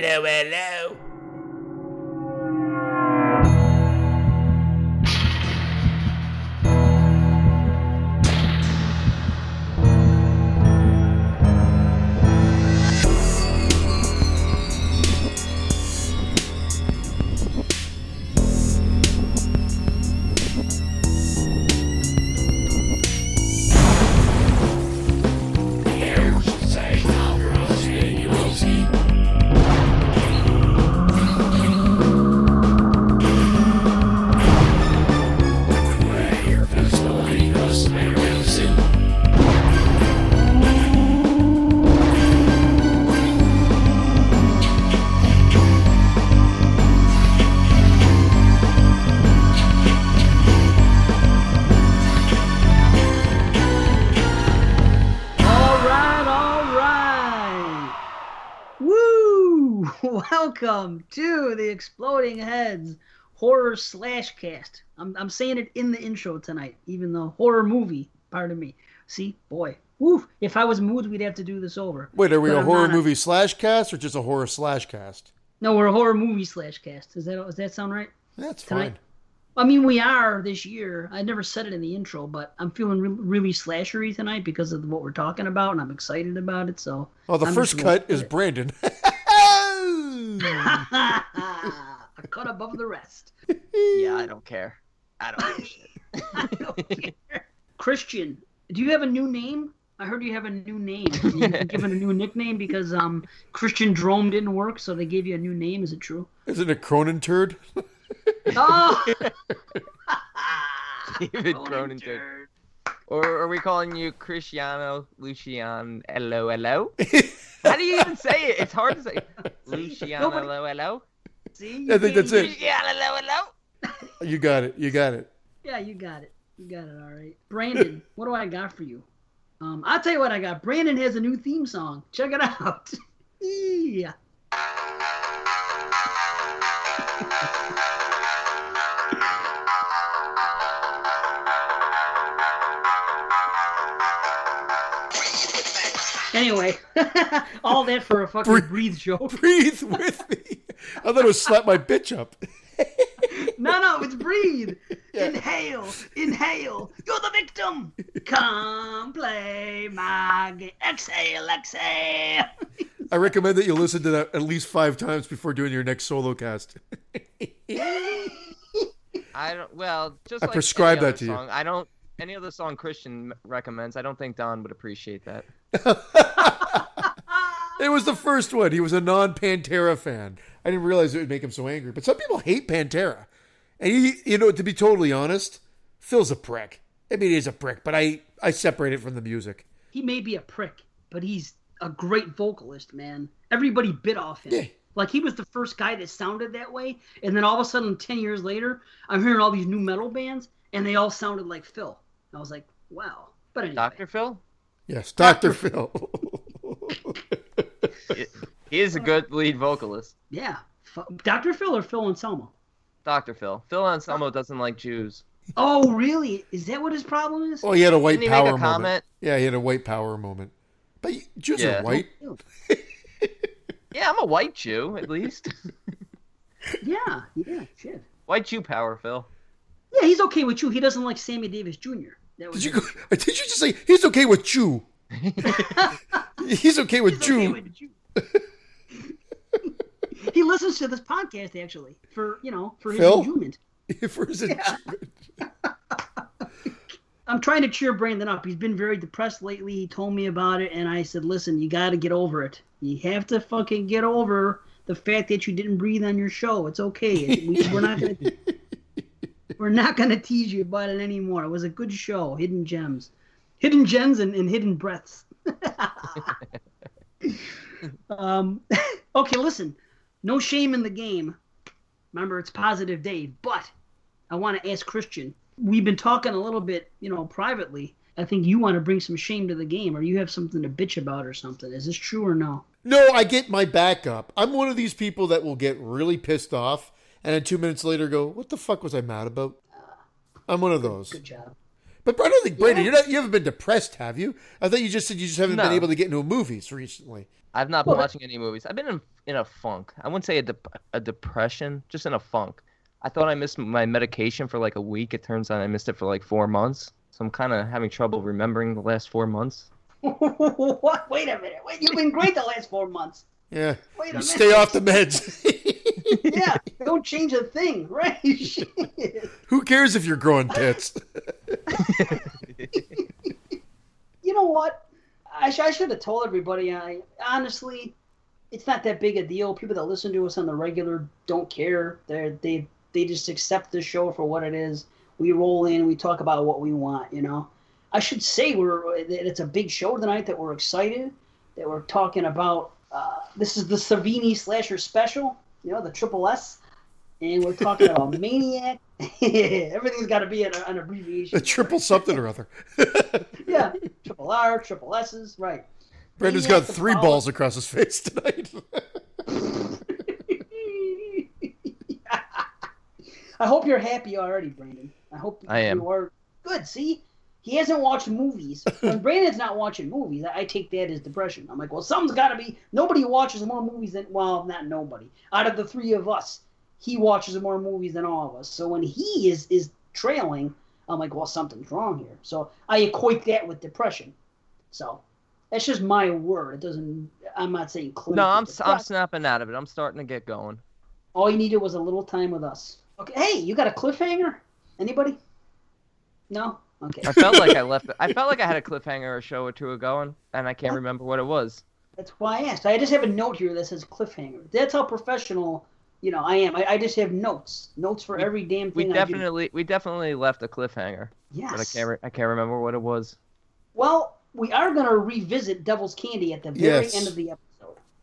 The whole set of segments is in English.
Hello, hello. Welcome to the Exploding Heads horror slash cast. I'm, I'm saying it in the intro tonight, even the horror movie, part of me. See, boy, woo! If I was moved, we'd have to do this over. Wait, are we But a I'm horror movie slash cast or just a horror slash cast? No, we're a horror movie slash cast. Does that does that sound right? That's Tonight? fine. I mean, we are this year. I never said it in the intro, but I'm feeling re- really slashery tonight because of what we're talking about, and I'm excited about it. So, Oh, the I'm first cut is Brandon. a cut above the rest. Yeah, I don't care. I don't give shit. I don't care. Christian, do you have a new name? I heard you have a new name. You've given a new nickname because um Christian Drome didn't work, so they gave you a new name. Is it true? is it a Cronin turd? Oh, David Cronin Cronin. turd. Or are we calling you Cristiano Lucian Hello Hello? How do you even say it? It's hard to say. Luciano Nobody- Hello Hello? See, I think that's it. Luciano Hello Hello? You got it. You got it. Yeah, you got it. You got it. All right, Brandon. what do I got for you? Um, I'll tell you what I got. Brandon has a new theme song. Check it out. yeah. Anyway, all that for a fucking Breathe. breathe joke. Breathe with me. I thought it was slap my bitch up. No, no, it's breathe. Inhale, inhale. You're the victim. Come play my game. Exhale, exhale. I recommend that you listen to that at least five times before doing your next solo cast. I don't. Well, just I like prescribe that other to you. I don't. Any other song Christian recommends, I don't think Don would appreciate that. It was the first one. He was a non Pantera fan. I didn't realize it would make him so angry. But some people hate Pantera. And he, you know, to be totally honest, Phil's a prick. I mean, he's a prick, but I, I separate it from the music. He may be a prick, but he's a great vocalist, man. Everybody bit off him. Yeah. Like he was the first guy that sounded that way, and then all of a sudden, ten years later, I'm hearing all these new metal bands, and they all sounded like Phil. I was like, wow. But anyway, Dr. Phil? Yes, Dr. Phil. He is a good lead vocalist. yeah, Dr. Phil or Phil Anselmo? Dr. Phil. Phil Anselmo doesn't like Jews. Oh, really? Is that what his problem is? oh, he had a white Didn't he power make a moment. comment? Yeah, he had a white power moment. But Jews Yeah. are white. Yeah, I'm a white Jew, at least. Yeah, yeah, shit. white Jew power, Phil. Yeah, he's okay with you. He doesn't like Sammy Davis Jr. That was Did you go, did you just say he's okay with you? he's okay with He's Jew. okay with he listens to this podcast actually for you know for his Phil? enjoyment. For his enjoyment. I'm trying to cheer Brandon up. He's been very depressed lately. He told me about it, and I said, "Listen, you got to get over it. You have to fucking get over the fact that you didn't breathe on your show. It's okay. We, we're not gonna." We're not going to tease you about it anymore. It was a good show. Hidden gems. Hidden gems and, and hidden breaths. um, okay, listen. No shame in the game. Remember, it's positive Dave. But I want to ask Christian. We've been talking a little bit, you know, privately. I think you want to bring some shame to the game, or you have something to bitch about, or something. Is this true or no? No, I get my back up. I'm one of these people that will get really pissed off and then two minutes later go, What the fuck was I mad about? I'm one of those. Good job. But I don't think Brandon, you're not you haven't been depressed, have you? I thought you just said you just haven't been able to get into movies recently. I've not been Well, watching any movies. I've been in in a funk. I wouldn't say a dep- a depression, just in a funk. I thought I missed my medication for like a week. It turns out I missed it for like four months. So I'm kind of having trouble remembering the last four months. what? Wait a minute. Wait, you've been great the last four months. Yeah. Wait a You minute. stay off the meds. Yeah, don't change a thing, right? Who cares if you're growing tits? you know what? I, sh- I should have told everybody. I honestly, it's not that big a deal. People that listen to us on the regular don't care. They they they just accept the show for what it is. We roll in, we talk about what we want. You know, I should say we're that it's a big show tonight. That we're excited. That we're talking about. Uh, this is the Savini slasher special. You know, the triple S. And we're talking about Maniac. Everything's got to be an, an abbreviation. A triple something or other. Yeah, triple R, triple S's, right. Brendan's Maniac got three Prowler. balls across his face tonight. I hope you're happy already, Brandon. I hope I am. you are good. See, he hasn't watched movies. When Brandon's not watching movies, I I take that as depression. I'm like, well, something's got to be. Nobody watches more movies than well, not nobody. Out of the three of us, he watches more movies than all of us. So when he is is trailing, I'm like, well, something's wrong here. So I equate that with depression. So that's just my word. It doesn't. I'm not saying clinically no, I'm s- I'm snapping out of it. I'm starting to get going. All you needed was a little time with us. Okay. Hey, you got a cliffhanger? Anybody? No. Okay. I felt like I left. I felt like I had a cliffhanger a show or two ago, and, and I can't remember what it was. That's why I asked. I just have a note here that says cliffhanger. That's how professional, you know, I am. I, I just have notes. Notes for We- every damn We thing I do. definitely we definitely left a cliffhanger, Yes. but I can't re- I can't remember what it was. Well, we are going to revisit Devil's Candy at the very Yes. end of the episode.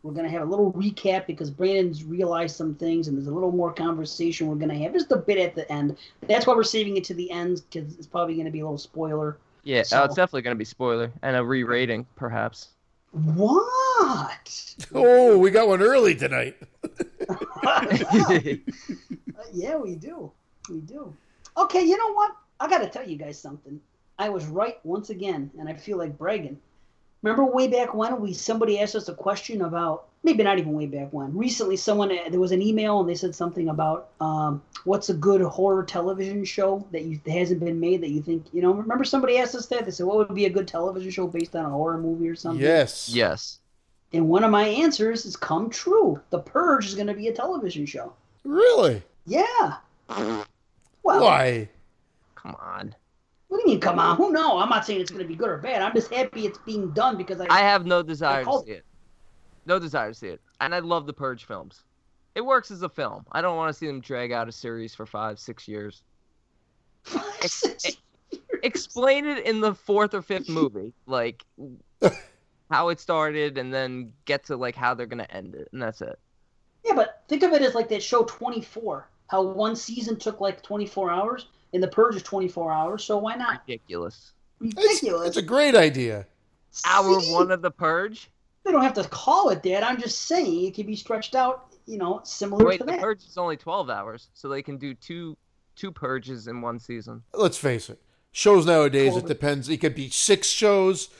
We're going to have a little recap because Brandon's realized some things and there's a little more conversation we're going to have. Just a bit at the end. That's why we're saving it to the end because it's probably going to be a little spoiler. Yeah, So- oh, it's definitely gonna be spoiler and a re-rating perhaps. What? oh, we got one early tonight. Uh, yeah, we do. We do. Okay, you know what? I got to tell you guys something. I was right once again, and I feel like bragging. Remember way back when we somebody asked us a question about maybe not even way back when. Recently, someone there was an email and they said something about um, what's a good horror television show that you that hasn't been made that you think you know. Remember somebody asked us that they said what would be a good television show based on a horror movie or something. Yes. Yes. And one of my answers has come true. The Purge is going to be a television show. Really? Yeah. Well, Why? Come on. What do you mean, come on? Who knows? I'm not saying it's going to be good or bad. I'm just happy it's being done because I. I have no desire to see it. No desire to see it. And I love the Purge films. It works as a film. I don't want to see them drag out a series for five, six years. Explain it in the fourth or fifth movie, like how it started, and then get to like how they're gonna end it, and that's it. yeah, but think of it as like that show 24. How one season took like 24 hours, and the Purge is 24 hours. So why not? Ridiculous. Ridiculous. it's a great idea. Hour See? one of the Purge. They don't have to call it that. I'm just saying it could be stretched out. You know, similar Wait, to the that. Purge is only twelve hours, so they can do two two purges in one season. Let's face it. Shows nowadays, Well, it depends. It could be six shows.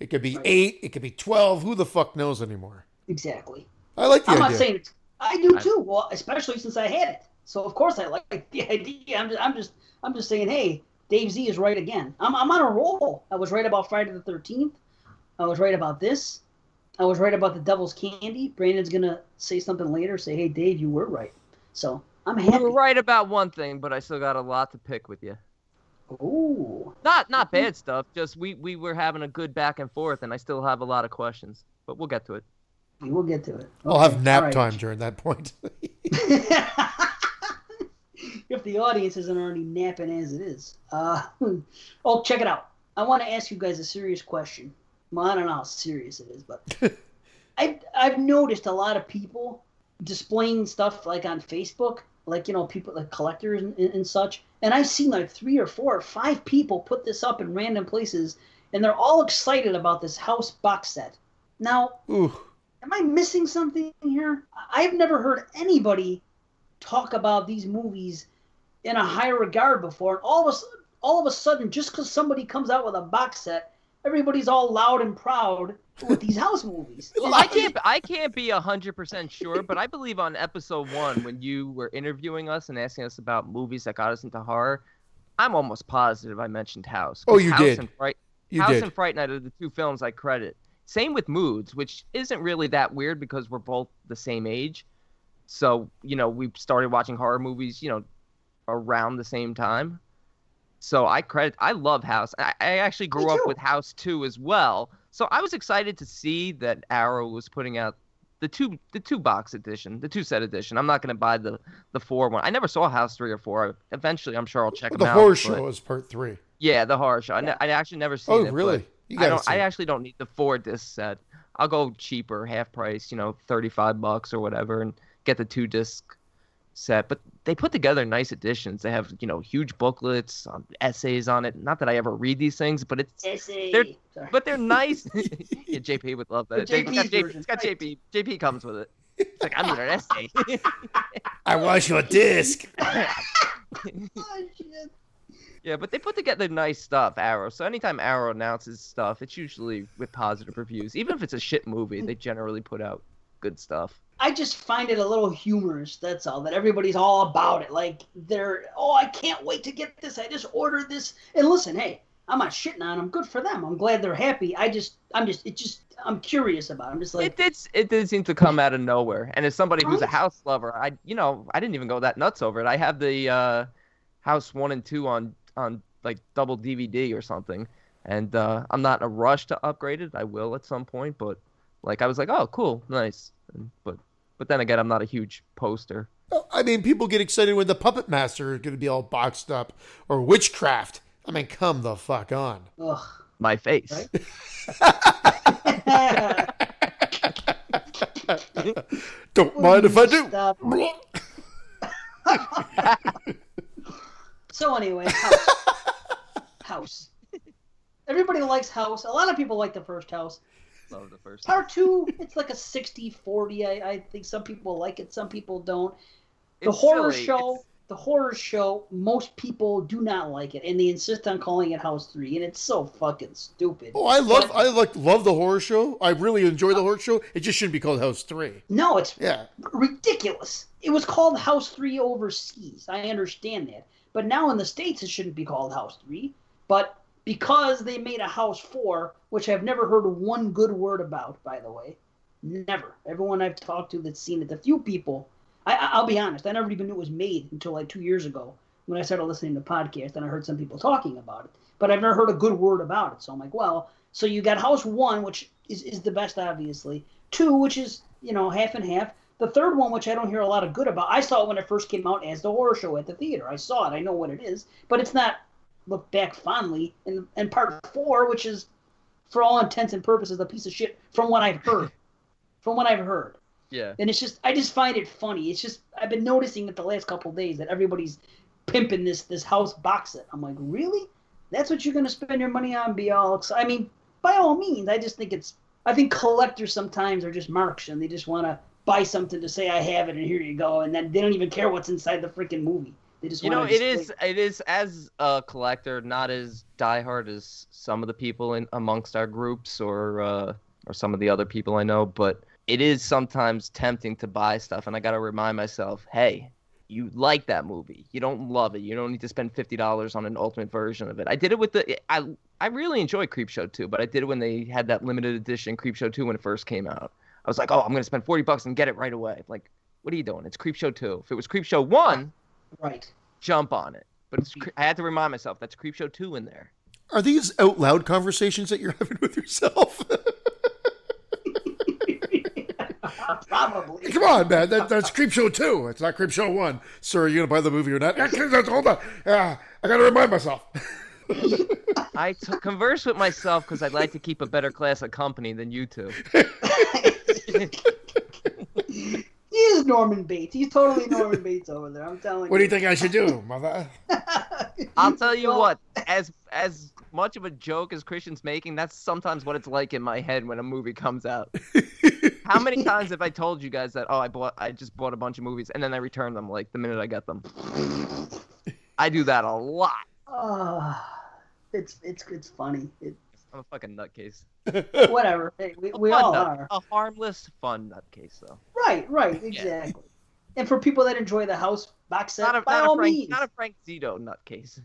It could be eight. It could be 12. Who the fuck knows anymore? Exactly. I like the I'm idea. not saying it's. I do too. Well, especially since I had it. So of course I like the idea. I'm just, I'm just, I'm just saying. Hey, Dave Z is right again. I'm, I'm on a roll. I was right about Friday the 13th. I was right about this. I was right about the Devil's Candy. Brandon's gonna say something later. Say, hey, Dave, you were right. So I'm happy. You happy. were right about one thing, but I still got a lot to pick with you. Ooh. Not not mm-hmm. bad stuff. Just we we were having a good back and forth, and I still have a lot of questions. But we'll get to it. We will get to it. I'll have nap all right. time during that point. if the audience isn't already napping as it is. Uh, oh, check it out. I want to ask you guys a serious question. Well, I don't know how serious it is, but I've, I've noticed a lot of people displaying stuff like on Facebook, like, you know, people like collectors and, and such. And I've seen like three or four or five people put this up in random places, and they're all excited about this house box set. Now, Ooh. am I missing something here? I've never heard anybody talk about these movies in a higher regard before. And all of a sudden, all of a sudden, just because somebody comes out with a box set, everybody's all loud and proud with these house movies. Well, I can't. I can't be hundred percent sure, but I believe on episode one when you were interviewing us and asking us about movies that got us into horror, I'm almost positive I mentioned House. Oh, you House did. And Fright, You House did. and Fright Night are the two films I credit. Same with Moods, which isn't really that weird because we're both the same age. So you know we started watching horror movies, you know, around the same time. So I credit. I love House. I, I actually grew up too. with House too as well. So I was excited to see that Arrow was putting out the two the two box edition, the two set edition. I'm not going to buy the the four one. I never saw House three or four. Eventually, I'm sure I'll check them the out. horror but- show is part three. Yeah, the horror show. I, ne- I actually never seen Oh, it. but really? You I don't. I actually don't need the four disc set. I'll go cheaper, half price. You know, thirty five bucks or whatever, and get the two disc set. But they put together nice editions. They have you know huge booklets, um, essays on it. Not that I ever read these things, but it's Essay. They're- Sorry. but they're nice. yeah, JP would love that. The it's got JP, it's got. JP. JP comes with it. It's like I need an essay. I want your disc. Oh, yeah, but they put together nice stuff. Arrow. So anytime Arrow announces stuff, it's usually with positive reviews. Even if it's a shit movie, they generally put out good stuff. I just find it a little humorous. That's all. That everybody's all about it. Like they're, oh, I can't wait to get this. I just ordered this. And listen, hey, I'm not shitting on them. Good for them. I'm glad they're happy. I just, I'm just, it just, I'm curious about. It. I'm just like, it did. It did seem to come out of nowhere. And as somebody who's a house lover, I you know I didn't even go that nuts over it. I have the uh, House one and two on on like double DVD or something, and uh, I'm not in a rush to upgrade it. I will at some point, but like I was like, oh, cool, nice. But but then again, I'm not a huge poster. I mean, people get excited when the Puppet Master is going to be all boxed up or Witchcraft. I mean, come the fuck on. ugh. My face. Right? Don't mind if I do. So anyway, house. house. Everybody likes House. A lot of people like the first House. Love the first. Part two, it's like a 60-40. I, I think some people like it, some people don't. The It's horror silly. show, It's- the horror show, most people do not like it, and they insist on calling it House Three, and it's so fucking stupid. Oh, I love, But- I like, love the horror show. I really enjoy the horror show. It just shouldn't be called House Three. No, it's Yeah, ridiculous. It was called House 3 overseas. I understand that. But now in the States, it shouldn't be called House 3. But because they made a House 4, which I've never heard one good word about, by the way, never. Everyone I've talked to that's seen it, the few people, I, I- I'll be honest, I never even knew it was made until like two years ago when I started listening to podcasts and I heard some people talking about it. But I've never heard a good word about it. So I'm like, well, so you got House 1, which is, is the best, obviously. 2, which is, you know, half and half. The third one, which I don't hear a lot of good about, I saw it when it first came out as the horror show at the theater. I saw it. I know what it is, but it's not looked back fondly. And and part four, which is for all intents and purposes a piece of shit, from what I've heard. from what I've heard, Yeah. and it's just I just find it funny. It's just I've been noticing it the last couple days that everybody's pimping this this house box set. I'm like, really? That's what you're gonna spend your money on? Be all excited? I mean, by all means, I just think it's. I think collectors sometimes are just marks and they just want to buy something to say I have it and here you go, and then they don't even care what's inside the freaking movie. You know, it is it is as a collector, not as diehard as some of the people in amongst our groups or uh, or some of the other people I know, but it is sometimes tempting to buy stuff, and I got to remind myself, hey, you like that movie, you don't love it, you don't need to spend fifty dollars on an ultimate version of it. I did it with the I I really enjoy Creepshow 2, but I did it when they had that limited edition Creepshow 2 when it first came out. I was like, oh, I'm gonna spend forty bucks and get it right away. Like, what are you doing? It's Creepshow 2. If it was Creepshow 1 right. jump on it. But it's, I had to remind myself that's Creepshow 2 in there. are these out loud conversations that you're having with yourself? Probably. Come on, man. That, that's Creepshow 2. It's not Creepshow 1. Sir, are you going to buy the movie or not? Hold on. Uh, I got to remind myself. I t- converse with myself because I'd like to keep a better class of company than you two. he is Norman Bates. He's totally Norman Bates over there. I'm telling you. What do you. you think I should do, mother? I'll tell you what, as as much of a joke as Christian's making, that's sometimes what it's like in my head when a movie comes out. How many times have I told you guys that? Oh, I bought, I just bought a bunch of movies and then I return them like the minute I get them. I do that a lot. Ah, it's it's it's funny. It, I'm a fucking nutcase. Whatever. Hey, we, we all nut- are. A harmless, fun nutcase, though. Right, right, exactly. And for people that enjoy the house box set, Not a, by not all a Frank, means. not a Frank Zito nutcase.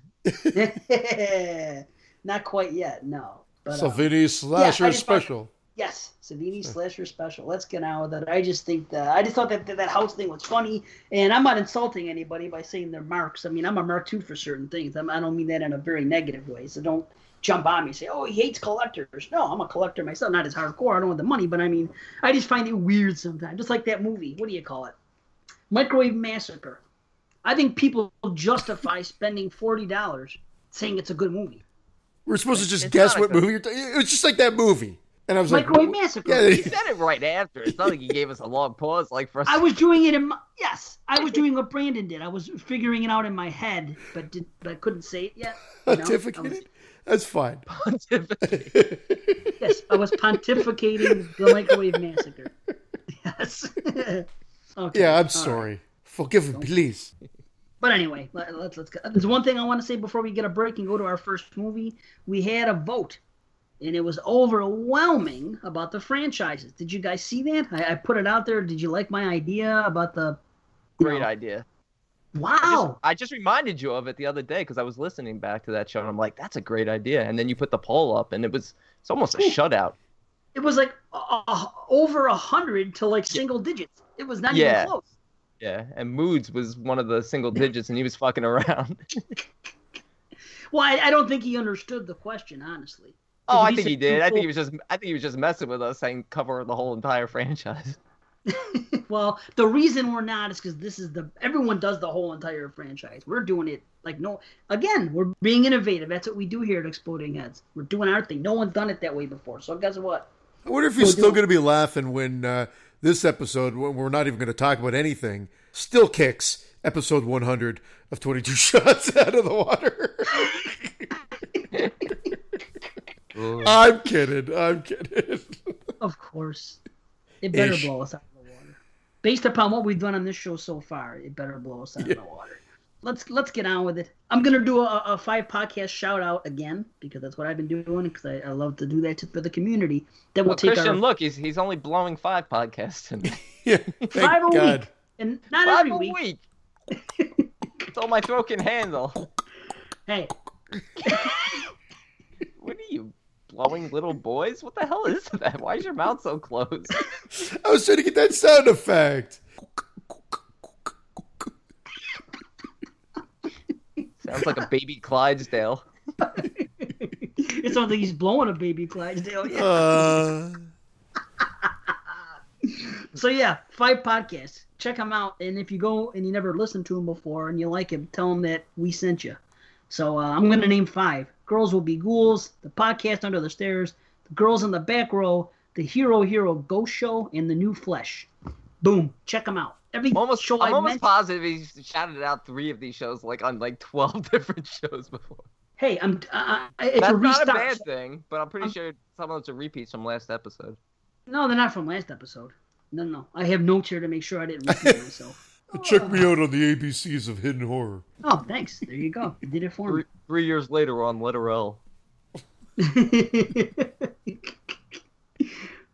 Not quite yet, no. But, uh, Savini slasher I just thought- special. Yes, Savini slasher special. Let's get on with it. I just think that I just thought that that, that house thing was funny, and I'm not insulting anybody by saying they're marks. I mean, I'm a mark too for certain things. I'm, I don't mean that in a very negative way. So don't jump on me and say, "Oh, he hates collectors." No, I'm a collector myself. Not as hardcore. I don't want the money, but I mean, I just find it weird sometimes. Just like that movie. What do you call it? Microwave Massacre. I think people justify spending forty dollars saying it's a good movie. We're supposed to just It's guess what good- movie you're talking. It was just like that movie, and I was like, Microwave Massacre. Yeah, He said it right after. It's not like he gave us a long pause, like for us. I was doing it in my, yes, I was doing what Brandon did. I was figuring it out in my head, but did but I couldn't say it yet. you know? I was- pontificated. That's fine. pontificate. yes, I was pontificating the microwave massacre. Yes. okay. Yeah, I'm all right. sorry. Forgive me, please. But anyway, let, let's let's go. There's one thing I want to say before we get a break and go to our first movie. We had a vote, and it was overwhelming about the franchises. Did you guys see that? I, I put it out there. Did you like my idea about the? Great know- idea. I just, Wow. I just reminded you of it the other day because I was listening back to that show and I'm like, that's a great idea. And then you put the poll up and it was it's almost a shutout. It was like uh, uh, over a hundred to like single digits. It was not Yeah. even close. Yeah, and Moods was one of the single digits and he was fucking around. Well, I, I don't think he understood the question, honestly. oh, I think he did. I think he was just I think he was just messing with us saying cover the whole entire franchise. well, the reason we're not is because this is the everyone does the whole entire franchise. We're doing it like no. Again, we're being innovative. That's what we do here at Exploding Heads. We're doing our thing. No one's done it that way before. So guess what? I wonder if you're We'll still do- going to be laughing when uh, this episode, when we're not even going to talk about anything, still kicks episode 100 of 22 shots out of the water. I'm kidding. I'm kidding. Of course, it better Ish. blow us out of the water. Based upon what we've done on this show so far, it better blow us out Yeah. of the water. Let's let's get on with it. I'm gonna do a, a five podcast shout out again because that's what I've been doing because I, I love to do that to, for the community. Then we'll Well, take Christian, our look, he's he's only blowing five podcasts in Yeah, five a God. week, and not five every a week. week. That's all my throat can handle. Hey, What are you blowing little boys? What the hell is that? Why is your mouth so closed? I was trying to get that sound effect. Sounds like a baby Clydesdale. it sounds like he's blowing a baby Clydesdale. Yeah. Uh, So yeah, five podcasts. Check them out, and if you go and you never listened to them before and you like him, tell them that we sent you. So uh, I'm gonna name five. Girls will be ghouls. The podcast under the stairs. The girls in the back row. The hero hero ghost show and the new flesh. Boom. Check them out. Every I'm almost, show I'm I almost mentioned. positive he's shouted out three of these shows like on like 12 different shows before. Hey, I'm. Uh, it's That's a not a bad thing, but I'm pretty I'm- sure some of those are repeats from last episode. No, they're not from last episode. No, no. I have notes here to make sure I didn't repeat myself. Check me out on the ABCs of Hidden Horror. Oh, thanks. There you go. You did it for me. Three, three years later, we're on letter L.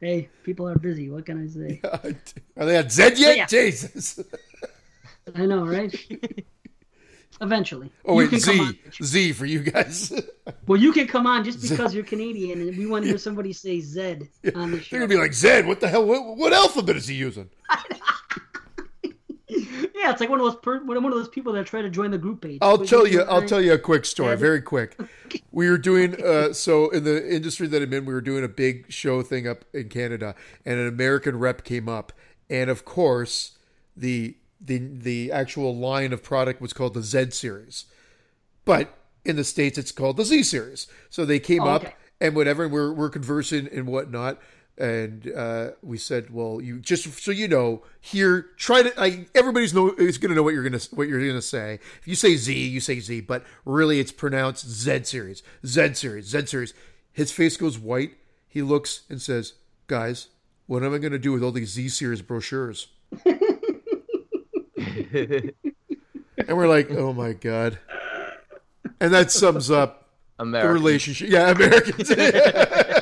hey, people are busy. What can I say? Are they at Z yet? Yeah. Jesus. I know, right? Eventually. Oh wait, Z. Z for you guys. Well, you can come on just because you're Canadian, and we want to hear somebody say Zed on the show. They're gonna be like Zed. What the hell? What, what alphabet is he using? Yeah, it's like one of those per- one of those people that try to join the group page. I'll tell you. I'll tell you a quick story, very quick. We were doing uh, so in the industry that I'm in. We were doing a big show thing up in Canada, and an American rep came up, and of course, the the the actual line of product was called the Z series, but in the states it's called the Z series. So they came Oh, up and whatever, and we're we're conversing and whatnot. And uh, we said, well, you just so you know, here try to. Like, everybody's know is going to know what you're going to what you're going to say. If you say Z, you say Z, but really it's pronounced Z series, Z series, Z series. His face goes white. He looks and says, "Guys, what am I going to do with all these Z series brochures?" And we're like, "Oh my god!" And that sums up the relationship. Yeah, Americans.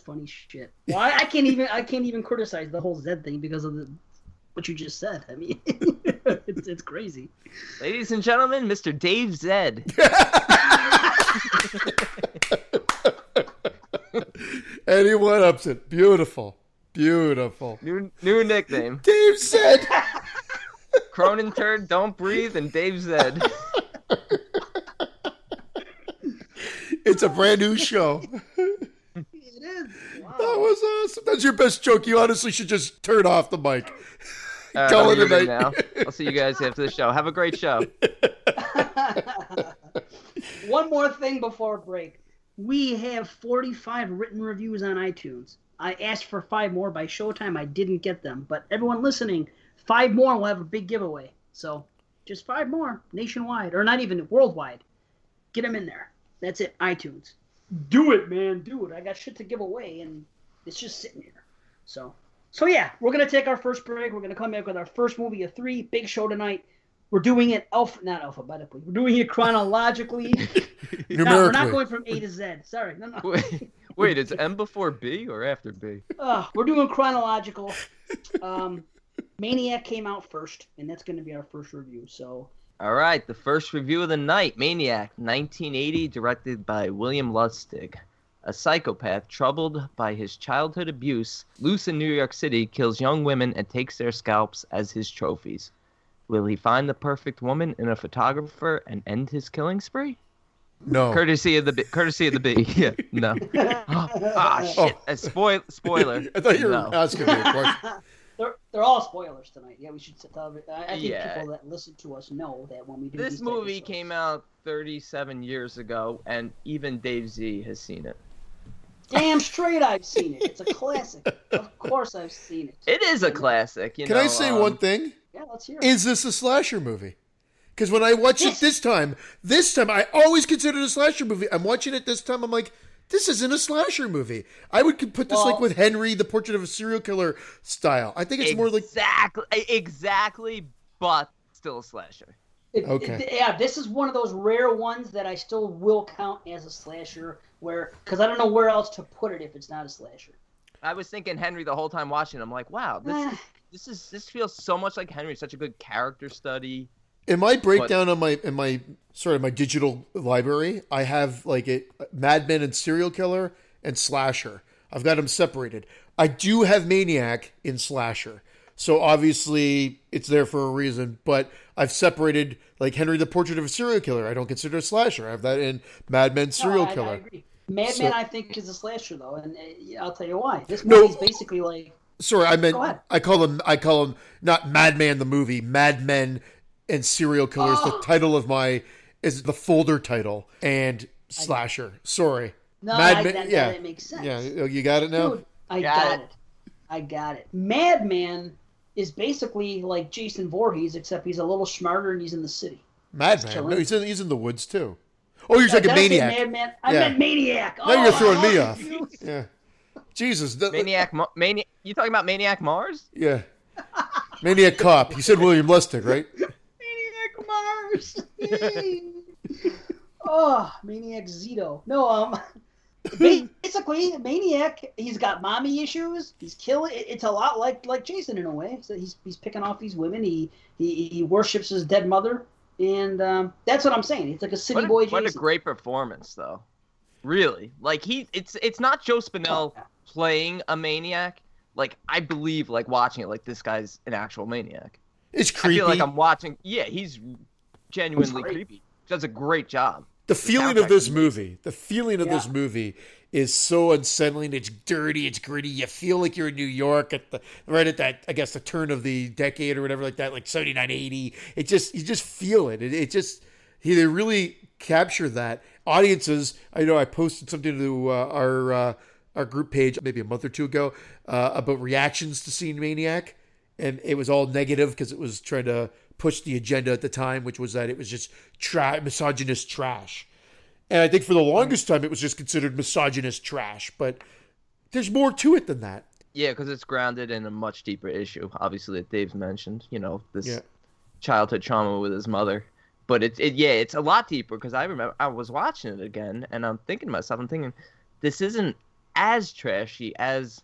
funny shit. Well, I, I can't even I can't even criticize the whole Zed thing because of the what you just said. I mean, it's it's crazy. Ladies and gentlemen, Mr. Dave Zed. Anyone ups it. Beautiful. Beautiful. New new nickname. Dave said. Cronin Turd, Don't Breathe, and Dave Zed. It's a brand new show. It is. Wow. That was awesome. That's your best joke. You honestly should just turn off the mic. Uh, Call I'm it a night. now. I'll see you guys after the show. Have a great show. One more thing before break. We have 45 written reviews on iTunes. I asked for five more by showtime. I didn't get them. But everyone listening, five more will have a big giveaway. So just five more nationwide, or not even worldwide. Get them in there. That's it, iTunes. Do it, man. Do it. I got shit to give away, and it's just sitting here. So, so yeah, we're gonna take our first break. We're gonna come back with our first movie of three. Big show tonight. We're doing it alph not alphabetically. We're doing it chronologically. no, we're not going from A to Z. Sorry, no, no. Wait, wait, is M before B or after B? Uh, we're doing chronological. Um, Maniac came out first, and that's going to be our first review. So, All right, the first review of the night Maniac, 1980, directed by William Lustig. A psychopath troubled by his childhood abuse, loose in New York City, kills young women and takes their scalps as his trophies. Will he find the perfect woman in a photographer and end his killing spree? No. Courtesy of the B, courtesy of the B. Yeah, no. ah, shit. A spoil, spoiler. I thought you were No. asking me a question. They're, they're all spoilers tonight. Yeah, we should tell. I I think Yeah. people that listen to us know that when we do This these type of movie shows- came out 37 years ago, and even Dave Z has seen it. Damn straight, I've seen it. It's a classic. of course, I've seen it. It is a classic. You Can know, I say um, one thing? Yeah, let's hear it. Is this a slasher movie? Because when I watch Yes. it this time, this time I always considered it a slasher movie. I'm watching it this time. I'm like, this isn't a slasher movie. I would put this like with Henry, the Portrait of a Serial Killer style. I think it's more like exactly, exactly, but still a slasher. It- Okay. it- yeah, this is one of those rare ones that I still will count as a slasher, where because I don't know where else to put it if it's not a slasher. I was thinking Henry the whole time watching. I'm like, wow, this this is this feels so much like Henry. Such a good character study. In my breakdown on my in my sorry my digital library. I have like it Mad Men and Serial Killer and Slasher. I've got them separated. I do have Maniac in Slasher. So obviously it's there for a reason, but I've separated like Henry the Portrait of a Serial Killer. I don't consider a slasher. I have that in Mad Men Serial No, I- I Killer. agree. Madman, So- I think, is a slasher though, and uh, I'll tell you why. This No. movie's basically like Sorry, I meant Go ahead. I call them I call them not Madman the movie, Mad Men and Serial Killer is the Oh. title of my is the folder title and slasher. Sorry. no, Mad I, Men- that, yeah. that makes sense. Yeah, oh, you got it now. Dude, I Got got, it. it. I got it. Madman is basically like Jason Voorhees, except he's a little smarter and he's in the city. Madman. No, he's in he's in the woods too. Oh, you're talking did I say Maniac. Madman? I Yeah. meant Maniac. Now you're Oh, throwing me off. confused. Yeah. Jesus. the- Maniac, Mo- Maniac. You talking about Maniac Mars? Yeah. Maniac cop. You said William Lustig, right? Maniac Mars. oh, Maniac Zito. No, um, basically, Maniac. He's got mommy issues. He's killing. It's a lot like like Jason in a way. So he's he's picking off these women. He he, he worships his dead mother, and um, that's what I'm saying. He's like a city What a, boy. what a Jason. great performance, though. Really, like he. It's it's not Joe Spinell playing a maniac. Like I believe, like watching it, like this guy's an actual maniac. It's I creepy. feel like I'm watching. Yeah, he's genuinely creepy. Does a great job. the feeling of this movie, the feeling of this movie is so unsettling. It's dirty. It's gritty. You feel like you're in New York at the right at that, I guess, the turn of the decade or whatever like that, like 79, 80. It just you just feel it. It, it just he they really capture that. Audiences, I know I posted something to uh, our uh, our group page maybe a month or two ago uh, about reactions to seeing Maniac, and it was all negative because it was trying to push the agenda at the time, which was that it was just tra- misogynist trash. And I think for the longest time, it was just considered misogynist trash. But there's more to it than that. Yeah, because it's grounded in a much deeper issue. Obviously, that Dave's mentioned. You know, this Yeah. childhood trauma with his mother. But it's it, yeah, it's a lot deeper because I remember I was watching it again and I'm thinking to myself, I'm thinking, this isn't as trashy, as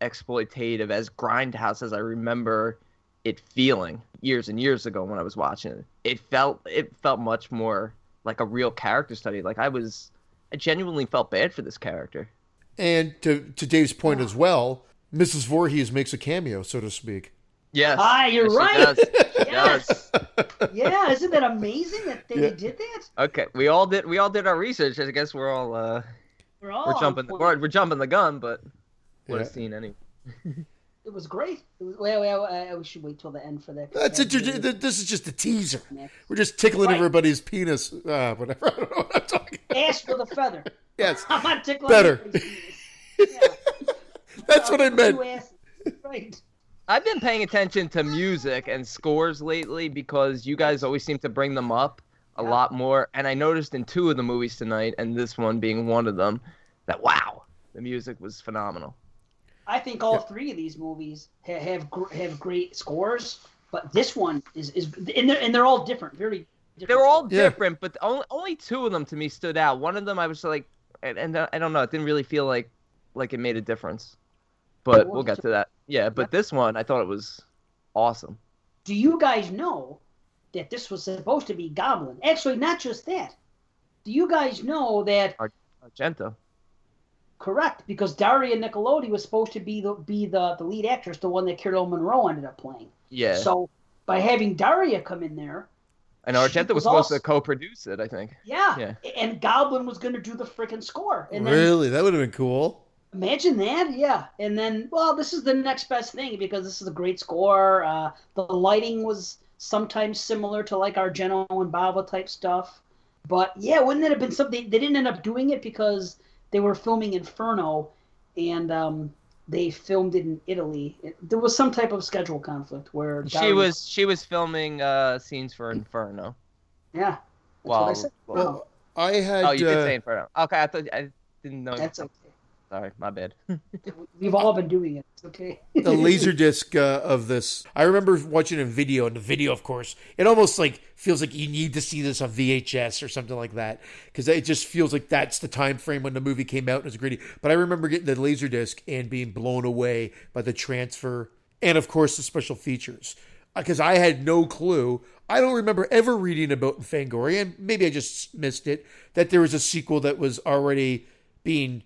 exploitative, as grindhouse as I remember it feeling years and years ago when I was watching it. It felt it felt much more like a real character study. Like I was I genuinely felt bad for this character. And to to Dave's point as well, Mrs. Voorhees makes a cameo, so to speak. Yes. Ah, you're yes, right. Yes. yeah, isn't that amazing that they Yeah. did that? Okay, we all did we all did our research. I guess we're all uh We're all we're jumping point. we're, we're jumping the gun, but what Yeah. a scene anyway. It was great. It was, well, well, uh, we should wait till the end for that. That's that it. This is just a teaser. Next. We're just tickling Right. everybody's penis. Uh, whatever. I don't know what I'm talking. Ass with a feather. Yes, I'm not tickling Better. anybody's penis. Yeah. that's what I meant. Two. Right. I've been paying attention to music and scores lately because you guys always seem to bring them up a Yeah. lot more. And I noticed in two of the movies tonight, and this one being one of them, that wow, the music was phenomenal. I think all three of these movies ha- have gr- have great scores, but this one is is and they're and they're all different, very. different They're all scores. Yeah. different, but only only two of them to me stood out. One of them I was like, and, and uh, I don't know, it didn't really feel like like it made a difference. But we'll we'll get get to that. Yeah, but this one I thought it was awesome. Do you guys know that this was supposed to be Goblin? Actually, not just that. Do you guys know that Argento. Correct? Because Daria Nicolodi was supposed to be the be the, the lead actress, the one that Carol Munro ended up playing. Yeah. So by having Daria come in there, and she Argento was was supposed also- to co-produce it, I think. yeah, Yeah. and Goblin was going to do the freaking score. And then Really, that would have been cool. Imagine that, yeah. And then, well, this is the next best thing because this is a great score. Uh, the lighting was sometimes similar to like Argento and Bava type stuff. But yeah, wouldn't it have been something? They didn't end up doing it because they were filming Inferno and um, they filmed it in Italy. It, there was some type of schedule conflict where She Daria- was she was filming uh scenes for Inferno. yeah. That's While, what I said. while- Wow, I had. oh, you did uh, say Inferno. Okay, I thought I didn't know. that's okay. Sorry, my bad. We've all been doing it. It's okay. the laser disc uh, of this. I remember watching a video, and the video, of course, it almost like feels like you need to see this on VHS or something like that because it just feels like that's the time frame when the movie came out and it was gritty. But I remember getting the laser disc and being blown away by the transfer and, of course, the special features because I had no clue. I don't remember ever reading about Fangoria, and maybe I just missed it, that there was a sequel that was already being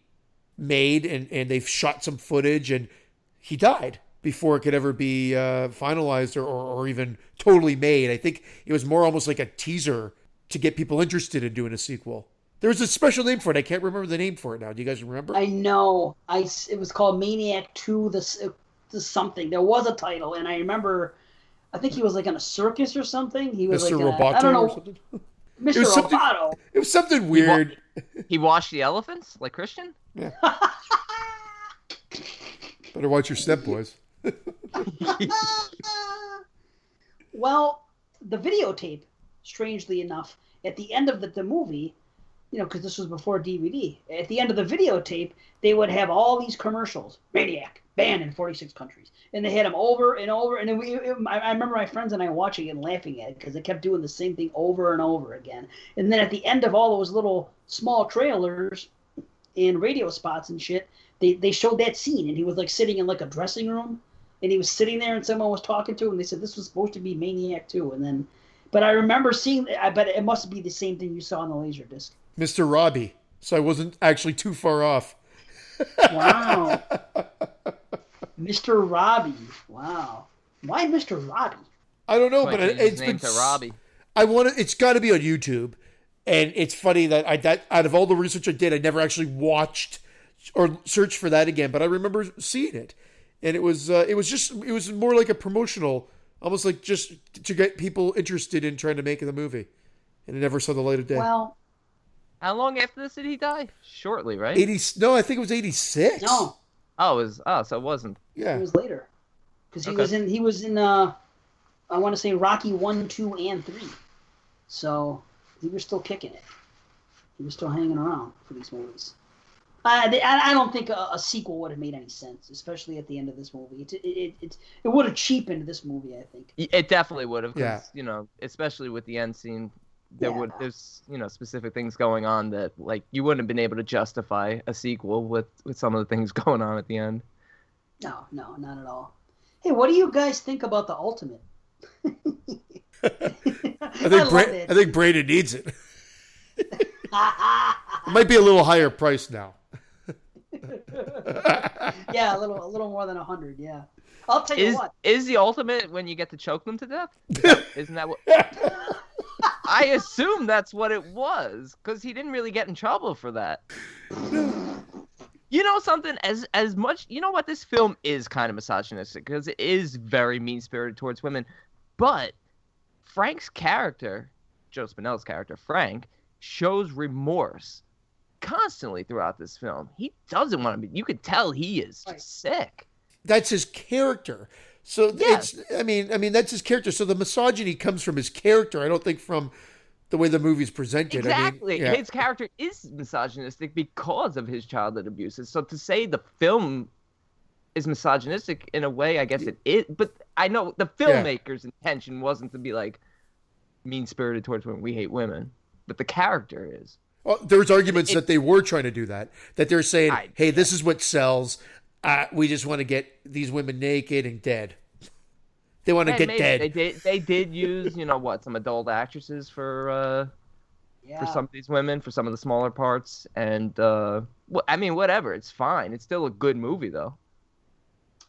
made and, and they've shot some footage and he died before it could ever be uh, finalized or, or, or even totally made. I think it was more almost like a teaser to get people interested in doing a sequel. There was a special name for it. I can't remember the name for it now. Do you guys remember? I know. I it was called Maniac Two. The, the something. There was a title, and I remember. I think he was like in a circus or something. He was Mr. like a- I don't or know, something? Mr. was something- Roboto. It was something weird. He washed the elephants like Christian. Yeah. Better watch your step, boys. well, the videotape, strangely enough, at the end of the, the movie, you know, because this was before DVD. At the end of the videotape, they would have all these commercials. Maniac banned in 46 countries, and they had them over and over. And then we, it, I, I remember my friends and I watching it and laughing at it because they kept doing the same thing over and over again. And then at the end of all those little small trailers and radio spots and shit, they they showed that scene, and he was like sitting in like a dressing room, and he was sitting there, and someone was talking to him. And they said this was supposed to be Maniac 2, and then. But I remember seeing. I bet it must be the same thing you saw on the laser disc. Mr. Robbie. So I wasn't actually too far off. Wow. Mr. Robbie. Wow. Why Mr. Robbie? I don't know, Might but it, change his it's name been to Robbie. I want to. It's got to be on YouTube, and it's funny that I that out of all the research I did, I never actually watched or searched for that again. But I remember seeing it, and it was uh, it was just it was more like a promotional, almost like just to get people interested in trying to make the movie, and it never saw the light of day. Well, How long after this did he die? Shortly, right? Eighty? No, I think it was eighty six. no, Oh, it was oh, so it wasn't. Yeah. It was later. Because he Okay. was in. He was in. Uh, I want to say Rocky one, two, and three. So he was still kicking it. He was still hanging around for these movies. I, I I don't think a, a sequel would have made any sense, especially at the end of this movie. It it it, it, it would have cheapened this movie. I think. It definitely would have. Yeah. You know, especially with the end scene there Yeah. would there's you know specific things going on that like you wouldn't have been able to justify a sequel with with some of the things going on at the end. No, no, not at all. Hey, what do you guys think about the ultimate? I think love Bra- it. I think Braden needs it. It might be a little higher price now. yeah, a little, a little more than a hundred. Yeah, I'll tell you Is what. is the ultimate when you get to choke them to death? Isn't that what? I assume that's what it was because he didn't really get in trouble for that. You know something? As as much you know what this film is kind of misogynistic because it is very mean spirited towards women, but Frank's character, Joe Spinell's character, Frank, shows remorse constantly throughout this film. He doesn't want to be. You could tell he is Right. sick. That's his character. So Yeah. it's I mean I mean that's his character. So the misogyny comes from his character. I don't think from the way the movie's presented. Exactly. I mean, yeah. His character is misogynistic because of his childhood abuses. So to say the film is misogynistic in a way, I guess it is. But I know the Yeah. filmmaker's intention wasn't to be like mean spirited towards women. We hate women. But the character is. Well, there's arguments It- that they were trying to do that. That they're saying, I- "Hey, this is what sells. Uh, we just want to get these women naked and dead. They want to And get maybe dead." They did. They did use, you know, what some adult actresses for uh, Yeah. for some of these women for some of the smaller parts, and uh, well, I mean, whatever. It's fine. It's still a good movie, though.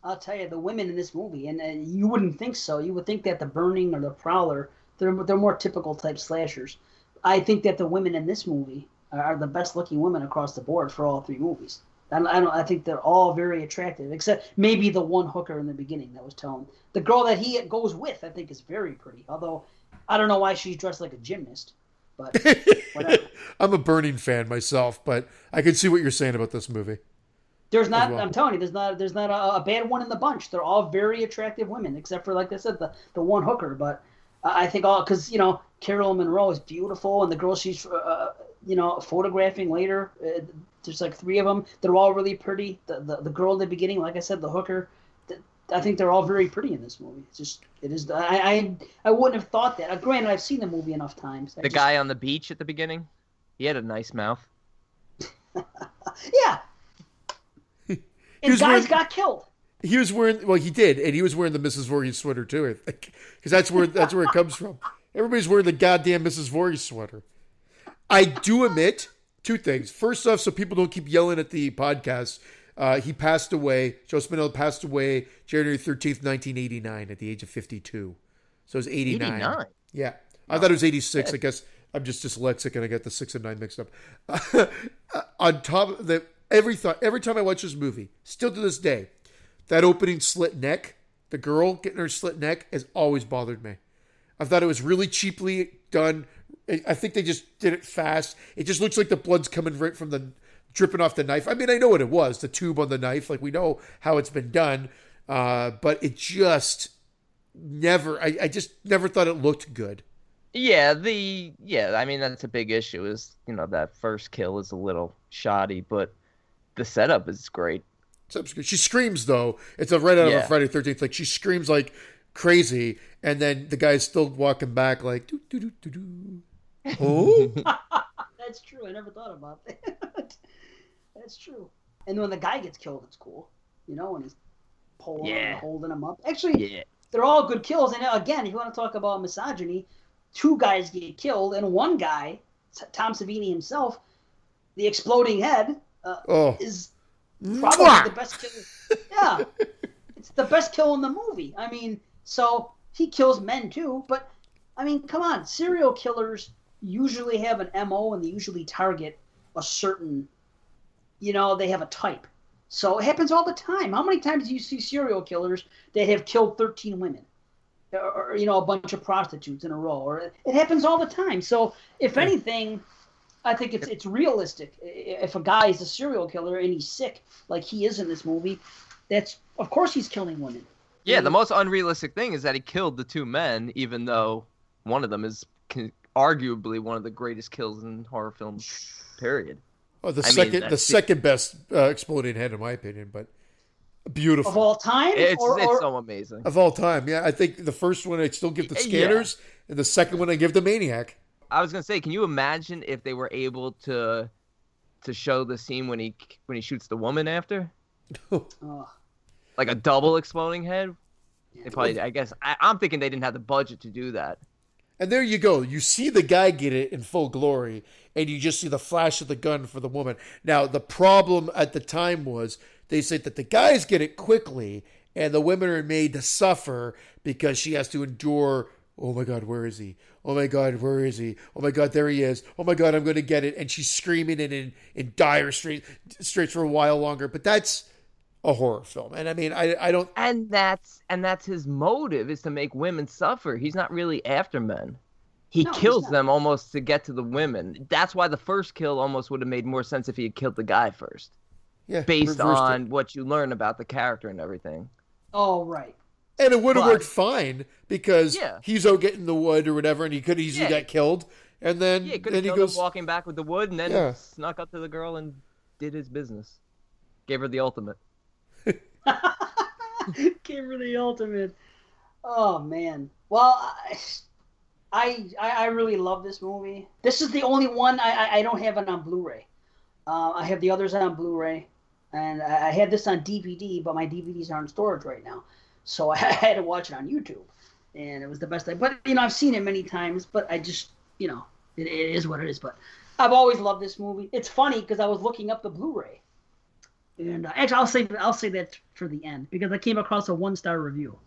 I'll tell you, the women in this movie, and uh, you wouldn't think so. You would think that the Burning or the Prowler, they're they're more typical type slashers. I think that the women in this movie are, are the best looking women across the board for all three movies. I don't, I don't. I think they're all very attractive, except maybe the one hooker in the beginning that was telling the girl that he goes with. I think is very pretty. Although I don't know why she's dressed like a gymnast, but whatever. I'm a Burning fan myself, but I can see what you're saying about this movie. There's not. well. I'm telling you, there's not. There's not a, a bad one in the bunch. They're all very attractive women, except for like I said, the the one hooker. But I I think all because you know Carol Munro is beautiful, and the girl she's uh, you know photographing later. Uh, there's like three of them. They're all really pretty. The the, the girl at the beginning, like I said, the hooker. th- I think they're all very pretty in this movie. It's just it is. I I, I wouldn't have thought that. Uh, granted, I've seen the movie enough times. I The just- guy on the beach at the beginning, he had a nice mouth. Yeah. He And guys wearing- got killed. He was wearing well, he did, and he was wearing the Mrs. Voorhees sweater too. I think because that's where that's where it comes from. Everybody's wearing the goddamn Mrs. Voorhees sweater. I do admit two things. First off, so people don't keep yelling at the podcast, uh, he passed away. Joe Spinell passed away January thirteenth, nineteen eighty nine, at the age of fifty two. So it was eighty nine. 89. Yeah, I thought it was eighty six. I guess I'm just dyslexic and I got the six and nine mixed up. On top of the every thought, every time I watch this movie, still to this day, that opening slit neck, the girl getting her slit neck, has always bothered me. I thought it was really cheaply done. I I think they just did it fast. It just looks like the blood's coming right from the dripping off the knife. I mean, I know what it was, the tube on the knife. Like we know how it's been done, uh, but it just never. I, I just never thought it looked good. Yeah, the yeah, I mean that's a big issue. Is you know that first kill is a little shoddy, but the setup is great. She screams though. It's a right out of a Friday Thirteenth. Like she screams like crazy, and then the guy's still walking back like doo doo doo doo doo. Oh, That's true. I never thought about that. That's true. And when the guy gets killed, it's cool. You know, when he's pulling Yeah. and holding him up. Actually, Yeah, they're all good kills. And again, if you want to talk about misogyny, two guys get killed, and one guy, Tom Savini himself, the exploding head, uh, oh, is probably Mwah! the best kill. Yeah, it's the best kill in the movie. I mean, so he kills men too, but I mean, come on, serial killers usually have an mo and they usually target a certain, you know, they have a type. So it happens all the time. How many times do you see serial killers that have killed 13 women? Or, or, you know, a bunch of prostitutes in a row. Or it happens all the time. So if anything, I think it's it's realistic. If a guy is a serial killer and he's sick, like he is in this movie, that's of course he's killing women. Yeah. The most unrealistic thing is that he killed the two men, even though one of them is con- arguably one of the greatest kills in horror films. Period. oh the I mean, second the that's- second best uh, exploding head in my opinion, but beautiful Of all time, It's or, it's or so amazing. of all time. Yeah, I think the first one I still give the Yeah. scanners, and the second one I give the maniac. I was gonna say, can you imagine if they were able to to show the scene when he when he shoots the woman after, Oh, like a double exploding head? They probably, I guess, I, I'm thinking they didn't have the budget to do that. And there you go. You see the guy get it in full glory, and you just see the flash of the gun for the woman. Now, the problem at the time was they said that the guys get it quickly, and the women are made to suffer because she has to endure. Oh my God, where is he? Oh my God, where is he? Oh my God, there he is. Oh my God, I'm going to get it. And she's screaming and in, in dire straits, straits for a while longer. But that's a horror film. And I mean, I, I don't. And that's and that's his motive is to make women suffer. He's not really after men. He No, kills them almost to get to the women. That's why the first kill almost would have made more sense if he had killed the guy first, Yeah, based reversed it. on what you learn about the character and everything. All right. And it would have worked fine because Yeah. he's out getting the wood or whatever, and he could easily Yeah. get killed. And then, Yeah, could then he killed goes, walking back with the wood, and then Yeah. snuck up to the girl and did his business. Gave her the ultimate. The ultimate. Oh man. Well, I, I I really love this movie. This is the only one I I, I don't have it on Blu-ray. Uh, I have the others on Blu-ray, and I, I had this on DVD, but my DVDs are in storage right now, so I had to watch it on YouTube, and it was the best. I, but you know, I've seen it many times, but I just you know, it, it is what it is. But I've always loved this movie. It's funny because I was looking up the Blu-ray. And uh, actually, I'll say I'll say that for the end because I came across a one star review,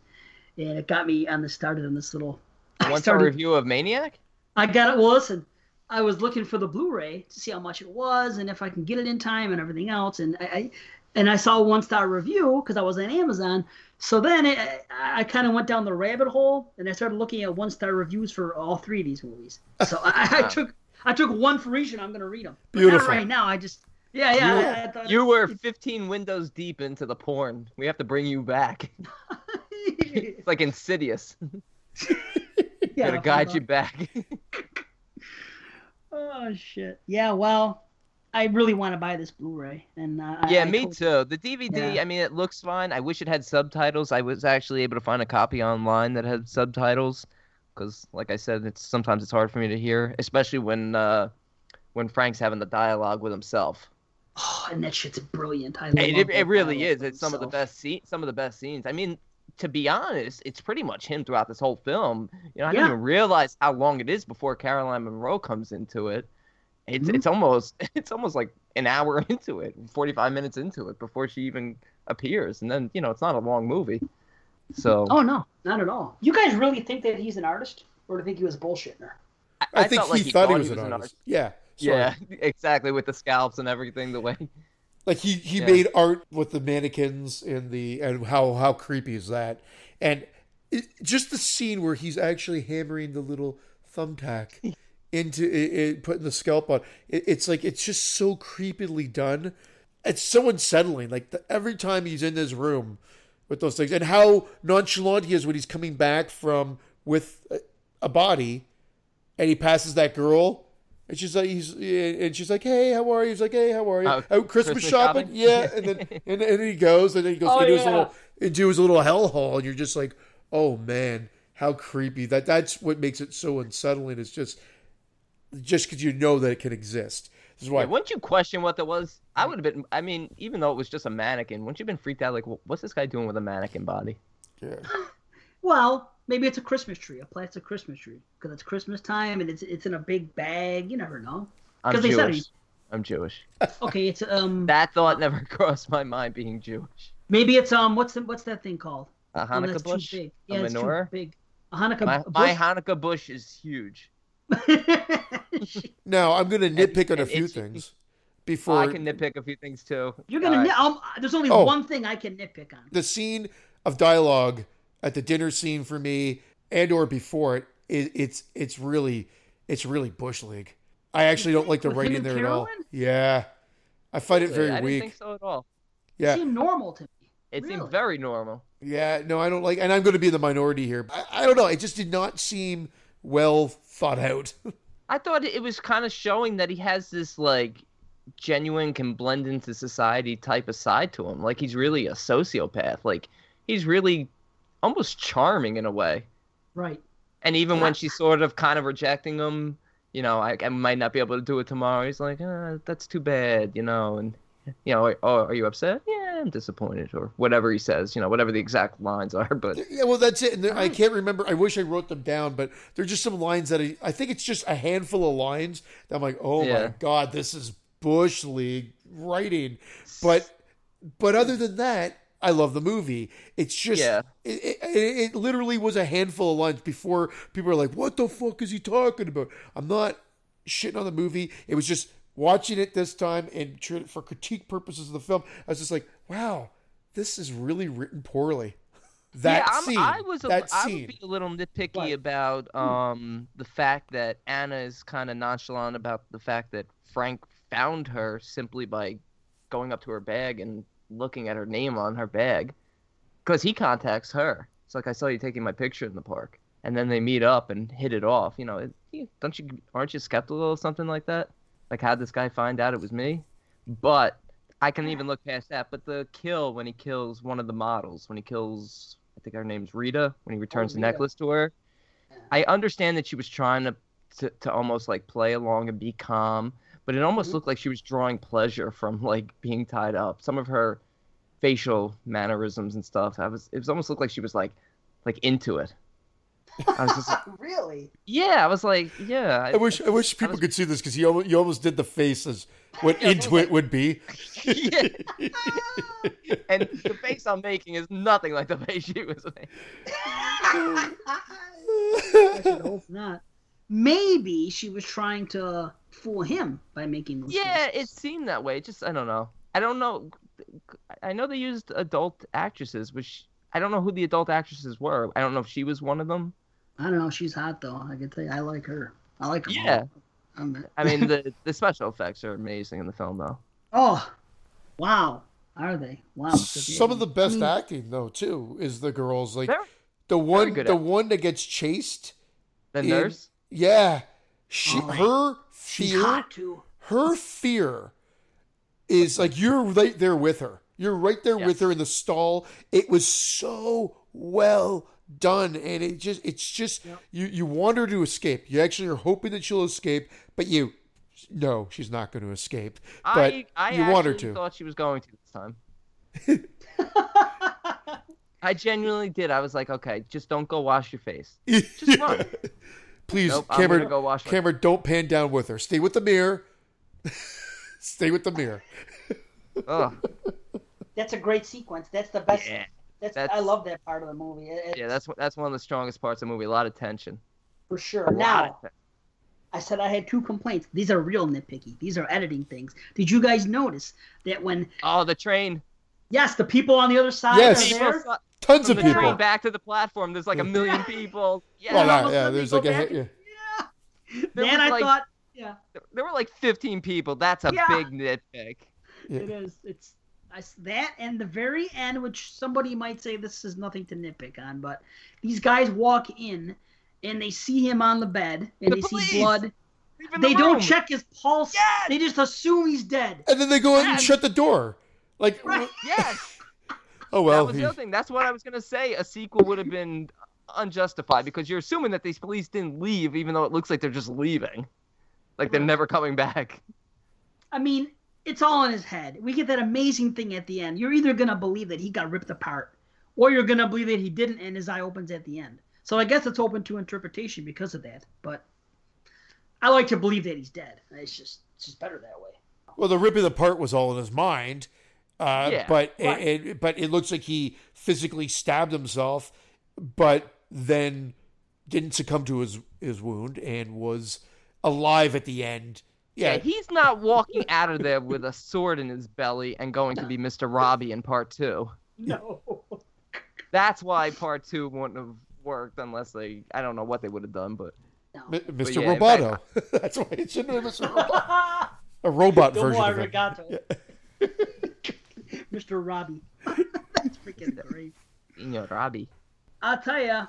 and it got me on the started on this little. One star review of Maniac. I got it. Well, listen, I was looking for the Blu-ray to see how much it was and if I can get it in time and everything else, and I, I and I saw one star review because I was on Amazon. So then it, I, I kind of went down the rabbit hole and I started looking at one star reviews for all three of these movies. So I, I took I took one for each and I'm gonna read them. But Beautiful. Not right now. I just yeah yeah. You- I, I You were 15 windows deep into the porn. We have to bring you back. It's like Insidious. yeah, Gotta guide you back. Oh shit. Yeah, well, I really want to buy this Blu-ray, and uh, yeah, I me hope- too. The DVD, Yeah. I mean, it looks fine. I wish it had subtitles. I was actually able to find a copy online that had subtitles, because, like I said, it's sometimes it's hard for me to hear, especially when uh, when Frank's having the dialogue with himself. Oh, and that shit's brilliant. I love It, it, it really is. with It's some of the best scene, some of the best scenes. I mean, to be honest, it's pretty much him throughout this whole film. You know, I Yeah. didn't even realize how long it is before Caroline Munro comes into it. It's Mhm. it's almost it's almost like an hour into it, forty five minutes into it before she even appears, and then you know it's not a long movie. So Oh no, not at all. You guys really think that he's an artist, or do you think he was bullshitting her? I, think felt like he, thought, he was, an artist. Yeah. Yeah, exactly with the scalps and everything. The way Like he, he Yeah. made art with the mannequins and the and how how creepy is that? And it, just the scene where he's actually hammering the little thumbtack into it, it, putting the scalp on. It, it's like it's just so creepily done. It's so unsettling. Like the, every time he's in this room with those things, and how nonchalant he is when he's coming back from with a, a body, and he passes that girl. And she's like, he's, and she's like, hey, how are you? He's like, hey, how are you? Oh, Out Christmas, Christmas shopping? shopping? Yeah. And then, and, and he goes, and then he goes Oh, into his yeah. little, into his little hellhole, and you're just like, oh man, how creepy. That that's what makes it so unsettling. It's just, just because you know that it can exist. This is why. yeah, wouldn't you question what that was? I would have been. I mean, even though it was just a mannequin, wouldn't you have been freaked out? Like, what's this guy doing with a mannequin body? yeah. Well, maybe it's a Christmas tree, a plastic Christmas tree, because it's Christmas time and it's it's in a big bag. You never know. I'm 'Cause they said Jewish. I'm Jewish. Okay, it's um That thought never crossed my mind. Being Jewish. maybe it's um what's the, what's that thing called? A Hanukkah that's bush. big. A Yeah, it's too menorah? big. A Hanukkah My, bush. my Hanukkah bush is huge. Now I'm going to nitpick on a few it's- things Oh, before I can nitpick a few things too. You're gonna. All nit- um, there's only Oh. one thing I can nitpick on. the scene of dialogue at the dinner scene for me and or before it, it it's it's really it's really bush league. I actually don't like the writing and there at all. Yeah, I find it very weak. I didn't weak. think so at all. Yeah, It seemed normal to me. It Really? seemed very normal. yeah. No, I don't like, and I'm going to be the minority here. I, I don't know. It just did not seem well thought out. I thought it was kind of showing that he has this like genuine can blend into society type of side to him. Like he's really a sociopath. Like he's really almost charming in a way. Right. And even when she's sort of kind of rejecting him, you know, I, I might not be able to do it tomorrow. He's like, uh, that's too bad, you know, and you know, oh, are you upset? Yeah, I'm disappointed, or whatever he says, you know, whatever the exact lines are. But Yeah, well, that's it. And there- I can't remember. I wish I wrote them down, but they're just some lines that I, I think it's just a handful of lines that I'm like, oh my god, this is bush league writing. But but other than that, I love the movie. It's just Yeah. it, it, it literally was a handful of lines before people are like, what the fuck is he talking about? I'm not shitting on the movie. It was just watching it this time and tr- for critique purposes of the film. I was just like, wow, this is really written poorly. That yeah, I'm, scene. I was a, that I scene. would be a little nitpicky Right. about um the fact that Anna is kind of nonchalant about the fact that Frank found her simply by going up to her bag and looking at her name on her bag, because he contacts her. It's like I saw you taking my picture in the park, and then they meet up and hit it off. You know, it, don't you aren't you skeptical of something like that? Like, how'd this guy find out it was me? But I can even look past that. But the kill when he kills one of the models, when he kills, I think her name's Rita, when he returns oh, the necklace to her, I understand that she was trying to, to to almost like play along and be calm, but it almost Mhm. looked like she was drawing pleasure from like being tied up. Some of her facial mannerisms and stuff, I was it was almost looked like she was like like into it. I was just like, really? yeah, I was like, yeah. I wish I wish people was- could see this because you almost, you almost did the face as what Yeah, I was into like- it would be. yeah. and the face I'm making is nothing like the face she was making. I should hope not. Maybe she was trying to fool him by making those. Yeah, it seemed that way. Just I don't know. I don't know. I know they used adult actresses, which I don't know who the adult actresses were. I don't know if she was one of them. I don't know. She's hot though. I can tell you, I like her. I like her. Yeah. I'm, mean, the the special effects are amazing in the film, though. oh, wow. Are they? Wow. Some of the best I mean, acting though too is the girls like They're the one the acting. one that gets chased. the in- nurse. Yeah, she Oh, her She's fear her fear is like you're right there with her. You're right there with her in the stall. It was so well done, and it just it's just Yep. you you want her to escape. You actually are hoping that she'll escape, but you no, she's not going to escape. But I I you want her to. thought she was going to this time. I genuinely did. I was like, okay, just don't go wash your face. Just run. Please, Nope, I'm Cameron, go wash my- Cameron, don't pan down with her. Stay with the mirror. Stay with the mirror. Ugh. That's a great sequence. That's the best. Yeah, that's, that's- I love that part of the movie. It- yeah. That's that's one of the strongest parts of the movie. A lot of tension. for sure. Now, I said I had two complaints. These are real nitpicky. These are editing things. Did you guys notice that when Oh, the train. yes, the people on the other side Yes. are there? Saw- Tons From of the people. train back to the platform. There's like a million people. Yeah, Well, all yeah, of a yeah, sudden there's like a back yeah. and- yeah. There Then was I like- thought, yeah, there were like 15 people. That's a Yeah. big nitpick. Yeah. it is. It's I s that and the very end, which somebody might say this is nothing to nitpick on, but these guys walk in and they see him on the bed and The they police! see blood. Leave in They the don't check his pulse. Yes! They just assume he's dead. And then they go out and shut the door. Like, Right. Yes. Oh well. that was he- the other thing. That's what I was gonna say. A sequel would have been unjustified because you're assuming that these police didn't leave, even though it looks like they're just leaving, like they're never coming back. I mean, it's all in his head. We get that amazing thing at the end. You're either gonna believe that he got ripped apart, or you're gonna believe that he didn't, and his eye opens at the end. So I guess it's open to interpretation because of that. But I like to believe that he's dead. It's just it's just better that way. well, the ripping apart was all in his mind. Uh, Yeah, but right. it, it- but it looks like he physically stabbed himself, but then didn't succumb to his his wound and was alive at the end. Yeah, Yeah, he's not walking out of there with a sword in his belly and going to be Mr. Robbie in part two. No. That's why part two wouldn't have worked unless they I don't know what they would have done, but no. M- Mr. yeah, in Roboto. That's why it shouldn't have been Mr. Roboto. A robot Don't version worry, of it. Regato. Mr. Robbie. That's freaking great. you know, Robbie. I'll tell you,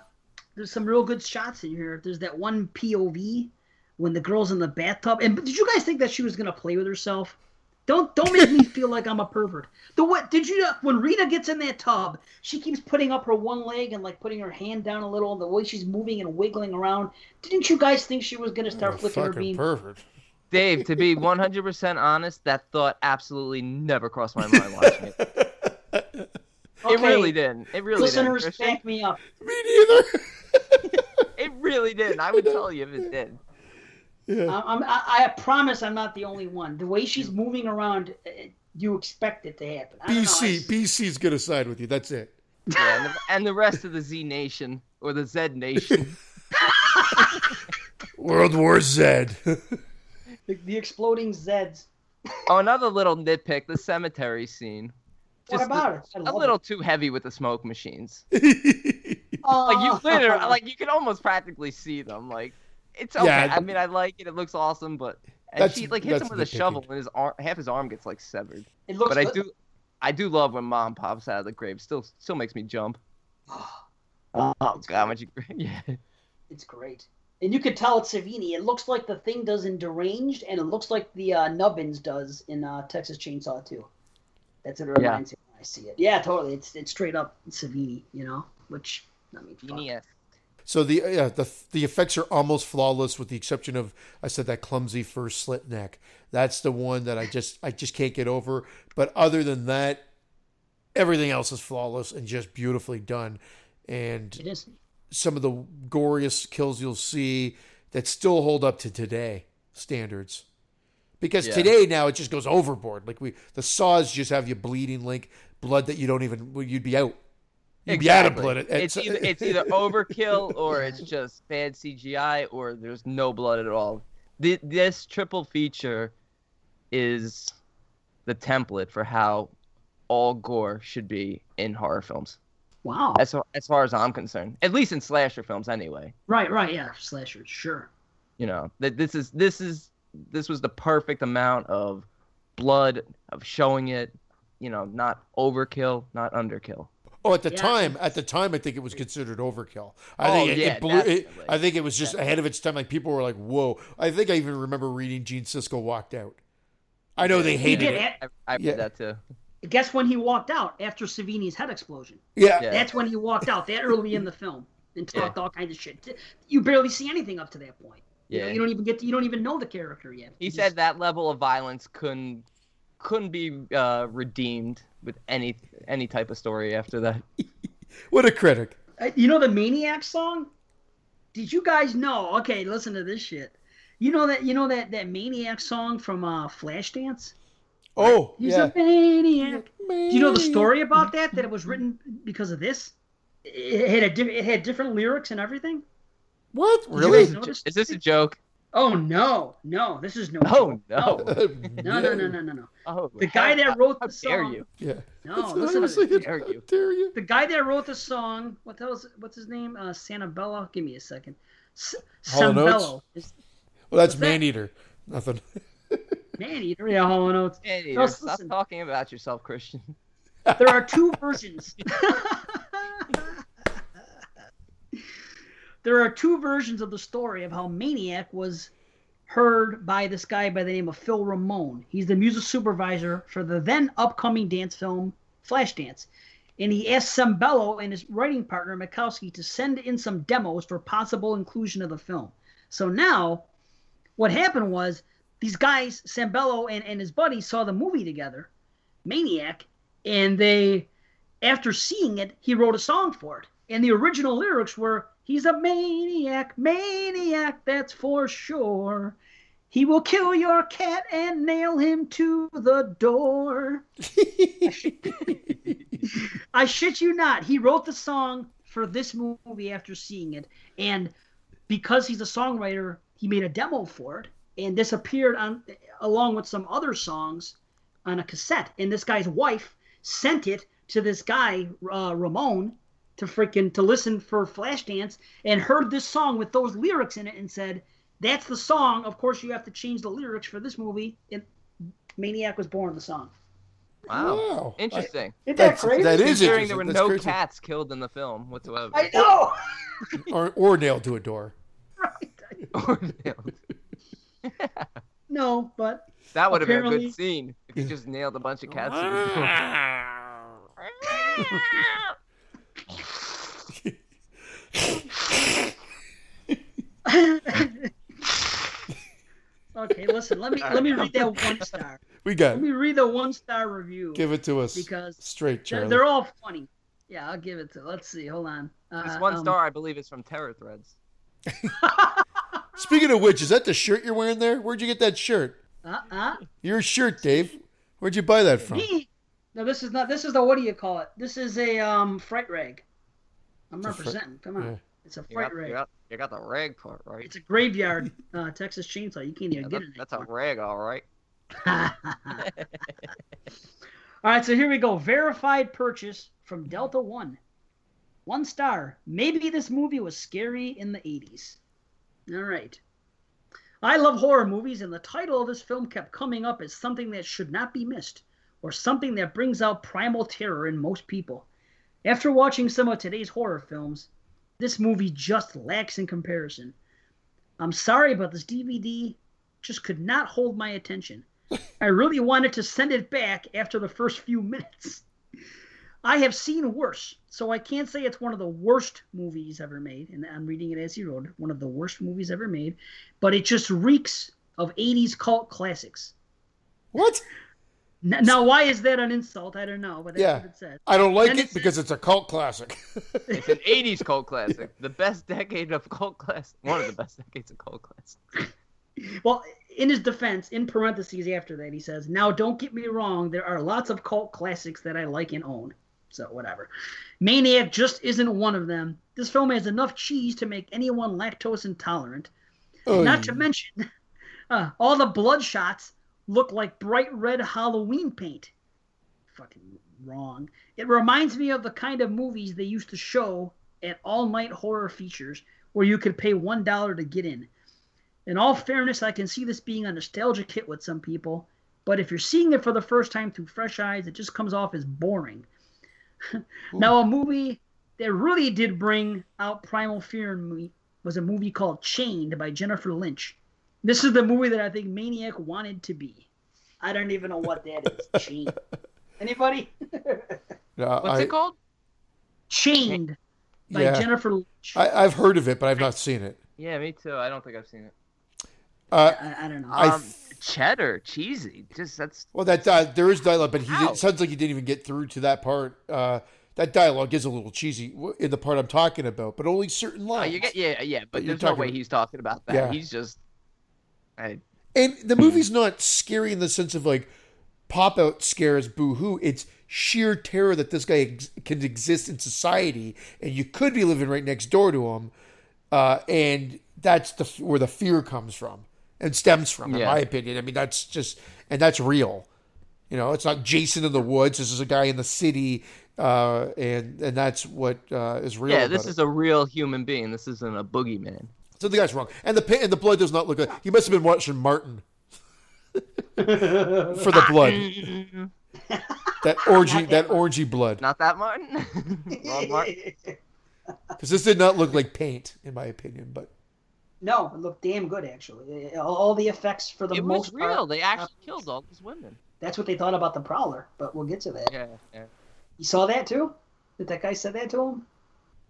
there's some real good shots in here. There's that one POV when the girl's in the bathtub. And did you guys think that she was gonna play with herself? Don't don't make me feel like I'm a pervert. The what did you know when Rita gets in that tub, she keeps putting up her one leg and like putting her hand down a little, and the way she's moving and wiggling around. Didn't you guys think she was gonna start Oh, flicking her fucking bean? pervert. Dave, to be 100% honest, that thought absolutely never crossed my mind watching it. It Okay, really didn't. It really Listeners, didn't. Christian. back me up. Me neither. It really didn't. I would tell you if it did. yeah. I, I'm, I, I promise I'm not the only one. The way she's moving around, uh, you expect it to happen. I know, I BC, just- BC's gonna side with you. That's it. Yeah, and, the, and the rest of the Z Nation or the Z Nation. World War Z. the, the exploding Zeds. oh, another little nitpick: the cemetery scene. What Just about the- it? I A love little it. too heavy with the smoke machines. Oh, Like you literally, ah. like you can almost practically see them. Like it's okay. Yeah. I mean, I like it. It looks awesome, but and she like hits him that's with a shovel, and his arm, half his arm gets like severed. it looks But I do, I do love when mom pops out of the grave. Still, still makes me jump. Oh God, when she, yeah, It's great. And you can tell it's Savini. It looks like the thing does in Deranged, and it looks like the uh, Nubbins does in uh, Texas Chainsaw 2. That's what it Yeah. reminds me when I see it. Yeah, totally. It's it's straight up Savini, you know? Which, I mean, fuck. So the yeah the the effects are almost flawless with the exception of I said that clumsy first slit neck. That's the one that I just I just can't get over. But other than that, everything else is flawless and just beautifully done. And It is. Some of the goriest kills you'll see that still hold up to today standards. Because Yeah. today now it just goes overboard. Like we the saws just have you bleeding like blood that you don't even well, you'd be out. You'd be out of blood. at- at- It's either it's either overkill or it's just bad CGI or there's no blood at all. Th- This triple feature is the template for how all gore should be in horror films. Wow. As far, as far as I'm concerned, at least in slasher films, anyway. Right, right, yeah. Slashers, sure. You know that this is this is this was the perfect amount of blood of showing it. You know, not overkill, not underkill. Oh, at the Yeah. time, at the time, I think it was considered overkill. I Oh, think it, yeah, it blew. It. I think it was just ahead of its time. Like people were like, "Whoa!" I think I even remember reading Gene Siskel walked out. I know they hated did it. it. I, I read Yeah. that too. Guess when he walked out after Savini's head explosion. Yeah, Yeah. That's when he walked out that early in the film and talked all kinds of shit. You barely see anything up to that point. You, know, Yeah. you don't even get to, you don't even know the character yet. He You said just- that level of violence couldn't couldn't be uh, redeemed with any any type of story after that. what a critic. Uh, You know the Maniac song? Did you guys know? Okay, listen to this shit. You know that you know that that Maniac song from uh, Flashdance? Oh, He's yeah. a maniac. Do you know the story about that? That it was written because of this? It had a di- it had different lyrics and everything. What? Really? guys notice? Is this a joke? Oh no, no, this is no. Oh joke. no! no, no, no, no, no, no. Oh, The guy how- that wrote how the dare song- you? Yeah. No, That's listen was to this. Dare you. dare you? The guy that wrote the song, what the hell's what's his name? Uh, Santabella. Give me a second. S- Hall? Sembello. Is Well, that's What's that? man eater. Nothing. man eater. Yeah, and Oates. Hey, No, stop listen. talking about yourself, Christian. There are two versions. there are two versions of the story of how Maniac was heard by this guy by the name of Phil Ramone. He's the music supervisor for the then upcoming dance film Flashdance. And he asked Sembello and his writing partner Mikowski to send in some demos for possible inclusion of the film. So now, what happened was these guys, Sembello and, and his buddy, saw the movie together, Maniac, and they after seeing it he wrote a song for it. And the original lyrics were he's a maniac maniac that's for sure. He will kill your cat and nail him to the door. I shit you not he wrote the song for this movie after seeing it. And because he's a songwriter he made a demo for it and this appeared on along with some other songs on a cassette and this guy's wife sent it to this guy uh, Ramone to freaking to listen for Flashdance and heard this song with those lyrics in it and said that's the song of course you have to change the lyrics for this movie and Maniac was born the song Wow, Wow. interesting. isn't that That's- crazy that is Considering there were interesting. no crazy. cats killed in the film whatsoever. I know Or, or nailed to a door. right that no but that would have been a good scene. If you just nailed a bunch of cats. okay, listen. Let me let me read that one star. we got. Let me read the one star review Give it to us because straight, they're, Charlie. they're all funny. Yeah, I'll give it to. Let's see. Hold on. Uh, this one um, star, I believe, is from Terror Threads. Speaking of which, is that the shirt you're wearing there? Where'd you get that shirt? Uh, uh, Your shirt, Dave. Where'd you buy that from? me. No, this is not. This is the what do you call it? This is a um fright rag. I'm It's a fri- representing. Come on, yeah. it's a You fright got, rag. you, got, you got the rag part right. It's a graveyard uh, Texas chainsaw. You can't even Yeah, get that- it. that's a rag, all right. All right, so here we go. Verified purchase from Delta One. One star. Maybe this movie was scary in the 80s. All right. I love horror movies, and the title of this film kept coming up as something that should not be missed, or something that brings out primal terror in most people. After watching some of today's horror films, this movie just lacks in comparison. I'm sorry, but this DVD just could not hold my attention. I really wanted to send it back after the first few minutes. I have seen worse, so I can't say it's one of the worst movies ever made. And I'm reading it as he wrote, one of the worst movies ever made. But it just reeks of 80s cult classics. What? N- Now, why is that an insult? I don't know, but that's Yeah. what it says. I don't like And it it's- because it's a cult classic. It's an '80s cult classic, the best decade of cult classic, one of the best decades of cult classic. Well, in his defense, in parentheses after that, he says, Now, don't get me wrong, there are lots of cult classics that I like and own. So, whatever. Maniac just isn't one of them. This film has enough cheese to make anyone lactose intolerant. Oh, Not to mention, uh, all the blood shots look like bright red Halloween paint. Fucking wrong. It reminds me of the kind of movies they used to show at all night horror features where you could pay $1 to get in. In all fairness, I can see this being a nostalgic hit with some people, but if you're seeing it for the first time through fresh eyes, it just comes off as boring. Now, a movie that really did bring out primal fear in me was a movie called Chained by Jennifer Lynch. This is the movie that I think Maniac wanted to be. I don't even know what that is. Chained. Anybody? What's I, it called? Chained by Yeah. Jennifer Lynch. I, I've heard of it, but I've not seen it. Yeah, me too. I don't think I've seen it. Uh, I, I don't know. I Um, th- cheddar, cheesy. Just that's well, that uh, there is dialogue, but he did, sounds like he didn't even get through to that part. Uh, that dialogue is a little cheesy in the part I'm talking about, but only certain oh, lines. you get yeah, yeah. But you're there's no way he's talking about that. Yeah. He's just. I, And the movie's not scary in the sense of like pop out scares, boo hoo. It's sheer terror that this guy ex- can exist in society, and you could be living right next door to him, uh, and that's the where the fear comes from and stems from, in Yeah. my opinion. I mean, that's just and that's real. You know, it's not Jason in the woods. This is a guy in the city, uh, and and that's what uh, is real. yeah, about this it. is a real human being. This isn't a boogeyman. So the guy's wrong, and the pa- and the blood does not look like he must have been watching Martin for the blood. that orgy, that orgy blood, Not that Martin. Wrong Martin. because this did not look like paint, in my opinion. But No, it looked damn good actually. All- All the effects for the It most was real. part. They actually killed all these women. That's what they thought about the Prowler, but we'll get to that. Yeah, yeah. You saw that too? That that guy said that to him?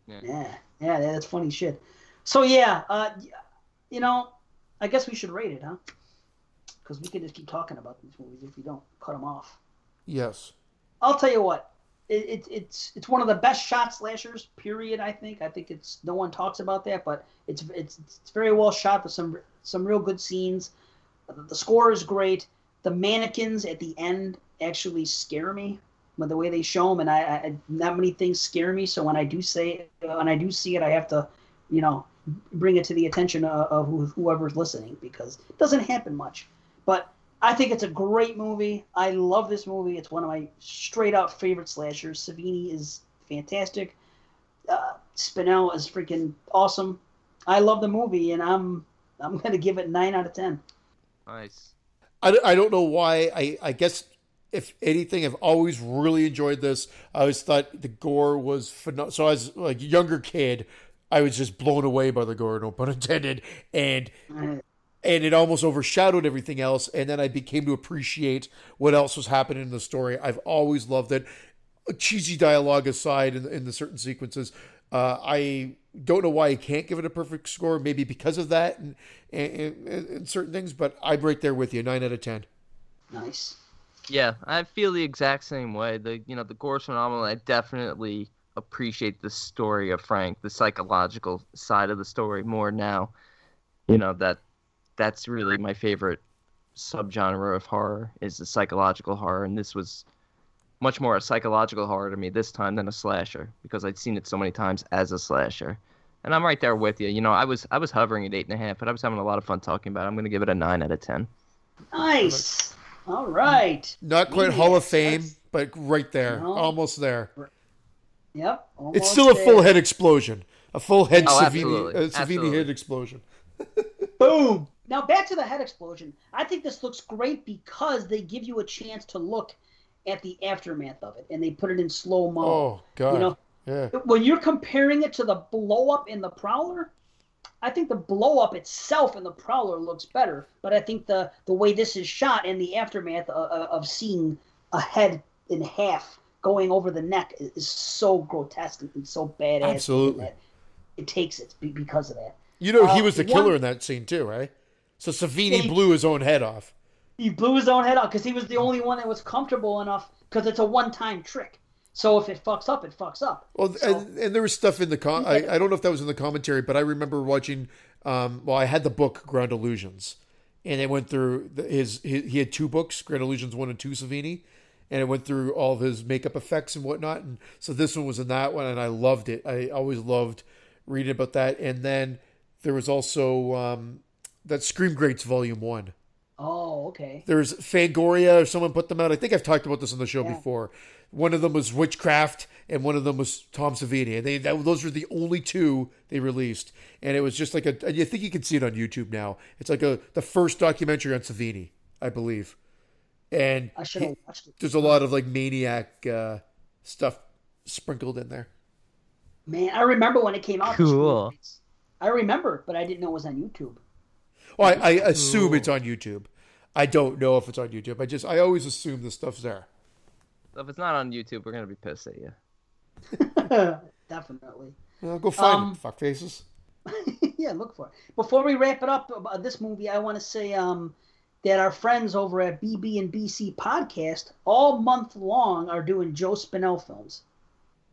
Yeah. Yeah, yeah, that's funny shit. So yeah, uh, you know, I guess we should rate it, huh? Because we can just keep talking about these movies if we don't cut them off. yes, I'll tell you what, it, it, it's it's one of the best shot slashers. Period. I think. I think it's no one talks about that, but it's it's it's very well shot with some some real good scenes. The, the score is great. The mannequins at the end actually scare me with the way they show them, and I, I not many things scare me. So when I do say when I do see it, I have to, you know, bring it to the attention of, of whoever's listening because it doesn't happen much. But I think it's a great movie. I love this movie. It's one of my straight out favorite slashers. Savini is fantastic. Uh, Spinell is freaking awesome. I love the movie, and I'm I'm gonna give it nine out of ten. Nice. I, I don't know why. I I guess if anything, I've always really enjoyed this. I always thought the gore was phenomenal. So as like a younger kid, I was just blown away by the gore, no pun intended. And Uh, and it almost overshadowed everything else. And then I became to appreciate what else was happening in the story. I've always loved it. Cheesy dialogue aside, in, in the certain sequences, uh, I don't know why I can't give it a perfect score. Maybe because of that and, and, and, and certain things, but I'm right there with you. Nine out of ten. Nice. Yeah, I feel the exact same way. The you know the gore's phenomenal. I definitely appreciate the story of Frank, the psychological side of the story more now. You know that that's really my favorite subgenre of horror is the psychological horror, and this was much more a psychological horror to me this time than a slasher because I'd seen it so many times as a slasher. And I'm right there with you. You know, I was I was hovering at eight and a half, but I was having a lot of fun talking about it. I'm going to give it a nine out of ten. Nice. All right. Not quite Maniacs, Hall of Fame, that's- but right there, No. almost there. Yep. It's almost still a full head explosion, a full head Oh, Savini, absolutely. uh, Savini Absolutely. head explosion. Boom. Now back to the head explosion. I think this looks great because they give you a chance to look at the aftermath of it, and they put it in slow mo. Oh God, You know, yeah. when you're comparing it to the blow up in the Prowler, I think the blow up itself in the Prowler looks better. But I think the the way this is shot and the aftermath of, of seeing a head in half going over the neck is, is so grotesque and so badass. Absolutely. that It takes it because of that. You know he Uh, was the one- killer in that scene too, right? So Savini He- blew his own head off. He blew his own head off because he was the only one that was comfortable enough because it's a one time trick. So if it fucks up, it fucks up. Well, So- and, and there was stuff in the com. I, I don't know if that was in the commentary, but I remember watching. Um, well, I had the book Grande Illusions, and it went through the, his, his. He had two books, Grande Illusions one and two, Savini, and it went through all of his makeup effects and whatnot. And so this one was in that one, and I loved it. I always loved reading about that. And then there was also um, that Scream Greats Volume One. Oh, okay. There's Fangoria, or someone put them out. I think I've talked about this on the show Yeah. before. One of them was Witchcraft, and one of them was Tom Savini. And they that, those were the only two they released. And it was just like a. I think you can see it on YouTube now. It's like a the first documentary on Savini, I believe. And I should have watched it. there's a lot of like maniac uh, stuff sprinkled in there. Man, I remember when it came out. Cool. Scream Queens. I remember, but I didn't know it was on YouTube. Well, I, I assume it's on YouTube. I don't know if it's on YouTube. I just I always assume the stuff's there. So if it's not on YouTube, we're gonna be pissed at you. Definitely. Well, go find Um, it, fuck faces. yeah, look for it. Before we wrap it up about this movie, I want to say um, that our friends over at BB and BC Podcast all month long are doing Joe Spinell films,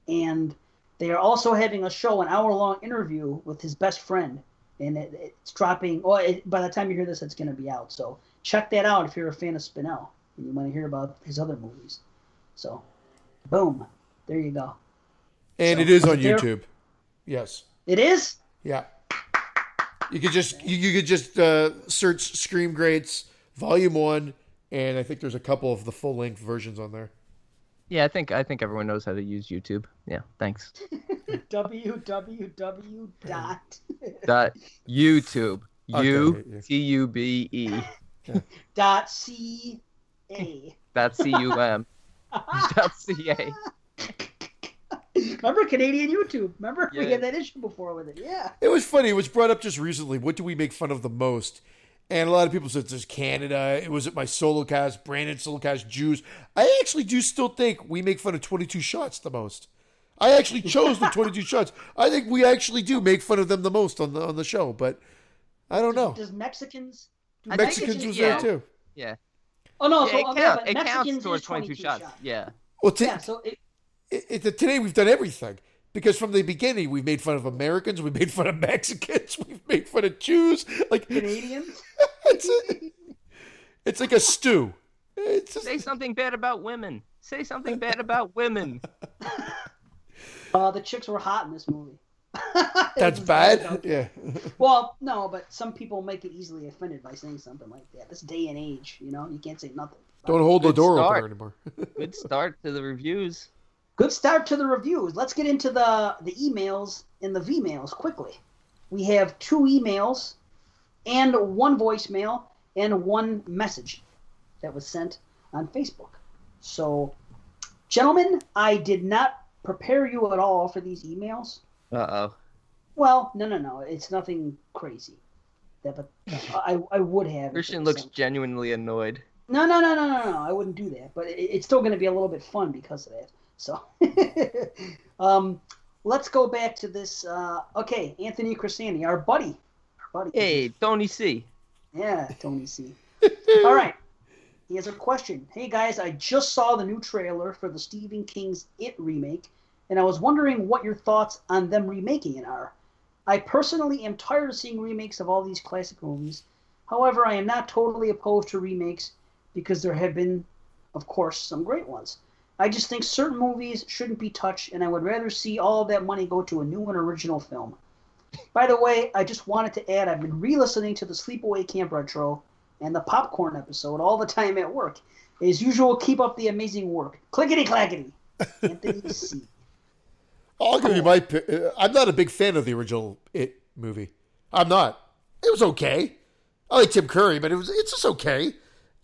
and they are also having a show, an hour long interview with his best friend, and it, it's dropping. Well, it, by the time you hear this, it's going to be out. So check that out if you're a fan of Spinell and you want to hear about his other movies. So, boom, there you go. And So, it is on there- YouTube. Yes. It is. Yeah. You could just you, you could just uh, search Scream Greats Volume One, and I think there's a couple of the full length versions on there. Yeah, I think I think everyone knows how to use YouTube. Yeah, thanks. www dot Dot YouTube. Okay, U yeah. T U B E. dot c a. Dot C U M. Dot C A. Remember Canadian YouTube? Remember we had that issue before with it? Yeah. It was funny. It was brought up just recently. What do we make fun of the most? And a lot of people said there's Canada. It was at my solo cast, Brandon solo cast, Jews. I actually do still think we make fun of 22 shots the most. I actually chose the 22 shots. I think we actually do make fun of them the most on the on the show, but I don't know. Does Mexicans? Do I think Mexicans was yeah. there too. Yeah. Oh no, yeah, so it, oh, count, yeah, it Mexicans counts towards is 22 shots. Yeah. Well, t- Yeah, so it, it, it, today we've done everything because from the beginning we've made fun of Americans, we've made fun of Mexicans, we've made fun of Jews. Like Canadians. it's a, it's like a stew. It's just, Say something bad about women. Say something bad about women. Uh, the chicks were hot in this movie. that's bad. Yeah. Well, no, but some people might get easily offended by saying something like that. This day and age, you know, you can't say nothing. Don't hold the door start. open anymore. Good start to the reviews. Good start to the reviews. Let's get into the the emails and the V-mails quickly. We have two emails and one voicemail and one message that was sent on Facebook. So, gentlemen, I did not prepare you at all for these emails. Uh oh. Well, no, no, no. It's nothing crazy. that, but I I would have. Christian it looks something- genuinely annoyed. No, no, no, no, no, no. I wouldn't do that. But it, it's still going to be a little bit fun because of that. So, um, let's go back to this. Uh, okay, Anthony Crisani, our buddy, our buddy. Hey, Tony C. Yeah, Tony C. All right. He has a question. Hey guys, I just saw the new trailer for the Stephen King's It remake, and I was wondering what your thoughts on them remaking it are. I personally am tired of seeing remakes of all these classic movies. However, I am not totally opposed to remakes because there have been, of course, some great ones. I just think certain movies shouldn't be touched, and I would rather see all that money go to a new and original film. By the way, I just wanted to add I've been re listening to the Sleepaway Camp Retro and the Popcorn episode all the time at work. As usual, keep up the amazing work. Clickety clackety. Anthony C. I'll give you my. uh, I'm not a big fan of the original It movie. I'm not. It was okay. I like Tim Curry, but it was. It's just okay.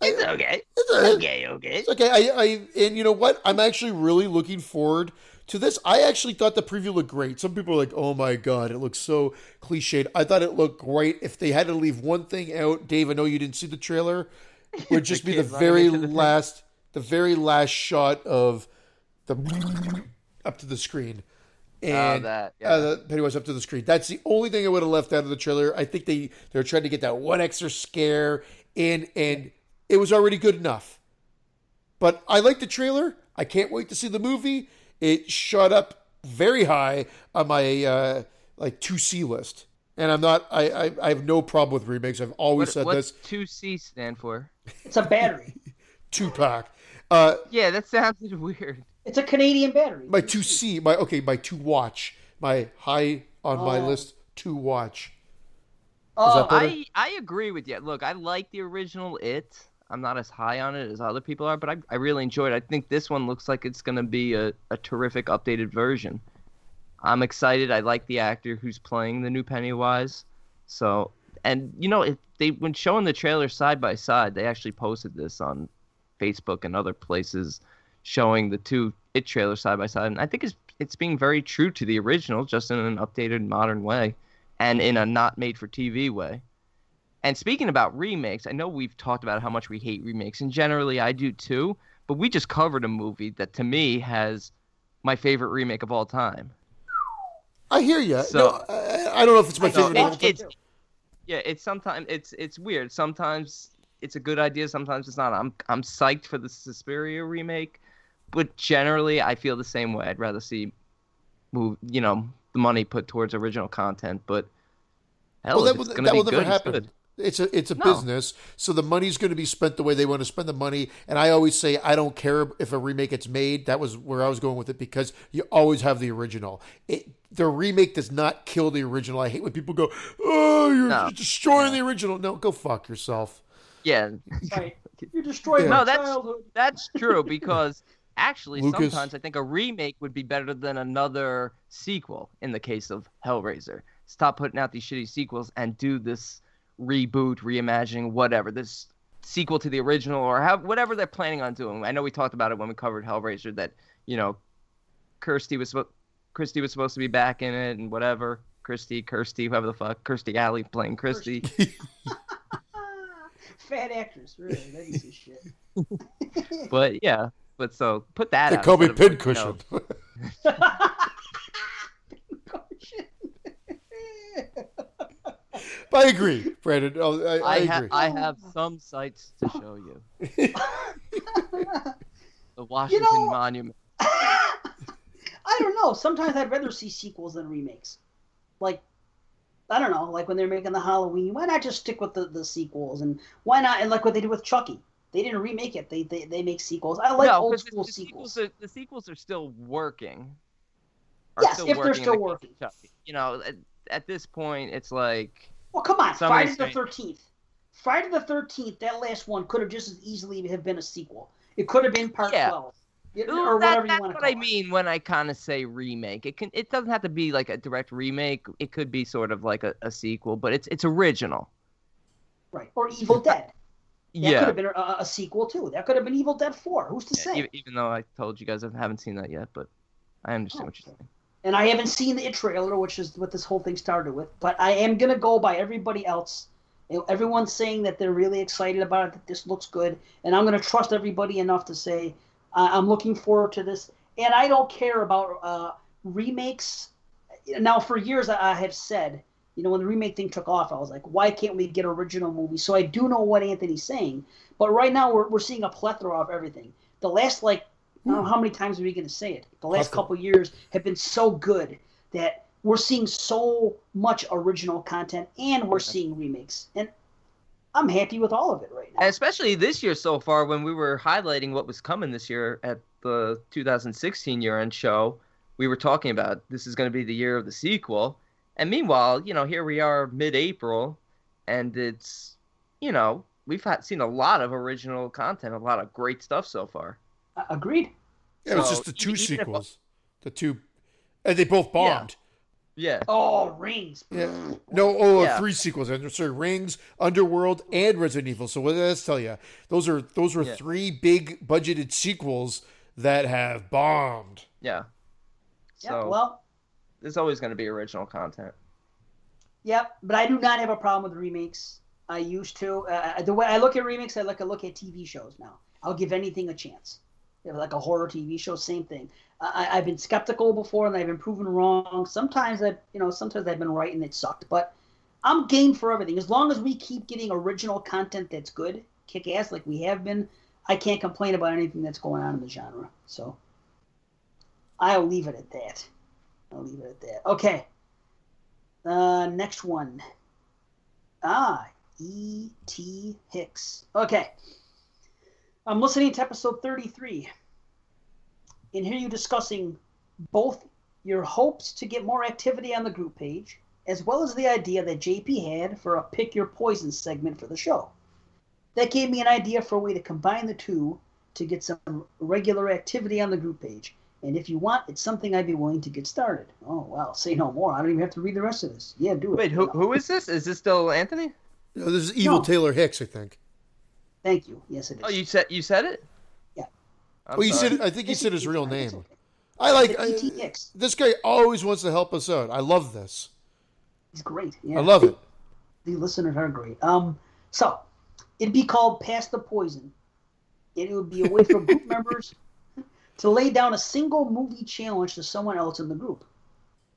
It's okay. It's Okay, okay. It's okay. I, I and you know what? I'm actually really looking forward to this. I actually thought the preview looked great. Some people are like, "Oh my god, it looks so cliched." I thought it looked great. If they had to leave one thing out, Dave, I know you didn't see the trailer. It Would just be the very the thing. last, the very last shot of the up to the screen. And that, yeah. uh, the Pennywise up to the screen. That's the only thing I would have left out of the trailer. I think they they're trying to get that one extra scare in, and it was already good enough. But I like the trailer. I can't wait to see the movie. It shot up very high on my uh, like two C list, and I'm not. I, I I have no problem with remakes. I've always What, said what's this. two C stand for? It's a battery. Tupac. Uh, Yeah, that sounds weird. It's a Canadian battery. my two C. My okay. My two watch. My high on my Oh. list. Two watch. Oh, that? I I agree with you. Look, I like the original It. I'm not as high on it as other people are, but I, I really enjoyed it. I think this one looks like it's going to be a, a terrific updated version. I'm excited. I like the actor who's playing the new Pennywise. So, and you know, it, they when showing the trailer side by side, they actually posted this on Facebook and other places, showing the two It trailers side by side, and I think it's it's being very true to the original, just in an updated, modern way, and in a not made for TV way. And speaking about remakes, I know we've talked about how much we hate remakes, and generally I do too. But we just covered a movie that to me has my favorite remake of all time. I hear you. So- no, I, I don't know if it's my favorite. it- of all time. it's yeah, it's sometimes it's it's weird. Sometimes it's a good idea, sometimes it's not. I'm I'm psyched for the Suspiria remake, but generally I feel the same way. I'd rather see move, you know, the money put towards original content, but hell, well, that will, it's gonna that be will good, never it's happen. Good. It's a it's a No. business, so the money's going to be spent the way they want to spend the money. And I always say I don't care if a remake gets made. That was where I was going with it because you always have the original. It the remake does not kill the original. I hate when people go, "Oh, you're No. destroying the original." No, go fuck yourself. Yeah, Right. You destroyed Yeah. No, that's- childhood. That's true because actually Lucas? sometimes I think a remake would be better than another sequel in the case of Hellraiser. Stop putting out these shitty sequels and do this reboot, reimagining, whatever. This sequel to the original or have whatever they're planning on doing. I know we talked about it when we covered Hellraiser that, you know, Kirsty was supposed Christy was supposed to be back in it and whatever. Christy, Kirsty, whoever the fuck, Kirstie Alley playing Christy. Fat actress, really. That piece of shit. But yeah, but so put that The out call me instead you know, I agree, Brandon. Oh, I, I, I, ha- agree. I have some sites to show you. The Washington know- Monument. I don't know. Sometimes I'd rather see sequels than remakes. Like, I don't know. Like when they're making the Halloween, why not just stick with the, the sequels? And why not? And like what they did with Chucky, they didn't remake it. They they, they make sequels. I like no, old 'cause the, school the sequels. sequels. Are, the sequels are still working. Are Yes, if they're still the case of working. Chucky. You know, at, at this point, it's like Well, come on, Somebody Friday the Thirteenth. Friday the Thirteenth. That last one could have just as easily have been a sequel. It could have been part Yeah. twelve, It- Ooh, or that- whatever you that's want to what call I it. mean when I kind of say remake. It can. It doesn't have to be like a direct remake. It could be sort of like a, a sequel, but it's it's original. Right. Or Evil Dead. That could have been a, a sequel too. That could have been Evil Dead Four. Who's to yeah, say? e- even though I told you guys I haven't seen that yet, but I understand Oh, what you're saying. And I haven't seen the It trailer, which is what this whole thing started with. But I am gonna go by everybody else Everyone's saying that they're really excited about it, that this looks good, and I'm to trust everybody enough to say I'm looking forward to this. And I don't care about uh, remakes. Now, for years, I have said, you know, when the remake thing took off, I was like, why can't we get original movies? So I do know what Anthony's saying, but right now we're, we're seeing a plethora of everything. The last, like, I don't know hmm. how many times are we going to say it? The last couple years have been so good that we're seeing so much original content and we're seeing remakes. And I'm happy with all of it right now. Especially this year so far when we were highlighting what was coming this year at the 2016 year end show. We were talking about this is going to be the year of the sequel. And meanwhile, you know, here we are mid April and it's, you know, we've had, seen a lot of original content, a lot of great stuff so far. Uh, agreed. Yeah, so, it's just the two sequels. If, the two, and they both bombed. Yeah. Oh, Rings. Yeah. No, oh, yeah. three sequels. Sorry, Rings, Underworld, and Resident Evil. So what does that tell you? Those are those were yeah. three big budgeted sequels that have bombed. Yeah. So yeah, well, there's always going to be original content. Yep, but I do not have a problem with remakes. I used to. Uh, the way I look at remakes, I look I look at TV shows now. I'll give anything a chance. Like a horror TV show, same thing. I, have been skeptical before, and I've been proven wrong. Sometimes I, you know, sometimes I've been right and it sucked. But I'm game for everything as long as we keep getting original content that's good, kick ass like we have been. I can't complain about anything that's going on in the genre. So I'll leave it at that. I'll leave it at that. Okay. Uh, next one. Ah, E.T. Hicks. Okay. I'm listening to episode 33 and hear you discussing both your hopes to get more activity on the group page, as well as the idea that JP had for a pick your poison segment for the show. That gave me an idea for a way to combine the two to get some regular activity on the group page. And if you want, it's something I'd be willing to get started. Oh, well, say no more. I don't even have to read the rest of this. Yeah, do it. Wait, who, who is this? Is this still Anthony? No, this is Evil no. Taylor Hicks, I think. Thank you. Yes, it is. Oh, you said you said it? I'm well, you said I think he said his real name. I like I, this guy. Always wants to help us out. I love this. He's great. Yeah. I love it. The listeners are great. Um, so it'd be called "Pass the Poison." and It would be a way for group members to lay down a single movie challenge to someone else in the group.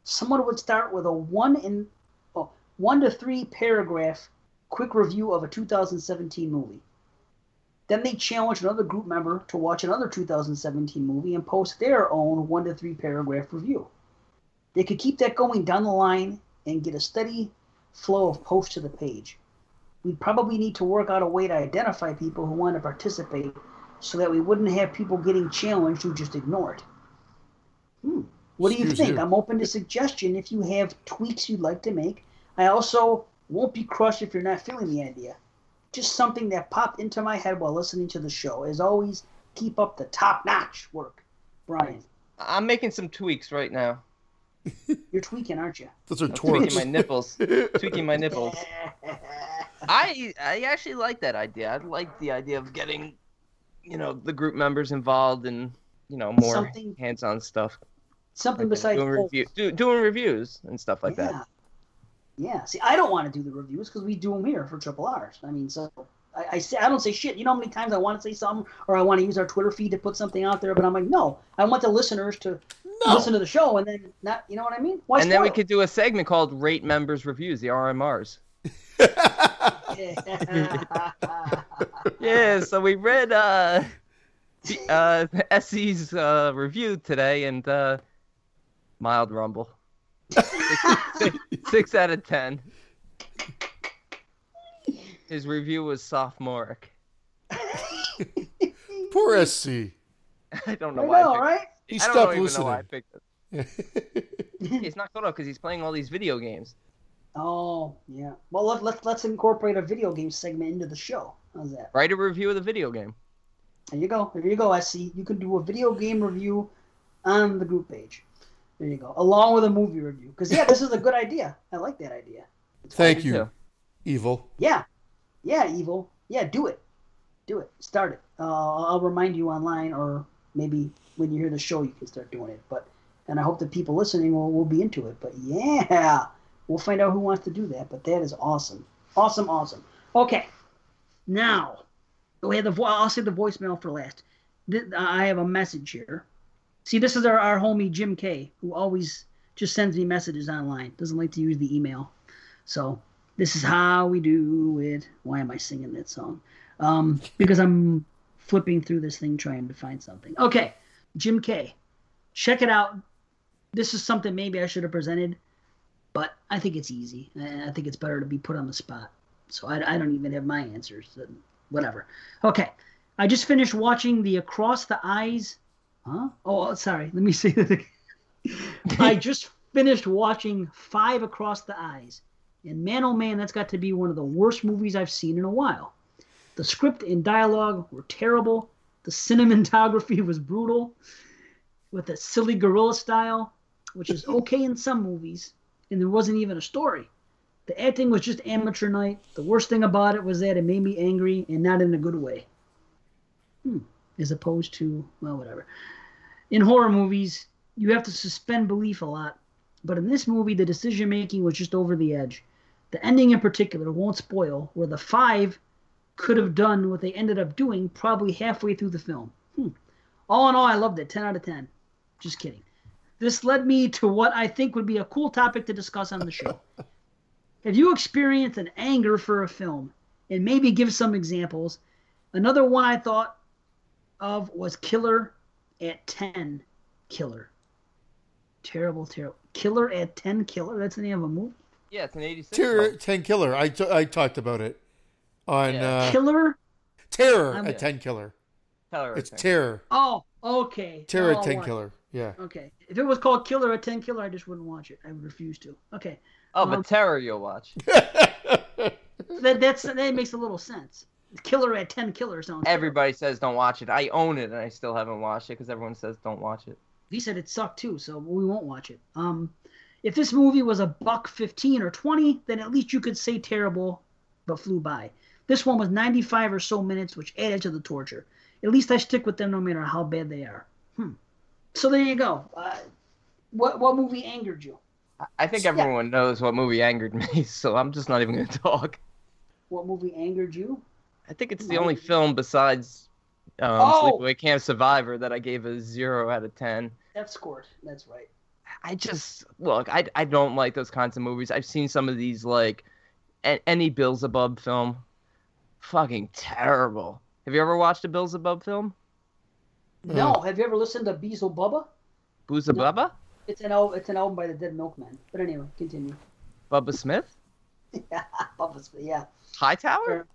Someone would start with a one in oh, one to three paragraph quick review of a 2017 movie. Then they challenge another group member to watch another 2017 movie and post their own one to three paragraph review. They could keep that going down the line and get a steady flow of posts to the page. We'd probably need to work out a way to identify people who want to participate so that we wouldn't have people getting challenged who just ignore it. Hmm. What do you Excuse think? You. I'm open to suggestion if you have tweaks you'd like to make. I also won't be crushed if you're not feeling the idea just something that popped into my head while listening to the show. As always, keep up the top notch work, Brian. I'm making some tweaks right now. You're tweaking, aren't you? Those are tweaking my nipples. tweaking my nipples. I I actually like that idea. I like the idea of getting, you know, the group members involved and you know, more something, hands-on stuff. Something like besides doing, review, do, doing reviews and stuff like yeah. that. Yeah. See, I don't want to do the reviews because we do them here for Triple R's. I mean, so I, I, say I don't say shit. You know how many times I want to say something or I want to use our Twitter feed to put something out there, but I'm like, no, I want the listeners to no. listen to the show and then not. You know what I mean? Why and then we could do a segment called Rate Members Reviews, the RMRs. yeah. So we read uh, the, uh, SC's uh, review today and uh, mild rumble six, six out of ten. His review was sophomoric. Poor SC. I don't know I why. Know, right? He stopped listening. I picked it. he's not caught up because he's playing all these video games. Oh yeah. Well, let, let, let's incorporate a video game segment into the show. How's that? Write a review of the video game. There you go. There you go. SC. You can do a video game review on the group page. There you go. Along with a movie review. Because, yeah, this is a good idea. I like that idea. It's Thank you, too. Evil. Yeah. Yeah, Evil. Yeah, do it. Do it. Start it. Uh, I'll remind you online, or maybe when you hear the show, you can start doing it. But And I hope that people listening will, will be into it. But, yeah, we'll find out who wants to do that. But that is awesome. Awesome, awesome. Okay, now we have the. vo- I'll say the voicemail for last. I have a message here. See, this is our, our homie Jim K, who always just sends me messages online. Doesn't like to use the email. So this is how we do it. Why am I singing that song? Um, because I'm flipping through this thing trying to find something. Okay, Jim K, check it out. This is something maybe I should have presented, but I think it's easy. I think it's better to be put on the spot. So I, I don't even have my answers. Whatever. Okay, I just finished watching the Across the Eyes. Huh? Oh, sorry. Let me say that. again. I just finished watching Five Across the Eyes. And man, oh man, that's got to be one of the worst movies I've seen in a while. The script and dialogue were terrible. The cinematography was brutal with a silly gorilla style, which is okay in some movies, and there wasn't even a story. The acting was just amateur night. The worst thing about it was that it made me angry and not in a good way. Hmm. As opposed to, well, whatever. In horror movies, you have to suspend belief a lot, but in this movie, the decision making was just over the edge. The ending in particular won't spoil, where the five could have done what they ended up doing probably halfway through the film. Hmm. All in all, I loved it. 10 out of 10. Just kidding. This led me to what I think would be a cool topic to discuss on the show. Have you experienced an anger for a film? And maybe give some examples. Another one I thought of was Killer at 10 Killer. Terrible, terrible. Killer at 10 Killer? That's the name of a movie? Yeah, it's an 86. Terror film. Ten Killer. I, t- I talked about it on Yeah. uh, Killer? Terror I'm- at Ten Killer. Terror It's everything. Terror. Oh, okay. Terror at Ten what? Killer. Yeah. Okay. If it was called Killer at 10 Killer, I just wouldn't watch it. I would refuse to. Okay. Oh, but Um, Terror you'll watch. That that's that makes a little sense. Killer at 10 Killer sounds terrible. Everybody says don't watch it. I own it, and I still haven't watched it because everyone says don't watch it. He said it sucked too, so we won't watch it. Um, if this movie was a buck fifteen or twenty, then at least you could say terrible, but flew by. This one was ninety-five or so minutes, which added to the torture. At least I stick with them no matter how bad they are. Hmm. So there you go. Uh, what what movie angered you? I- think Yeah. everyone knows what movie angered me, so I'm just not even going to talk. What movie angered you? I think it's the only film besides um, Oh! Sleepaway Camp Survivor that I gave a zero out of ten. That scored. That's right. I just look. I I don't like those kinds of movies. I've seen some of these like a- any Bill Zebub film. Fucking terrible. Have you ever watched a Bill Zebub film? No, have you ever listened to Beezle Bubba? Booza Bubba? It's an al- it's an album by the Dead Milkman. But anyway, continue. Bubba Smith? yeah, Bubba's, yeah. Hightower?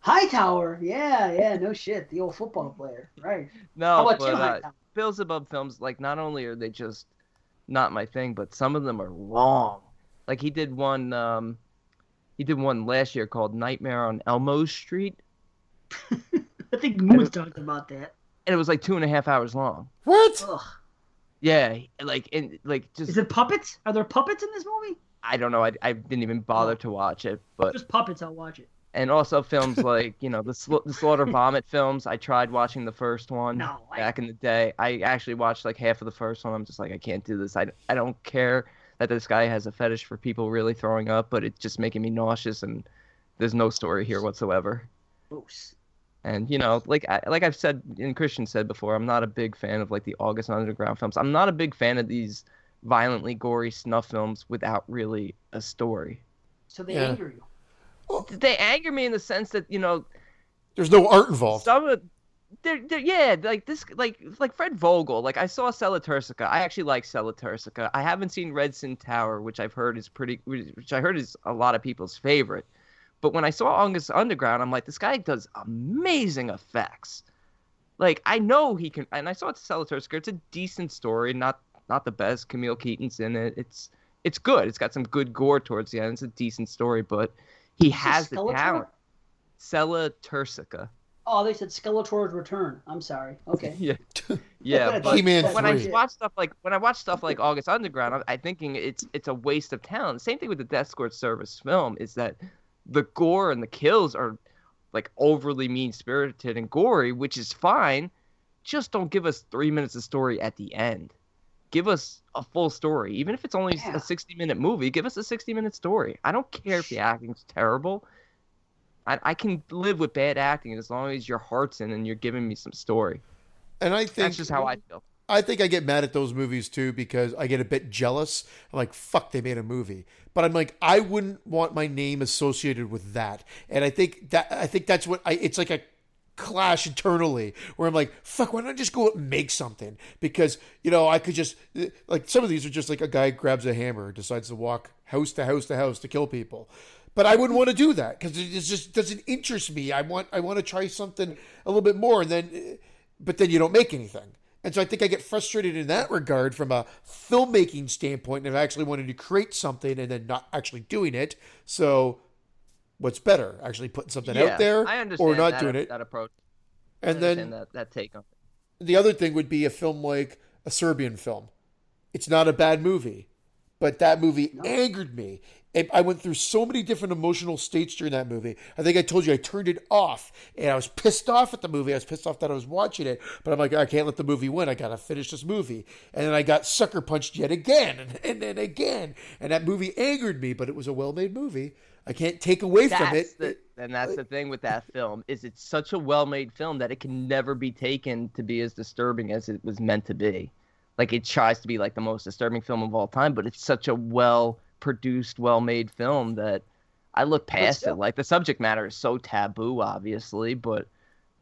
Hightower, yeah, yeah, no shit, the old football player, right? How No, about but Jim uh, Hightower? Bill Zebub films, like, not only are they just not my thing, but some of them are long. Like, he did one, um, he did one last year called Nightmare on Elmo Street, I think Moon's talked about that. and it was like two and a half hours long. What? Ugh. Yeah, like, and like, just Is it puppets? Are there puppets in this movie? I don't know. I, I didn't even bother to watch it, but Just puppets, I'll watch it. And also films like you know the Sla- the Slaughter Vomit films. I tried watching the first one No, I- back in the day. I actually watched like half of the first one. I'm just like I can't do this. I I don't care that this guy has a fetish for people really throwing up, but it's just making me nauseous and there's no story here whatsoever. Gross. And you know, like I, like I've said and Christian said before, I'm not a big fan of like the August Underground films. I'm not a big fan of these violently gory snuff films without really a story. So they Yeah. anger you. They anger me in the sense that you know There's no art involved. some of they're, they're yeah like this like like Fred Vogel like I saw Sella Turcica I actually like Sella Turcica I haven't seen Redsin Tower which I've heard is pretty which I heard is a lot of people's favorite. But when I saw August Underground I'm like this guy does amazing effects. Like I know he can and I saw Sella Turcica it's a decent story not not the best. Camille Keaton's in it. It's it's good. It's got some good gore towards the end. It's a decent story but he has the Skeletor? talent Sella Turcica Oh, they said Skeletor's return. I'm sorry. Okay. yeah, yeah. But He-Man when I watch stuff like when I watch stuff like August Underground, I'm, I'm thinking it's it's a waste of talent. Same thing with the Death Squad Service film is that the gore and the kills are like overly mean spirited and gory, which is fine. Just don't give us three minutes of story at the end. Give us a full story, even if it's only Yeah. a 60 minute movie. Give us a 60 minute story. I don't care if the acting's terrible. I, I can live with bad acting as long as your heart's in and you're giving me some story. And I think That's just how I feel. I think I get mad at those movies too because I get a bit jealous. I'm like, fuck, they made a movie. But I'm like, I wouldn't want my name associated with that. And I think that I think that's what I it's like a clash internally where I'm like, fuck, why don't I just go and make something? Because, you know, I could just like some of these are just like a guy grabs a hammer, decides to walk house to house to house to kill people. But I wouldn't want to do that because it just doesn't interest me. I want I want to try something a little bit more and then but then you don't make anything. And so I think I get frustrated in that regard from a filmmaking standpoint of actually wanting to create something and then not actually doing it. So what's better, actually putting something Yeah, out there I understand or not that, doing it? that approach. I And then that, that take on it. the other thing would be a film like a Serbian film. It's not a bad movie, but that movie angered me. And I went through so many different emotional states during that movie. I think I told you I turned it off and I was pissed off at the movie. I was pissed off that I was watching it, but I'm like, I can't let the movie win. I got to finish this movie. And then I got sucker punched yet again and, and then again. And that movie angered me, but it was a well made movie. I can't take away from it. the, and that's the thing with that film is it's such a well-made film that it can never be taken to be as disturbing as it was meant to be. Like it tries to be like the most disturbing film of all time, but it's such a well-produced, well-made film that I look past still- it. Like the subject matter is so taboo, obviously, but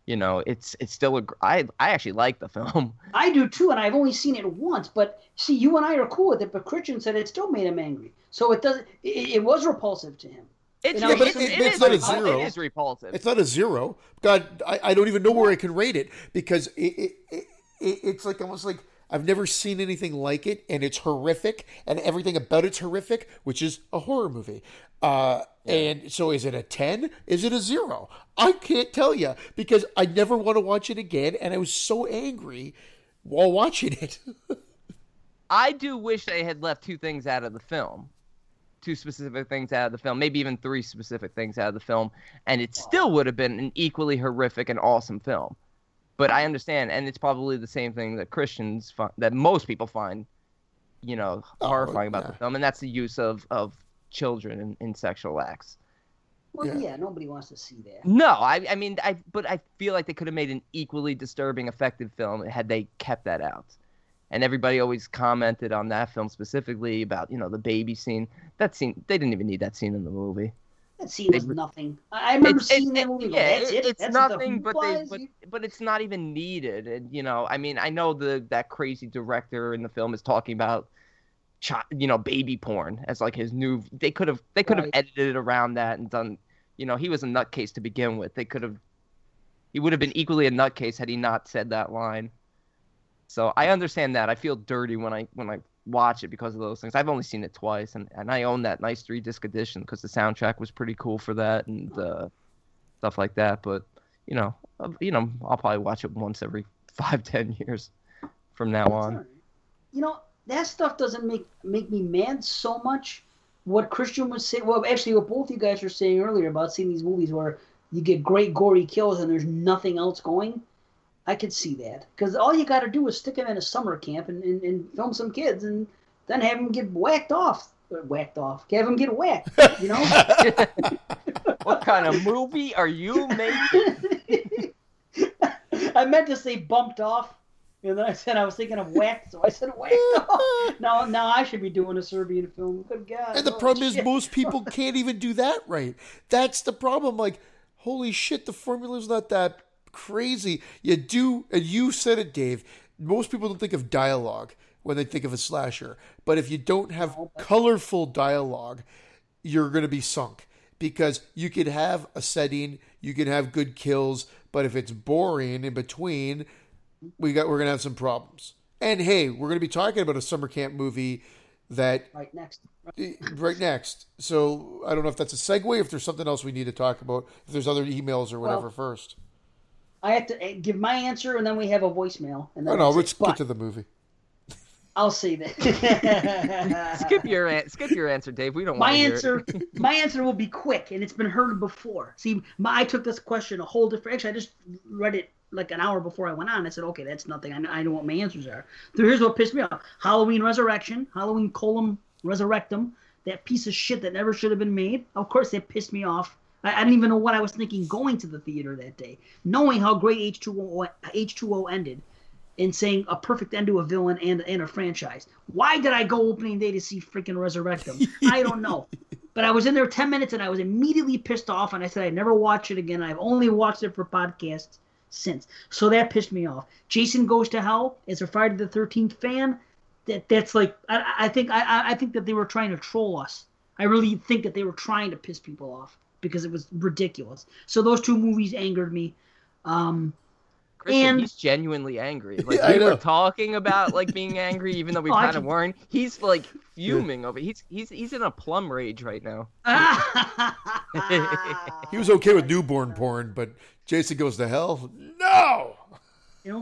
you know, it's it's still a. gr- I I actually like the film. I do too, and I've only seen it once. But see, you and I are cool with it. But Christian said it still made him angry, so it does. It, it was repulsive to him. It's, Yeah, but it's, it- it it's is not a zero. It is repulsive. It's not a zero. God, I, I don't even know where I can rate it because it, it, it, it it's like almost like I've never seen anything like it, and it's horrific, and everything about it's horrific, which is a horror movie. Uh, And so, is it a ten? Is it a zero? I can't tell you because I never want to watch it again, and I was so angry while watching it. I do wish they had left two things out of the film. Two specific things out of the film, maybe even three specific things out of the film, and it still would have been an equally horrific and awesome film. But I understand, and it's probably the same thing that Christians find, that most people find, you know, Oh, horrifying about yeah. the film, and that's the use of of children in, in sexual acts. Well, Yeah. yeah. nobody wants to see that. No, I I mean I but I feel like they could have made an equally disturbing, effective film had they kept that out. And everybody always commented on that film specifically about you know the baby scene. That scene they didn't even need that scene in the movie. That scene was nothing. I remember It's, seeing it's, that movie. yeah, it- it. it's That's nothing, but they but, but it's not even needed. And you know, I mean, I know the that crazy director in the film is talking about, chi- you know, baby porn as like his new. They could have they could have Right. edited it around that and done. You know, he was a nutcase to begin with. They could have. He would have been equally a nutcase had he not said that line. So I understand that. I feel dirty when I when I watch it because of those things. I've only seen it twice, and, and I own that nice three disc edition because the soundtrack was pretty cool for that and uh, stuff like that. But you know, uh, you know, I'll probably watch it once every five ten years from now on. You know, that stuff doesn't make make me mad so much. What Christian was saying, well, actually, what both you guys were saying earlier about seeing these movies where you get great gory kills and there's nothing else going, I could see that. Because all you got to do is stick them in a summer camp and, and, and film some kids and then have them get whacked off. Uh, whacked off. Have them get whacked, you know? what kind of movie are you making? I meant to say bumped off. And then I said I was thinking of whacked, so I said whacked off. Now, now I should be doing a Serbian film. Good God. And the oh, problem is, most people can't even do that right. That's the problem. Like, holy shit, the formula's not that crazy. You do, and you said it, Dave. Most people don't think of dialogue when they think of a slasher. But if you don't have colorful dialogue, you're going to be sunk because you could have a setting, you can have good kills, but if it's boring in between, we got we're going to have some problems. And hey, we're going to be talking about a summer camp movie that Right next. right next. So I don't know if that's a segue. If there's something else we need to talk about. If there's other emails or whatever Well, first. I have to uh, give my answer, and then we have a voicemail. And then Oh no, that's let's But get to the movie. I'll say that. skip your an- skip your answer, Dave. We don't my want to hear answer. it. my answer will be quick, and it's been heard before. See, my, I took this question a whole different. Actually, I just read it like an hour before I went on. I said, okay, that's nothing. I know, I know what my answers are. So here's what pissed me off: Halloween Resurrection, Halloween Colum Resurrectum, that piece of shit that never should have been made. Of course, that pissed me off I, I didn't even know what I was thinking going to the theater that day, knowing how great H2O H2O ended, and saying a perfect end to a villain and and a franchise. Why did I go opening day to see freaking Resurrect them? I don't know. But I was in there 10 minutes and I was immediately pissed off and I said I'd never watch it again. I've only watched it for podcasts since. So that pissed me off. Jason Goes to Hell as a Friday the 13th fan. That that's like I, I think I, I think that they were trying to troll us. I really think that they were trying to piss people off because it was ridiculous. So those two movies angered me. Um, Christian, And- he's genuinely angry. Like Yeah, I we were talking about like being angry, even though we Oh, I kind of weren't. He's like fuming over. He's he's he's in a plum rage right now. He was okay with newborn porn, but Jason goes to hell. No.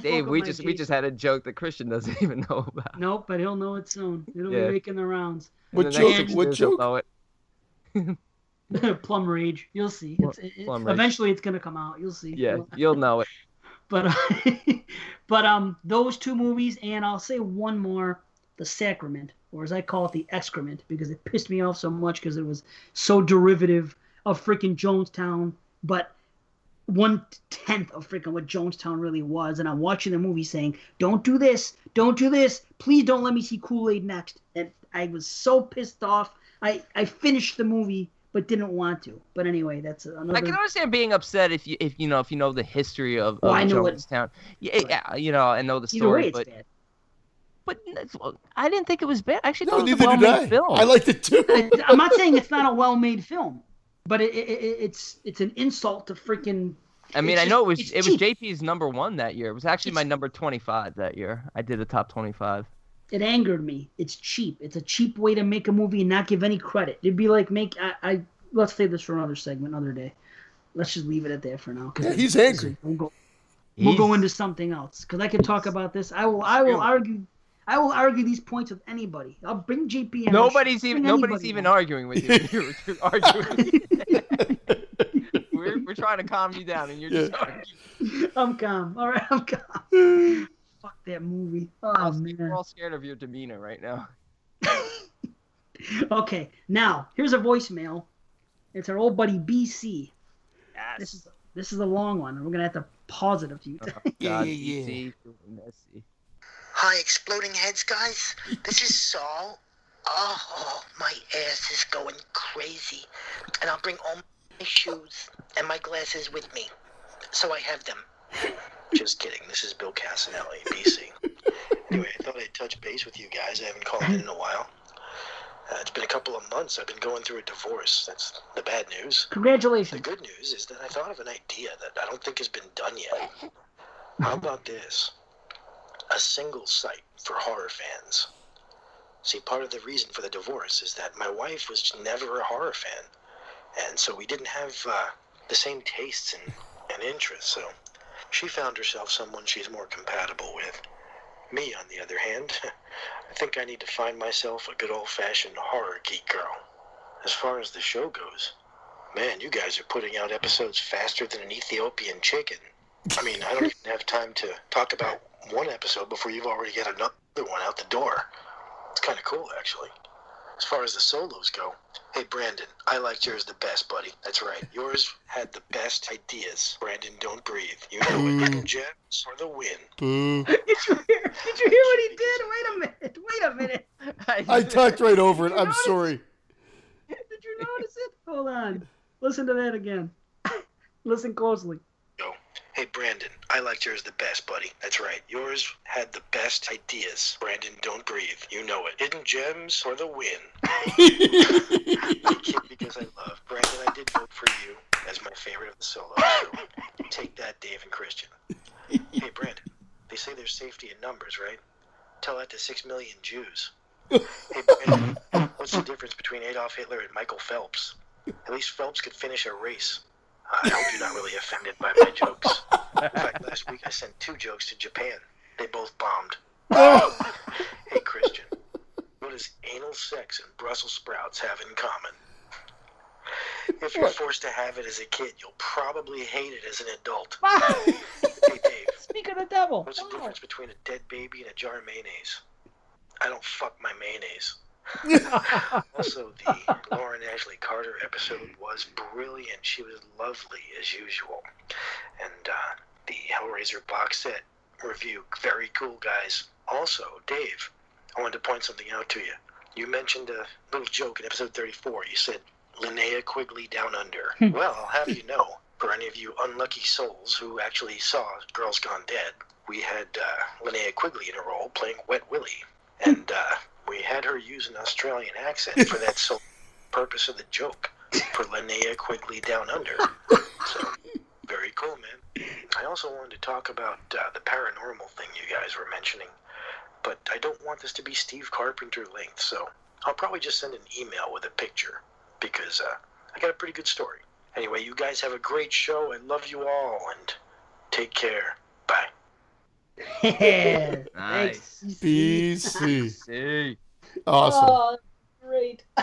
Dave, we with my just we just had a joke that Christian doesn't even know about. Nope, but he'll know it soon. It'll Yeah. be making the rounds. In What the joke- what joke? Plum Rage. You'll see. It's, it, it- eventually, it's gonna come out. You'll see. Yeah, you'll know it. But but um, those two movies, and I'll say one more, The Sacrament, or as I call it, The Excrement, because it pissed me off so much because it was so derivative of freaking Jonestown, but one tenth of freaking what Jonestown really was. And I'm watching the movie saying, "Don't do this, don't do this, please don't let me see Kool Aid next." And I was so pissed off. I I finished the movie but didn't want to. But anyway, that's another. I can understand being upset if you if you know if you know the history of, Well, of I know it- Jonestown. Yeah, yeah, you know, and know the Either story, way, it's but bad. but that's- well, I didn't think it was bad. I actually No, thought it was a neither did I. well-made film. I liked it too. I, I'm not saying it's not a well-made film, but it, it, it, it's it's an insult to freaking. I mean, it's I know it was it was cheap. JP's number one that year. It was actually my number twenty five that year. I did the top twenty five. It angered me. It's cheap. It's a cheap way to make a movie and not give any credit. It'd be like make I, I let's save this for another segment, another day. Let's just leave it at that for now. 'cause Yeah, he's angry. We'll go, we'll go into something else because I can talk about this. I will. I will argue. I will argue these points with anybody. I'll bring JP. Nobody's Bring even nobody's even on. arguing with you. You're, you're arguing. we're we're trying to calm you down, and you're just Yeah. arguing. I'm calm. All right, I'm calm. Fuck that movie. Oh man. We're all scared of your demeanor right now. Okay, now here's a voicemail. It's our old buddy BC. This is this is a long one. We're gonna have to pause it a few oh, times. Yeah, God, yeah, yeah. DC, you're. Hi, exploding heads, guys. This is Saul. Oh, my ass is going crazy. And I'll bring all my shoes and my glasses with me. So I have them. Just kidding. This is Bill Casanelli, BC. Anyway, I thought I'd touch base with you guys. I haven't called in in a while. Uh, it's been a couple of months. I've been going through a divorce. That's the bad news. Congratulations. The good news is that I thought of an idea that I don't think has been done yet. How about this? A single site for horror fans. See, part of the reason for the divorce is that my wife was never a horror fan. And so we didn't have uh, the same tastes and, and interests. So she found herself someone she's more compatible with. Me, on the other hand, I think I need to find myself a good old fashioned horror geek girl. As far as the show goes, Man, you guys are putting out episodes faster than an Ethiopian chicken. I mean, I don't even have time to talk about one episode before you've already got another one out the door. It's kind of cool, actually. As far as the solos go, hey, Brandon, I liked yours the best, buddy. That's right. Yours had the best ideas. Brandon, don't breathe. You know it. Hidden gems or the win. Boo. Did you hear? Did you hear what he did? Wait a minute. Wait a minute. I talked right over it. I'm notice? sorry. Did you notice it? Hold on. Listen to that again. Listen closely. Hey, Brandon, I liked yours the best, buddy. That's right. Yours had the best ideas. Brandon, don't breathe. You know it. Hidden gems or the win. I kid because I love. Brandon, I did vote for you as my favorite of the solo. So take that, Dave and Christian. Hey, Brandon, they say there's safety in numbers, right? Tell that to six million Jews. Hey, Brandon, what's the difference between Adolf Hitler and Michael Phelps? At least Phelps could finish a race. I hope you're not really offended by my jokes. In fact, last week I sent two jokes to Japan. They both bombed. Oh. Hey, Christian, what does anal sex and Brussels sprouts have in common? If you're forced to have it as a kid, you'll probably hate it as an adult. Hey, Dave, Speak of the devil. what's the difference between a dead baby and a jar of mayonnaise? I don't fuck my mayonnaise. also, the Lauren Ashley Carter episode was brilliant. She was lovely as usual. And uh, the Hellraiser box set review, very cool, guys. Also, Dave, I wanted to point something out to you. You mentioned a little joke in episode 34. You said Linnea Quigley down under. well, I'll have you know, for any of you unlucky souls who actually saw Girls Gone Dead, we had uh, Linnea Quigley in a role playing Wet Willie. And uh, we had her use an Australian accent for that sole purpose of the joke for Linnea Quigley down under. So, very cool, man. I also wanted to talk about uh, the paranormal thing you guys were mentioning, but I don't want this to be Steve Carpenter length, so I'll probably just send an email with a picture because uh, I got a pretty good story. Anyway, you guys have a great show. I love you all, and take care. Bye. Thanks. Nice. BC. Awesome. Oh, great.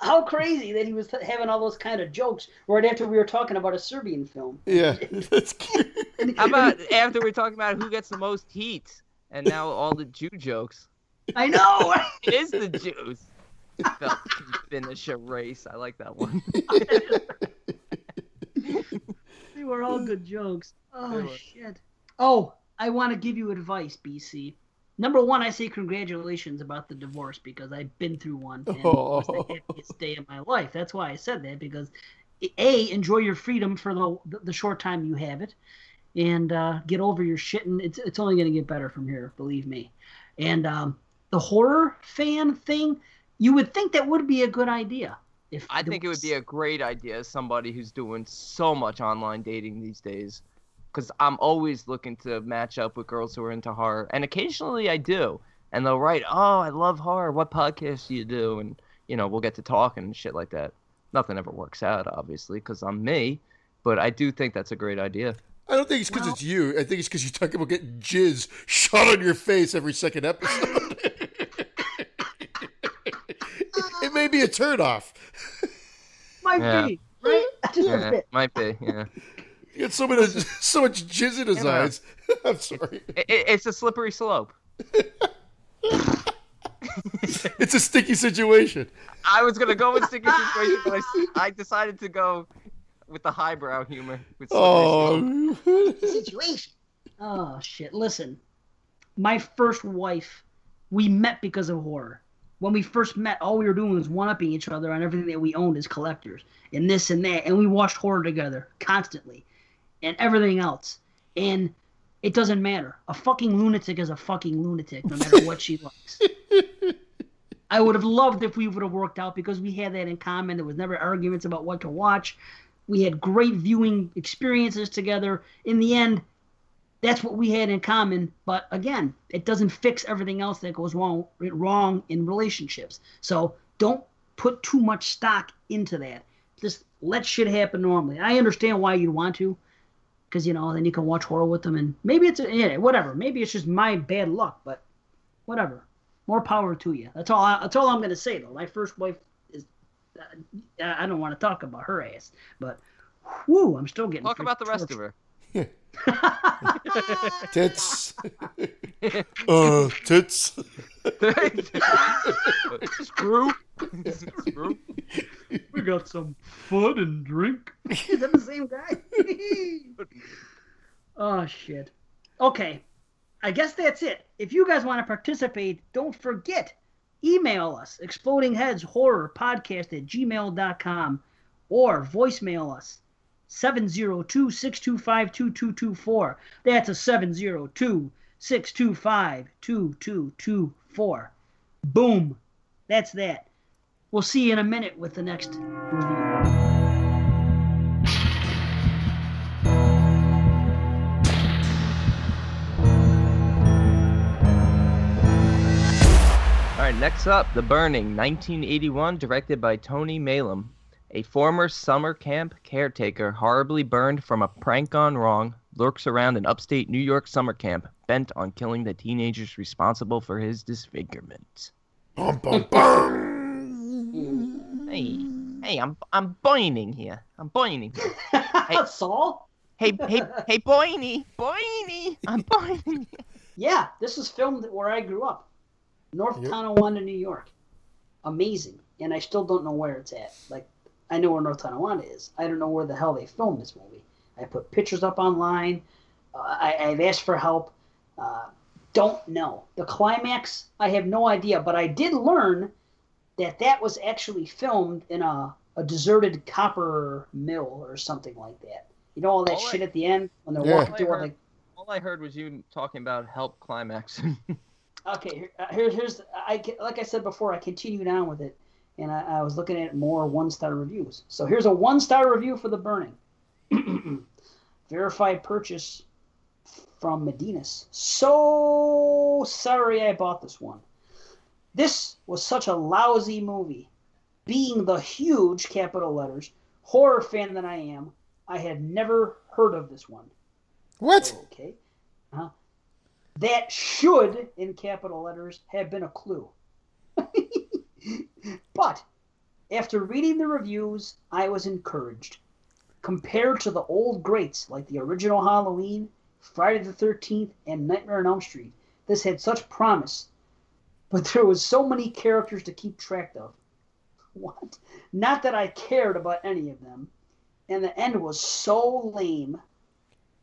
How crazy that he was having all those kind of jokes right after we were talking about a Serbian film. Yeah, that's cute. How about after we're talking about who gets the most heat, and now all the Jew jokes? I know. It is the Jews. Felt to finish a race. I like that one. they were all good jokes. Oh shit. Oh, I want to give you advice, BC. Number one, I say congratulations about the divorce because I've been through one and it was Oh. the happiest day of my life. That's why I said that because a enjoy your freedom for the the short time you have it, and uh, get over your shit. And it's it's only going to get better from here, believe me. And um, the horror fan thing, you would think that would be a good idea. If I think it would be a great idea as somebody who's doing so much online dating these days. Because I'm always looking to match up with girls who are into horror. And occasionally I do. And they'll write, Oh, I love horror. What podcast do you do? And, you know, we'll get to talking and shit like that. Nothing ever works out, obviously, because I'm me. But I do think that's a great idea. I don't think it's because Well- it's you. I think it's because you're talking about getting jizz shot on your face every second episode. it may be a turnoff. might Yeah. be right. Just a bit. might be. Yeah. He had so much, so much jizz in his Yeah. eyes. I'm sorry. It, it- it's a slippery slope. It's a sticky situation. I was gonna go with sticky situation, but I, s- I decided to go with the highbrow humor. With slippery oh, slope. Oh, situation. Oh shit! Listen, my first wife, we met because of horror. When we first met, all we were doing was one-upping each other on everything that we owned as collectors, and this and that, and we watched horror together constantly, and everything else. And it doesn't matter. A fucking lunatic is a fucking lunatic, no matter what she likes. I would have loved if we would have worked out because we had that in common. There was never arguments about what to watch. We had great viewing experiences together. In the end, that's what we had in common. But again, it doesn't fix everything else that goes wrong wrong in relationships. So don't put too much stock into that. Just let shit happen normally. I understand why you'd want to, because you know then you can watch horror with them, and maybe it's yeah, whatever. Maybe it's just my bad luck, but whatever. More power to you. That's all. I, that's all I'm gonna say though. My first wife is. Uh, I don't want to talk about her ass, but whoo, I'm still getting. Talk about the rest of her. tits. uh, tits. Screw. Screw. We got some food and drink. Is that the same guy? oh shit. Okay. I guess that's it. If you guys want to participate, don't forget, email us, explodingheadshorrorpodcast at gmail.com or voicemail us 702-625-2224. That's a 702-625-2224. Boom. That's that. We'll see you in a minute with the next review. All right, next up, The Burning, 1981, directed by Tony Maylam. A former summer camp caretaker, horribly burned from a prank gone wrong, lurks around an upstate New York summer camp, bent on killing the teenagers responsible for his disfigurement. Bum, bum, bum. Hey, hey, I'm I'm boining here. I'm boining. Hey. Saul? Hey, hey, hey, boiny, boiny, I'm boining. Yeah, this is filmed where I grew up. North Yep. Tonawanda, New York. Amazing, and I still don't know where it's at. Like, I know where North Tonawanda is. I don't know where the hell they filmed this movie. I put pictures up online. Uh, I, I've asked for help. Uh, don't know the climax. I have no idea, but I did learn that that was actually filmed in a, a deserted copper mill or something like that. You know all that All I- shit at the end when they're Yeah. walking All I through all heard- the All I heard was you talking about help climax. Okay, here, uh, here, here's I like I said before, I continued on with it, and I, I was looking at more one star reviews. So here's a one star review for The Burning. Verified purchase from Medinas. So sorry I bought this one. This was such a lousy movie. Being the huge capital letters horror fan that I am, I had never heard of this one. What? Okay. Uh, that should, in capital letters, have been a clue. but after reading the reviews, I was encouraged. Compared to the old greats like the original Halloween, Friday the 13th, and Nightmare on Elm Street, this had such promise. But there was so many characters to keep track of. What? Not that I cared about any of them. And the end was so lame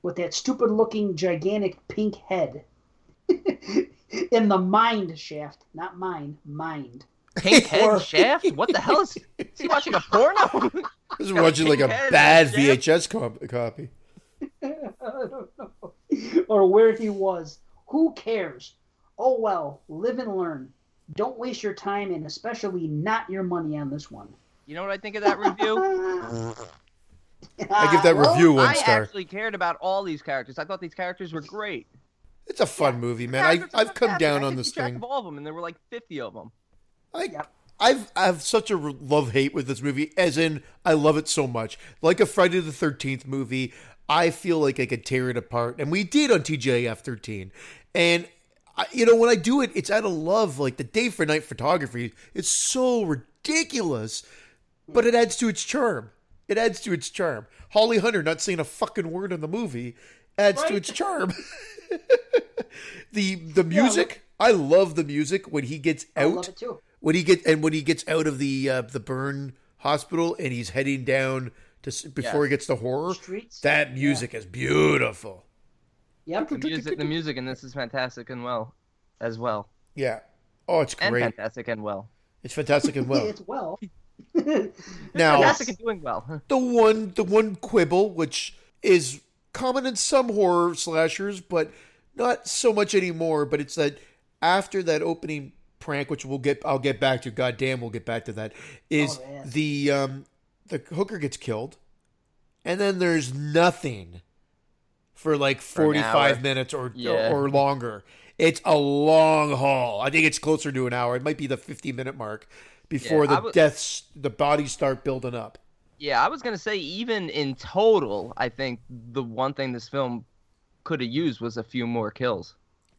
with that stupid looking gigantic pink head in the mind shaft not mine mind Pink head Or- shaft? What the hell is? Is he watching a porno? This is watching like a Pink head, bad Jeff. VHS cop- copy. I don't know. or where he was who cares oh well live and learn don't waste your time and especially not your money on this one You know what I think of that review? I give that Well, review one I star. actually cared about all these characters. I thought these characters were great. It's a fun movie, man. I, I've come down I on could this keep track thing. Of all of them, and there were like fifty of them. I, Yep. I've I have such a love hate with this movie, as in I love it so much. Like a Friday the Thirteenth movie, I feel like I could tear it apart, and we did on TJF thirteen. And I, you know, when I do it, it's out of love. Like the day for night photography, it's so ridiculous, but it adds to its charm. It adds to its charm. Holly Hunter not saying a fucking word in the movie adds to its charm. the the music, I love the music when he gets i out love it too when he get and when he gets out of the uh, the burn hospital and he's heading down to s- before he gets to horror. streets That music is beautiful. yep The music, the music in this is fantastic and well, as well, Yeah. Oh, it's great. and great. fantastic and well. It's fantastic and well. it's well Now, Fantastic and doing well. the one the one quibble which is common in some horror slashers but not so much anymore but it's that after that opening prank which we'll get I'll get back to goddamn we'll get back to that is Oh, the um the hooker gets killed and then there's nothing for like 45 hour. minutes or Yeah. or longer it's a long haul i think it's closer to an hour it might be the 50 minute mark before Yeah, the would- deaths the bodies start building up Yeah, I was gonna say even in total, I think the one thing this film could have used was a few more kills.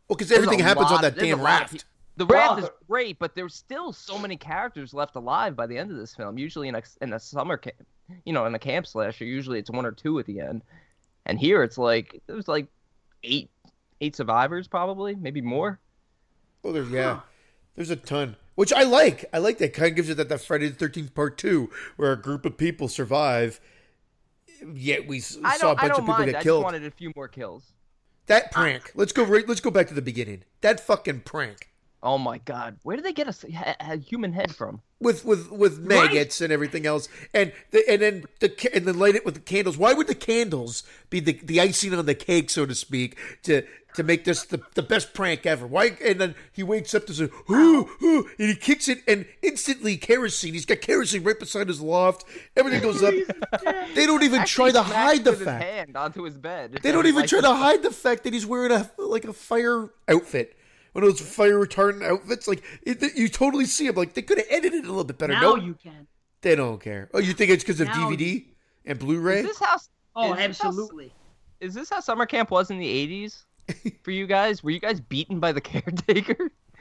Well, because everything happens on that damn lot raft. Pe- The raft Wow. is great, but there's still so many characters left alive by the end of this film. Usually in a in a summer camp, you know, in a camp slasher, usually it's one or two at the end, and here it's like there's like eight eight survivors probably, maybe more. Oh, there's yeah, there's a ton, which I like. I like that kind of gives it that that Friday the Thirteenth Part Two, where a group of people survive, yet we s- I saw a don't I bunch of don't people mind. get I just killed. wanted a few more kills. That prank. Let's go right. Let's go back to the beginning. That fucking prank Oh my god, where did they get a human head from? with with with Right. maggots and everything else, and the, and then the and then light it with the candles. Why would the candles be the the icing on the cake, so to speak, to to make this the, the best prank ever? Why? And then he wakes up to say, "Ooh, ooh," and he kicks it, and instantly kerosene. He's got kerosene right beside his loft. Everything goes up. They don't even try to hide the fact. hand onto his bed. They don't even like, try to hide the fact that he's wearing a like a fire outfit. One of those fire retardant outfits, like it, you totally see him. Like they could have edited it a little bit better. now No, you can they don't care. Oh, you think it's because of Now DVD and Blu-ray? Is this how? oh is this how- absolutely Is this how summer camp was in the '80s for you guys? Were you guys beaten by the caretaker?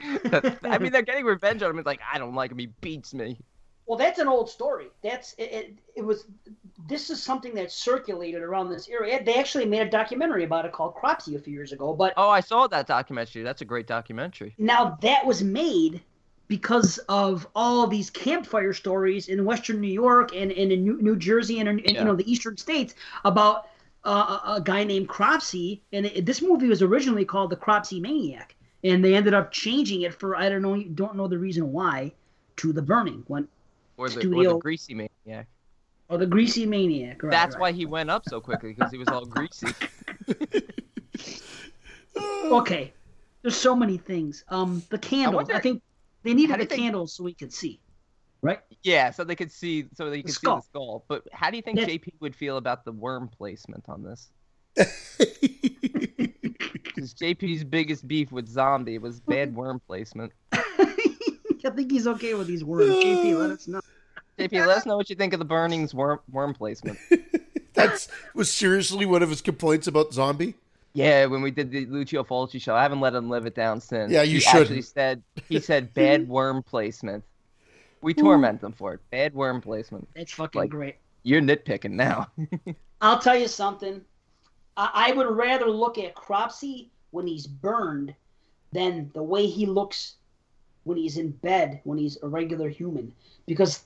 I mean, they're getting revenge on him. It's like I don't like him. He beats me. Well, that's an old story. That's it. It, it was this is something that circulated around this area. They actually made a documentary about it called Cropsy a few years ago. But Oh, I saw that documentary. That's a great documentary. now that was made because of all these campfire stories in Western New York and, and in New, New Jersey and, in, Yeah. you know the Eastern states about uh, a, a guy named Cropsy. And it, this movie was originally called The Cropsy Maniac, and they ended up changing it for I don't know don't know the reason why to The Burning when Or the, or the Greasy Maniac. or The Greasy Maniac. Right, That's right. why he went up so quickly because he was all greasy. Okay, there's so many things. Um, the candles. I, wonder- think they needed how do the you think- candles so we could see. Right. Yeah, so they could see, so they could see skull. the skull. But how do you think That- JP would feel about the worm placement on this? Because JP's biggest beef with Zombie was bad worm placement. I think he's okay with these worms. JP, let us know. JP, let us know what you think of the Burning's worm worm placement. That's was seriously one of his complaints about Zombie. Yeah, when we did the Lucio Fulci show, I haven't let him live it down since. Yeah, you shouldn't. actually said he said bad worm placement. We torment them for it. Bad worm placement. That's fucking Like- great. You're nitpicking now. I'll tell you something. I, I would rather look at Cropsy when he's burned than the way he looks when he's in bed when he's a regular human because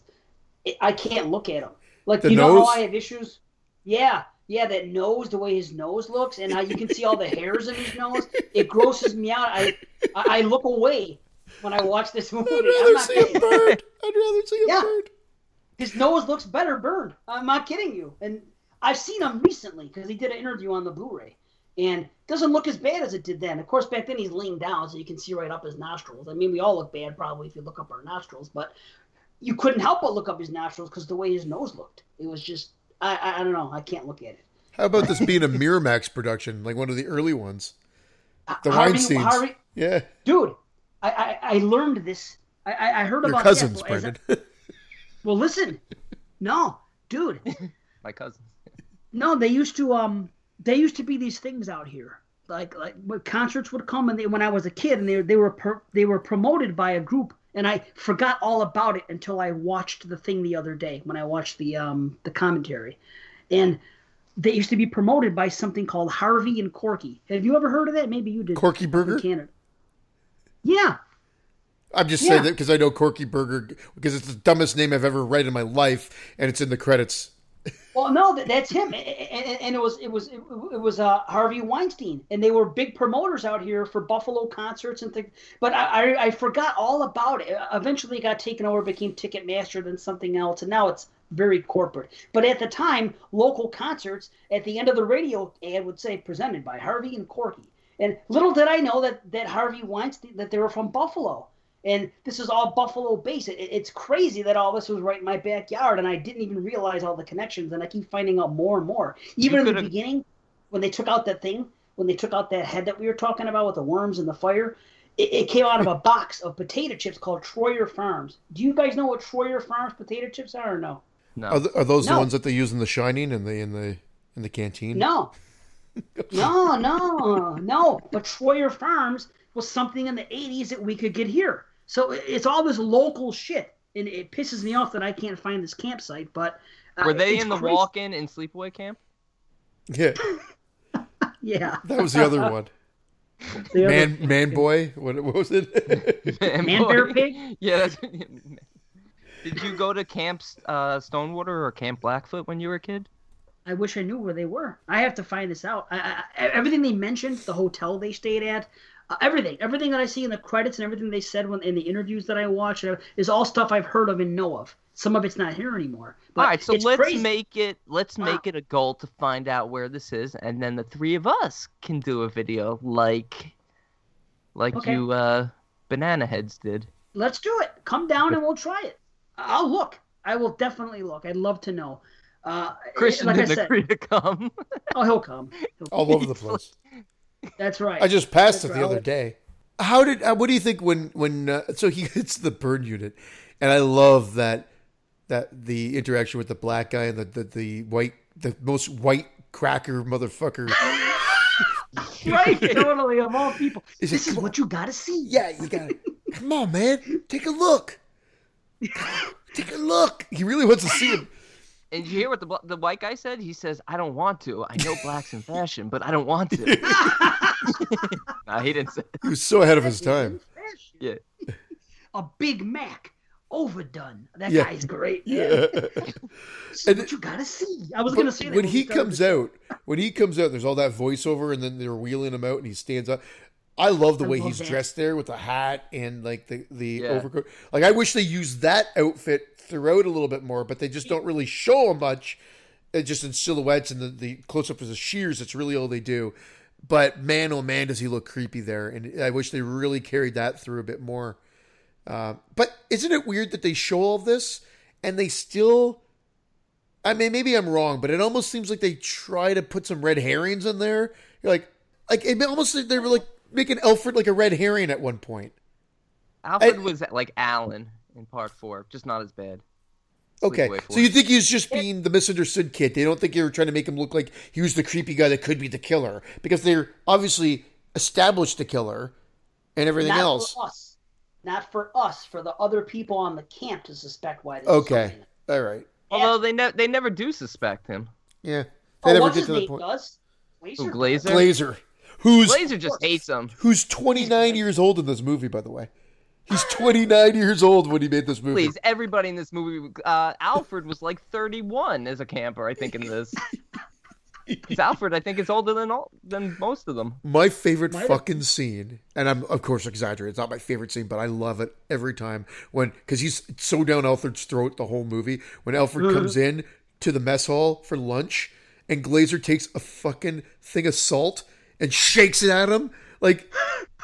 it, I can't look at him. Like The you know nose? how I have issues. Yeah, yeah, that nose, the way his nose looks, and how you can see all the hairs in his nose. It grosses me out. I I, look away when I watch this movie. I'd I'm rather not see kidding. him burned. I'd rather see him Yeah. burned. His nose looks better burned. I'm not kidding you. And I've seen him recently because he did an interview on the Blu-ray, and doesn't look as bad as it did then. Of course, back then he's laying down, so you can see right up his nostrils. I mean, we all look bad probably if you look up our nostrils, but you couldn't help but look up his nostrils because the way his nose looked. It was just I, I I don't know. I can't look at it. How about this being a Miramax production, like one of the early ones? The Harvey- Weinsteins. Harvey- Yeah, dude, I, I I learned this. I I, I heard your about cousins, yeah, well, as Brendan. well, listen, no, dude. My cousins. No, they used to um they used to be these things out here. Like like when concerts would come and they, when I was a kid and they they were per, they were promoted by a group and I forgot all about it until I watched the thing the other day when I watched the um the commentary. And they used to be promoted by something called Harvey and Corky. Have you ever heard of that? Maybe you did. Corky in Burger. Canada. Yeah. I'm just Yeah. saying that because I know Corky Burger because it's the dumbest name I've ever read in my life, and it's in the credits. Well, no, that's him, and, and, and it was it was it, was uh, Harvey Weinstein, and they were big promoters out here for Buffalo concerts and things. But I, I I forgot all about it. Eventually, it got taken over, became Ticketmaster, then something else, and now it's very corporate. But at the time, local concerts at the end of the radio ad would say presented by Harvey and Corky. And little did I know that that Harvey Weinstein that they were from Buffalo. And this is all Buffalo based. It, it's crazy that all this was right in my backyard, and I didn't even realize all the connections. And I keep finding out more and more. Even in the beginning, when they took out that thing, when they took out that head that we were talking about with the worms and the fire, it, it came out of a box of potato chips called Troyer Farms. Do you guys know what Troyer Farms potato chips are or no? No. Are, th- are those the ones that they use in The Shining and the in the in the canteen? No. No, no, no. But Troyer Farms was something in the 80s that we could get here. So it's all this local shit. And it pisses me off that I can't find this campsite. But uh, Were they in the crazy. walk-in and sleepaway camp? Yeah, Yeah. that was the other one. The other- Man, man, boy. What, what was it? Man, Man, bear, pig? Yeah. That's... Did you go to Camp uh, Stonewater or Camp Blackfoot when you were a kid? I wish I knew where they were. I have to find this out. I, I, everything they mentioned, the hotel they stayed at, uh, everything, everything that I see in the credits and everything they said when in the interviews that I watched uh, is all stuff I've heard of and know of. Some of it's not here anymore. But All right, so let's crazy. make it let's Wow. make it a goal to find out where this is, and then the three of us can do a video like like Okay. you uh, banana heads did. Let's do it. Come down and we'll try it. I'll look. I will definitely look. I'd love to know. Uh, Christian like I didn't said, agree to come. oh, he'll come. He'll come. All over the place. That's right. I just passed it That's the right. other day. How did? Uh, what do you think when when? Uh, so he hits the burn unit, and I love that that the interaction with the black guy and the the, the white the most white cracker motherfucker. right. Totally. Of all people, Is this is what you got to see. Yeah, you gotta. Come on, man, take a look. Take a look. He really wants to see him. And did you hear what the the white guy said? He says, "I don't want to. I know black's in fashion, but I don't want to." nah, he didn't say. He was so ahead of his time. Yeah. A Big Mac. Overdone. That Yeah. guy's great. Yeah. Man. See And what you gotta see. I was gonna say that when we he comes out, when he comes out, there's all that voiceover, and then they're wheeling him out, and he stands up. I love the I way love he's that. dressed there with the hat and like the the Yeah. overcoat. Like I wish they used that outfit throughout a little bit more, but they just don't really show him much. uh, just in silhouettes and the, the close up of the shears. That's really all they do. But man, oh man, does he look creepy there? And I wish they really carried that through a bit more. Uh, but isn't it weird that they show all this and they still? I mean, maybe I'm wrong, but it almost seems like they try to put some red herrings in there. You're like, like it almost they were like making Alfred like a red herring at one point. Alfred was like Alan in part four, just not as bad. Okay, so you think he's just being the misunderstood kid? They don't think they were trying to make him look like he was the creepy guy that could be the killer because they're obviously established the killer and everything Not else. for us. Not for us. For the other people on the camp to suspect why. This Okay, Is all right, Although they ne- they never do suspect him. yeah. They Oh, never what's get to the point. does? Glazer. Who, Glazer? Glazer, who's Glazer just hates him. who's 29 years old in this movie, by the way. He's 29 years old when he made this movie. Please, everybody in this movie. Uh, Alfred was like 31 as a camper, I think, in this. 'Cause Alfred, I think, is older than all than most of them. My favorite Might have- fucking scene, and I'm of course exaggerating. It's not my favorite scene, but I love it every time when because he's so down Alfred's throat the whole movie. When Alfred comes in to the mess hall for lunch, and Glazer takes a fucking thing of salt and shakes it at him, like,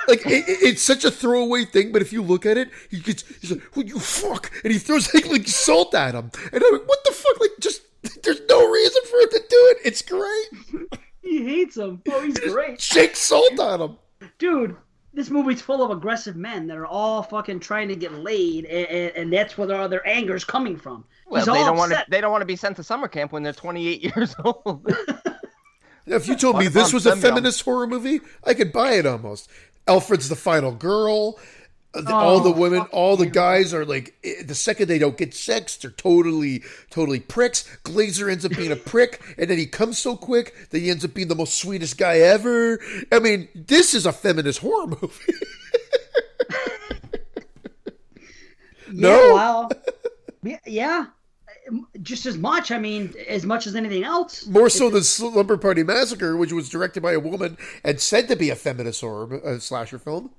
like it, it- it's such a throwaway thing. But if you look at it, he gets he's like, "What you fuck," and he throws like, like salt at him, and I'm like, "What the fuck?" Like, just there's no reason for him to do it. It's great. He hates him. Oh, he's great, Shake salt on him. dude. This movie's full of aggressive men that are all fucking trying to get laid, and, and, and that's where their, their anger's coming from. Well, He's they don't want to. They don't want to be sent to summer camp when they're 28 years old. If you told me this was a feminist horror movie, I could buy it almost. Alfred's the final girl. Uh, the- all the Oh, women, all the guys are like, eh, the second they don't get sex, they're totally, totally pricks. Glazer ends up being a prick, and then he comes so quick that he ends up being the most sweetest guy ever. I mean, this is a feminist horror movie. No? Yeah, well, yeah, yeah, just as much. I mean, as much as anything else. More so than Slumber Party Massacre, which was directed by a woman and said to be a feminist horror uh, slasher film.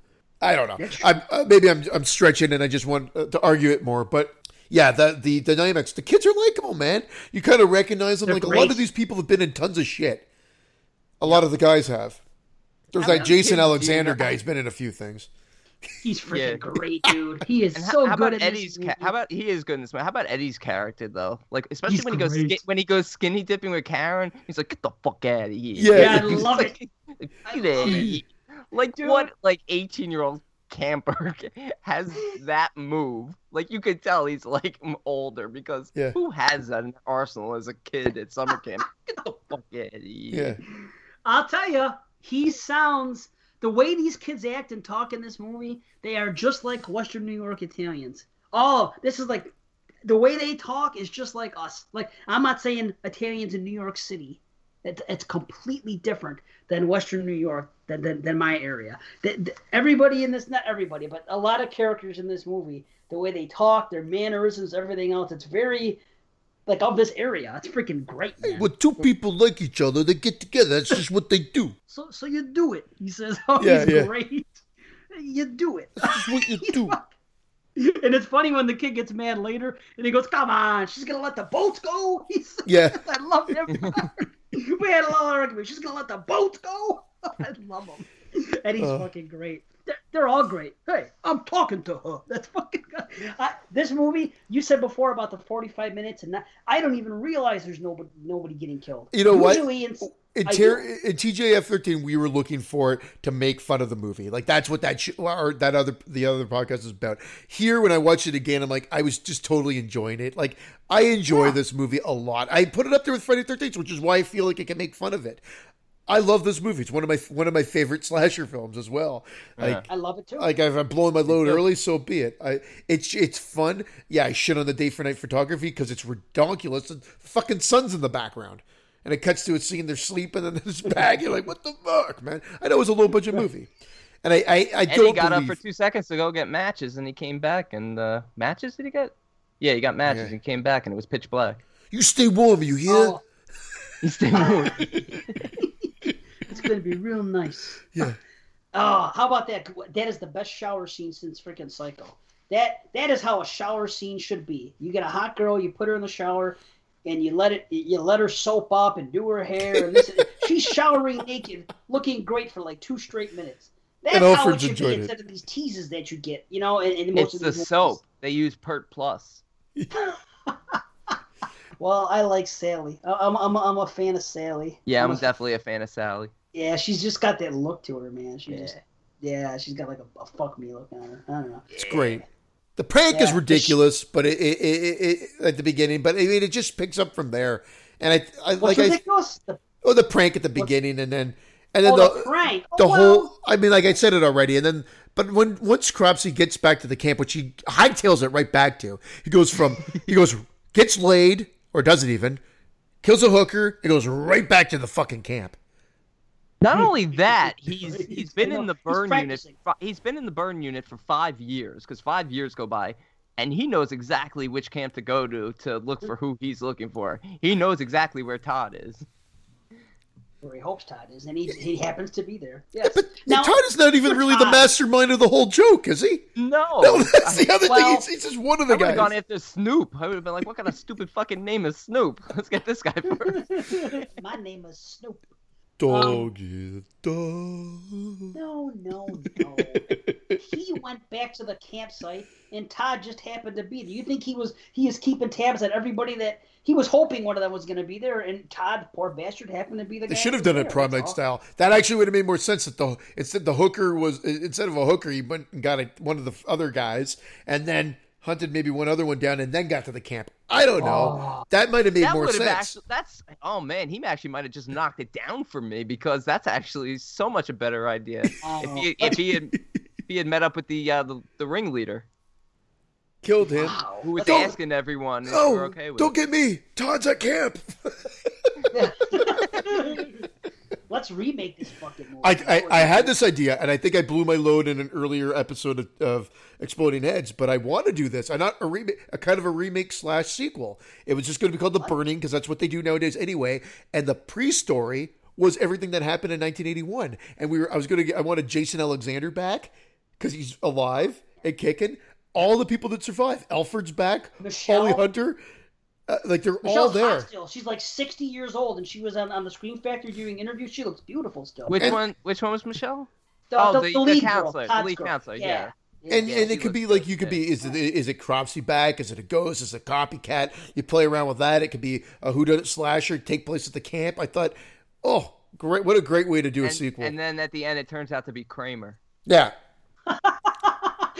I don't know. I'm, uh, maybe I'm I'm stretching and I just want uh, to argue it more, but yeah, the the dynamics. The kids are likable, man. You kind of recognize them. They're like a lot of these people have been in tons of shit. A lot of the guys have. There's that Jason kids, do you Alexander guy. He's been in a few things. He's freaking Yeah. great, dude. He is And so how, how good about at Eddie's? this. Ca- how about he is good in this movie? How about Eddie's character though? Like especially He's when he goes when he goes skinny dipping with Karen, he's like, "Get the fuck out of here!" Yeah. Yeah, I He's love like, it. "Get I love it. Like Dude. what? Like eighteen year old camper has that move? Like you could tell he's like older because Yeah. who has that in arsenal as a kid at summer camp? Get the fuck out of here! Yeah. I'll tell you, he sounds the way these kids act and talk in this movie. They are just like Western New York Italians. Oh, this is like the way they talk is just like us. Like I'm not saying Italians in New York City. It's, it's completely different than Western New York than than, than my area. The, the- everybody in this, not everybody, but a lot of characters in this movie, the way they talk, their mannerisms, everything else, it's very like of this area. It's freaking great, man. When two people like each other, they get together. That's just what they do. So so you do it. He says, "Oh, Yeah, he's yeah. great. You do it." That's what you do. and it's funny when the kid gets mad later, and he goes, "Come on, she's gonna let the boats go." He's, Yeah. I love him. we had a lot of argument. She's gonna let the boats go. I love him, and he's Uh. fucking great. They're, they're all great. Hey, I'm talking to her. That's fucking. Good. I, this movie, you said before about the 45 minutes, and that, I don't even realize there's nobody nobody getting killed. You know what? Usually in- In, ter- in TJF thirteen, we were looking for it to make fun of the movie. Like that's what that sh- or that other the other podcast is about. Here, when I watched it again, I'm like, I was just totally enjoying it. Like I enjoy Yeah. this movie a lot. I put it up there with Friday Thirteenth, which is why I feel like I can make fun of it. I love this movie. It's one of my one of my favorite slasher films as well. Like I love it too. like if I'm blowing my load early, so be it. I it's it's fun. Yeah, I shit on the day for night photography because it's redonkulous. The fucking sun's in the background, and it cuts to a scene they're sleeping and then this bag. You're like, what the fuck, man? I know it was a low budget movie, and I I, I And don't he got believe, up for two seconds to go get matches, and he came back and uh, matches. Did he get? Yeah, he got matches. Yeah. He came back, and it was pitch black. you stay warm, you hear? oh, He stayed warm. It's gonna be real nice. Yeah. Oh, how about that? That is the best shower scene since freaking Psycho. That that is how a shower scene should be. You get a hot girl, you put her in the shower, and you let it you let her soap up and do her hair, and this she's showering naked, looking great for like two straight minutes. That's And how it should enjoyed be it. instead of these teases that you get, you know. And, and most it's of the movies. soap. They use Pert Plus. Well, I like Sally. I- I'm I'm I'm a fan of Sally. Yeah, I'm a- definitely a fan of Sally. Yeah, she's just got that look to her, man. She Yeah. just yeah, she's got like a, a fuck me look on her. I don't know. It's great. The prank is Yeah. ridiculous, but it, it, it, it, at the beginning, but I mean, it just picks up from there. And I, I What's like I. The, oh, the prank at the beginning, and then, and then oh, the, the prank. Oh, the well, whole. I mean, like I said it already, and then, but when once Cropsy gets back to the camp, which he hightails it right back to, he goes from he goes gets laid or doesn't even kills a hooker, and goes right back to the fucking camp. Not only that, he's He's he's been been in the he's burn unit. practicing. He's been in the burn unit for five years because five years go by, and he knows exactly which camp to go to to look for who he's looking for. He knows exactly where Todd is. where he hopes Todd is, and he he happens to be there. Yes. But now, Todd is not even for really the mastermind of the whole joke, is he? No, No, that's the other well, thing. He's, he's just one of the guys. I would have gone after Snoop. I would have been like, "What kind of stupid fucking name is Snoop? Let's get this guy first. my name is Snoop. Dog um, is dog. No, no, no. he went back to the campsite, and Todd just happened to be there. You think he was he is keeping tabs on everybody that he was hoping one of them was going to be there, and Todd, poor bastard, happened to be the They should have done it there, prom that's night style. That actually would have made more sense. That the instead the hooker was instead of a hooker, he went and got a, one of the other guys, and then hunted maybe one other one down, and then got to the camp. I don't know. Oh. That might have made that more sense. actually. That's oh man, he actually might have just knocked it down for me because that's actually so much a better idea. if Oh. he if he had if he had met up with the uh, the, the ringleader Killed him. Wow. who was Don't- asking everyone if Oh, we're okay with don't it. get me. Todd's at camp. Let's remake this fucking movie. I, I, I had this idea, and I think I blew my load in an earlier episode of, of Exploding Heads. But I want to do this. I not a remake, a kind of a remake slash sequel. It was just going to be called The Burning because that's what they do nowadays anyway. And the pre-story was everything that happened in 1981. And we were, I was going to, get, I wanted Jason Alexander back because he's alive and kicking. All the people that survive, Alfred's back, Michelle? Holly Hunter, uh, like they're all there. hot still. She's like 60 years old, and she was on, on the Screen Factory doing interviews. She looks beautiful still. Which And- one? Which one was Michelle? the, oh, the, the- the the lead counselor, girl, the lead girl. counselor, yeah. And Yeah, and it could be like you could be is it is it Cropsy back? Is it a ghost? Is it a copycat? You play around with that. It could be a whodunit slasher. Take place at the camp. I thought, oh, great! What a great way to do a sequel. and then at the end, it turns out to be Kramer. yeah,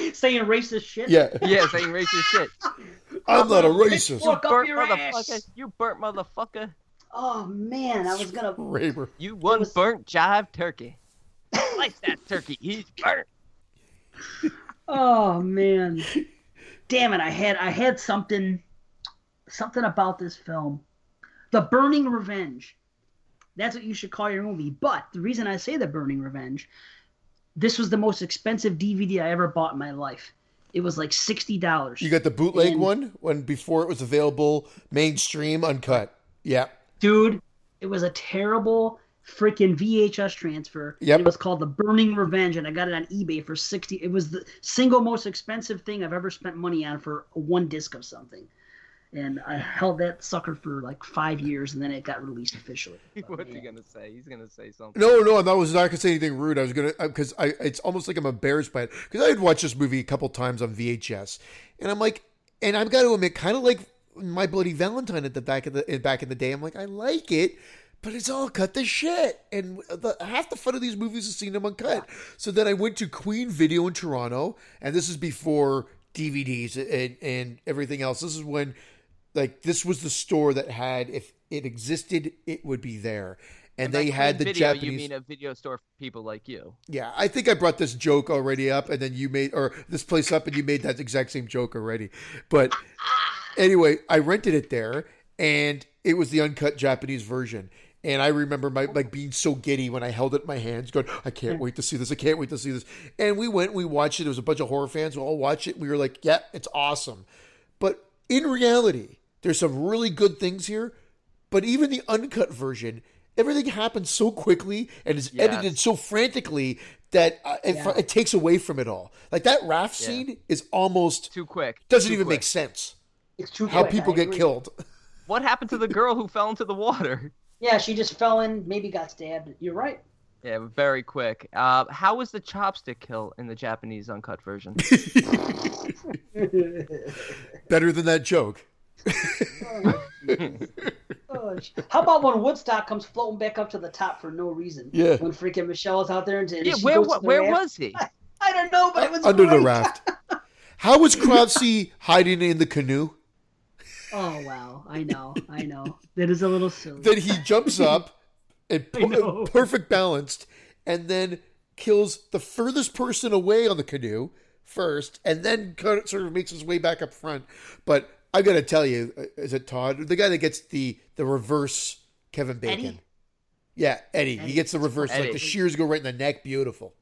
saying racist shit. yeah. Yeah, saying racist shit. I'm not a racist. Fuck up burnt motherfucker. You burnt motherfucker. Oh man, I was gonna. Kramer. You one was- burnt jive turkey. Slice that turkey. He's burnt. Oh man, damn it! I had I had something, something about this film, The Burning Revenge. That's what you should call your movie. But the reason I say The Burning Revenge, this was the most expensive DVD I ever bought in my life. It was like sixty dollars. You got the bootleg And- one when before it was available mainstream uncut. Yeah, dude it was a terrible freaking vhs transfer Yep. it was called the burning revenge and i got it on ebay for 60 it was the single most expensive thing i've ever spent money on for one disc of something and i held that sucker for like five years and then it got released officially But, What's he gonna say? He's gonna say something. No, no, I was not gonna say anything rude. I was gonna uh, because I it's almost like I'm embarrassed by it because I had watched this movie a couple times on VHS, and I'm like, and I've got to admit, kind of like My Bloody Valentine at the back of the back in the day. I'm like, I like it, but it's all cut to shit, and the, half the fun of these movies is seeing them uncut. So then I went to Queen Video in Toronto, and this is before DVDs and and everything else. This is when like this was the store that had if it existed it would be there and by they had the video, Japanese. You mean a video store for people like you? Yeah, I think I brought this joke already up, and then you made or this place up, and you made that exact same joke already. But anyway, I rented it there, and it was the uncut Japanese version. And I remember my like being so giddy when I held it in my hands, going, "I can't wait to see this! I can't wait to see this!" And we went, we watched it. There was a bunch of horror fans. We all watched it. And we were like, "Yeah, it's awesome." But in reality, there's some really good things here. But even the uncut version, everything happens so quickly and is Yes. edited so frantically that uh, it, Yeah. it takes away from it all. Like that raft Yeah. scene is almost Too quick. doesn't Too even quick. make sense. It's too How quick, people I get agree. killed. What happened to the girl who fell into the water? Yeah, she just fell in, maybe got stabbed. You're right. Yeah, very quick. Uh, how was the chopstick kill in the Japanese uncut version? Better than that joke. Oh, sh- How about when Woodstock comes floating back up to the top for no reason? Yeah. When freaking Michelle is out there and, and yeah, she where goes to the where raft. was he? I don't know, but it was Under the raft. How was Krause hiding in the canoe? Oh wow, I know, I know. That is a little silly. Then he jumps up and I perfect balanced, and then kills the furthest person away on the canoe first, and then sort of makes his way back up front. But I got to tell you, uh, is it Todd, the guy that gets the the reverse Kevin Bacon? Eddie? Yeah, Eddie. He gets the reverse, like the shears go right in the neck. Beautiful.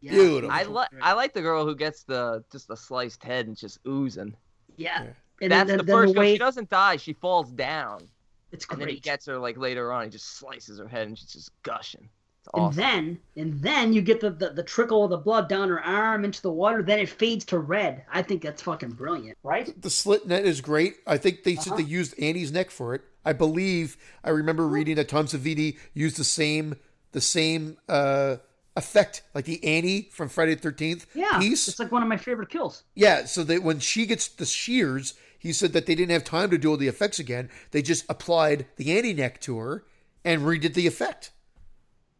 Yeah. Beautiful. I like I like the girl who gets the just the sliced head and just oozing. Yeah. Yeah. And That's then, the then first the girl. way She doesn't die. She falls down, it's great. and then he gets her like later on. He just slices her head, and she's just gushing. It's and then and then you get the, the the trickle of the blood down her arm into the water. Then it fades to red. I think that's fucking brilliant, right? The slit net is great. I think they said Uh-huh. they used Annie's neck for it. I believe I remember reading that Tom Savini used the same the same uh, effect, like the Annie from Friday the Thirteenth Yeah. piece. It's like one of my favorite kills. Yeah, so that when she gets the shears, he said that they didn't have time to do all the effects again. They just applied the Annie neck to her and redid the effect.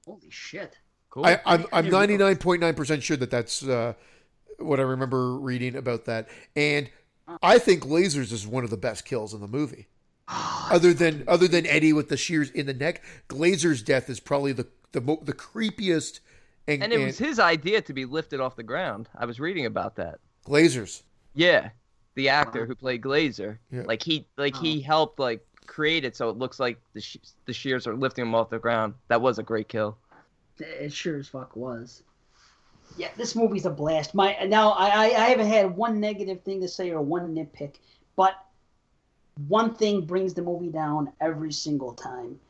Holy shit. cool. I, I'm I'm ninety nine point nine percent sure that that's uh, what I remember reading about that, and I think Glazer's is one of the best kills in the movie. other than other than Eddie with the shears in the neck, Glazer's death is probably the the mo- the creepiest. And, and it was his idea to be lifted off the ground. I was reading about that. Glazers. Yeah, the actor who played Glazer, Yeah. like he like he helped like create it so it looks like the she- the shears are lifting him off the ground. That was a great kill. It sure as fuck was. Yeah, this movie's a blast. My now I, I I haven't had one negative thing to say or one nitpick, but one thing brings the movie down every single time,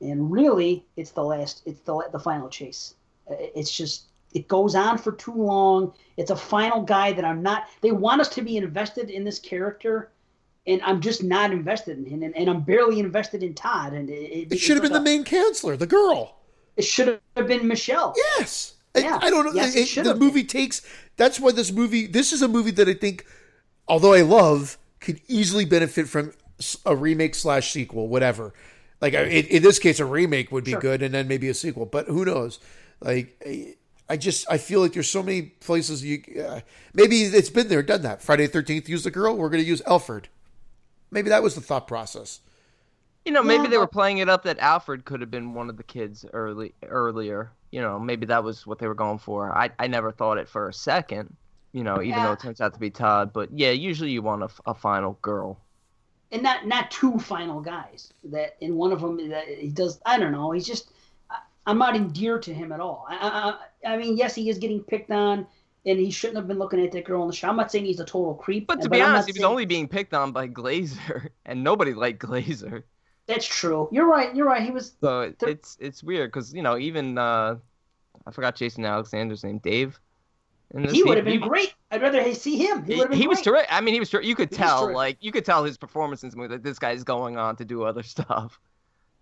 and really, it's the last. It's the the final chase. It's just it goes on for too long. It's a final guy that I'm not. They want us to be invested in this character. And I'm just not invested in him, and, and I'm barely invested in Todd. And it, It should have been the main counselor, the girl. It should have been Michelle. Yes. Yeah. I, don't know. Yes, it It- the movie takes. That's why this movie. This is a movie that I think, although I love, could easily benefit from a remake slash sequel, whatever. Like I- in, in this case, a remake would be Sure. good, and then maybe a sequel. But who knows? Like I- I just I feel like there's so many places you. Uh, maybe it's been there, done that. Friday Thirteenth used the girl. We're going to use Alfred. Maybe that was the thought process. You know, maybe Yeah, they were playing it up that Alfred could have been one of the kids early earlier. You know, maybe that was what they were going for. I I never thought it for a second. You know, even though it turns out to be Todd. But yeah, usually you want a, a final girl. and not not two final guys. That in one of them that he does. I don't know. He's just. I- I'm not endeared to him at all. I, I, I mean, yes, he is getting picked on, and he shouldn't have been looking at that girl in the show. I'm not saying he's a total creep. But to be I'm honest, he was saying- only being picked on by Glazer, and nobody liked Glazer. That's true. You're right. You're right. He was. So There- it's it's weird because you know even uh, I forgot Jason Alexander's name, Dave. He would have been great. I'd rather see him. He He, would have been. he was terrific. I mean, he was. Ter- you could He tell, like, you could tell his performance in this movie that this guy's going on to do other stuff.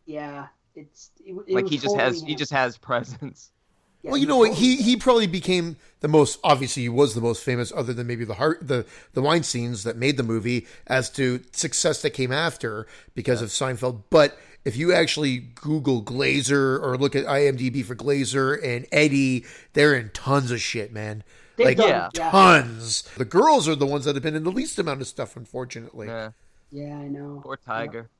Yeah. It's. It, it like he just totally has, he just has presence. Yeah, well, you know He he probably became the most obviously he was the most famous, other than maybe the heart the the Weinsteins that made the movie as to success that came after because of Seinfeld. But if you actually Google Glazer or look at IMDb for Glazer and Eddie, they're in tons of shit, man. They've like done- yeah. yeah. tons. The girls are the ones that have been in the least amount of stuff, unfortunately. Yeah, Yeah, I know. poor Tiger.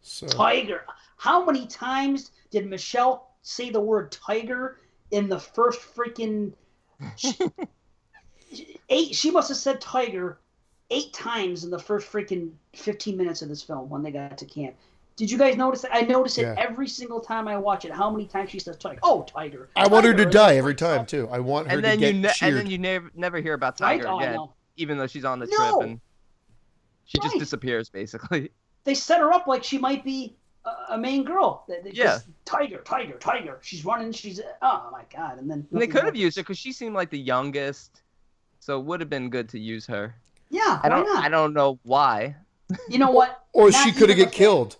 So Tiger. How many times did Michelle say the word tiger in the first freaking eight? She must have said tiger eight times in the first freaking 15 minutes of this film when they got to camp. Did you guys notice that? I notice it Yeah. every single time I watch it. How many times she says tiger? Oh, tiger. I want her to die every time too. I want her And to then get you ne- cheered. and then you never never hear about Right? Tiger Oh, again, know. even though she's on the No. trip and she just disappears basically. They set her up like she might be a, a main girl. They- they Yeah. just, Tiger, tiger, tiger. She's running. She's oh my god. And then And they could have used her because she seemed like the youngest, so it would have been good to use her. Yeah, I why don't not? I don't know why. You know what? or Not she could have even get the- killed.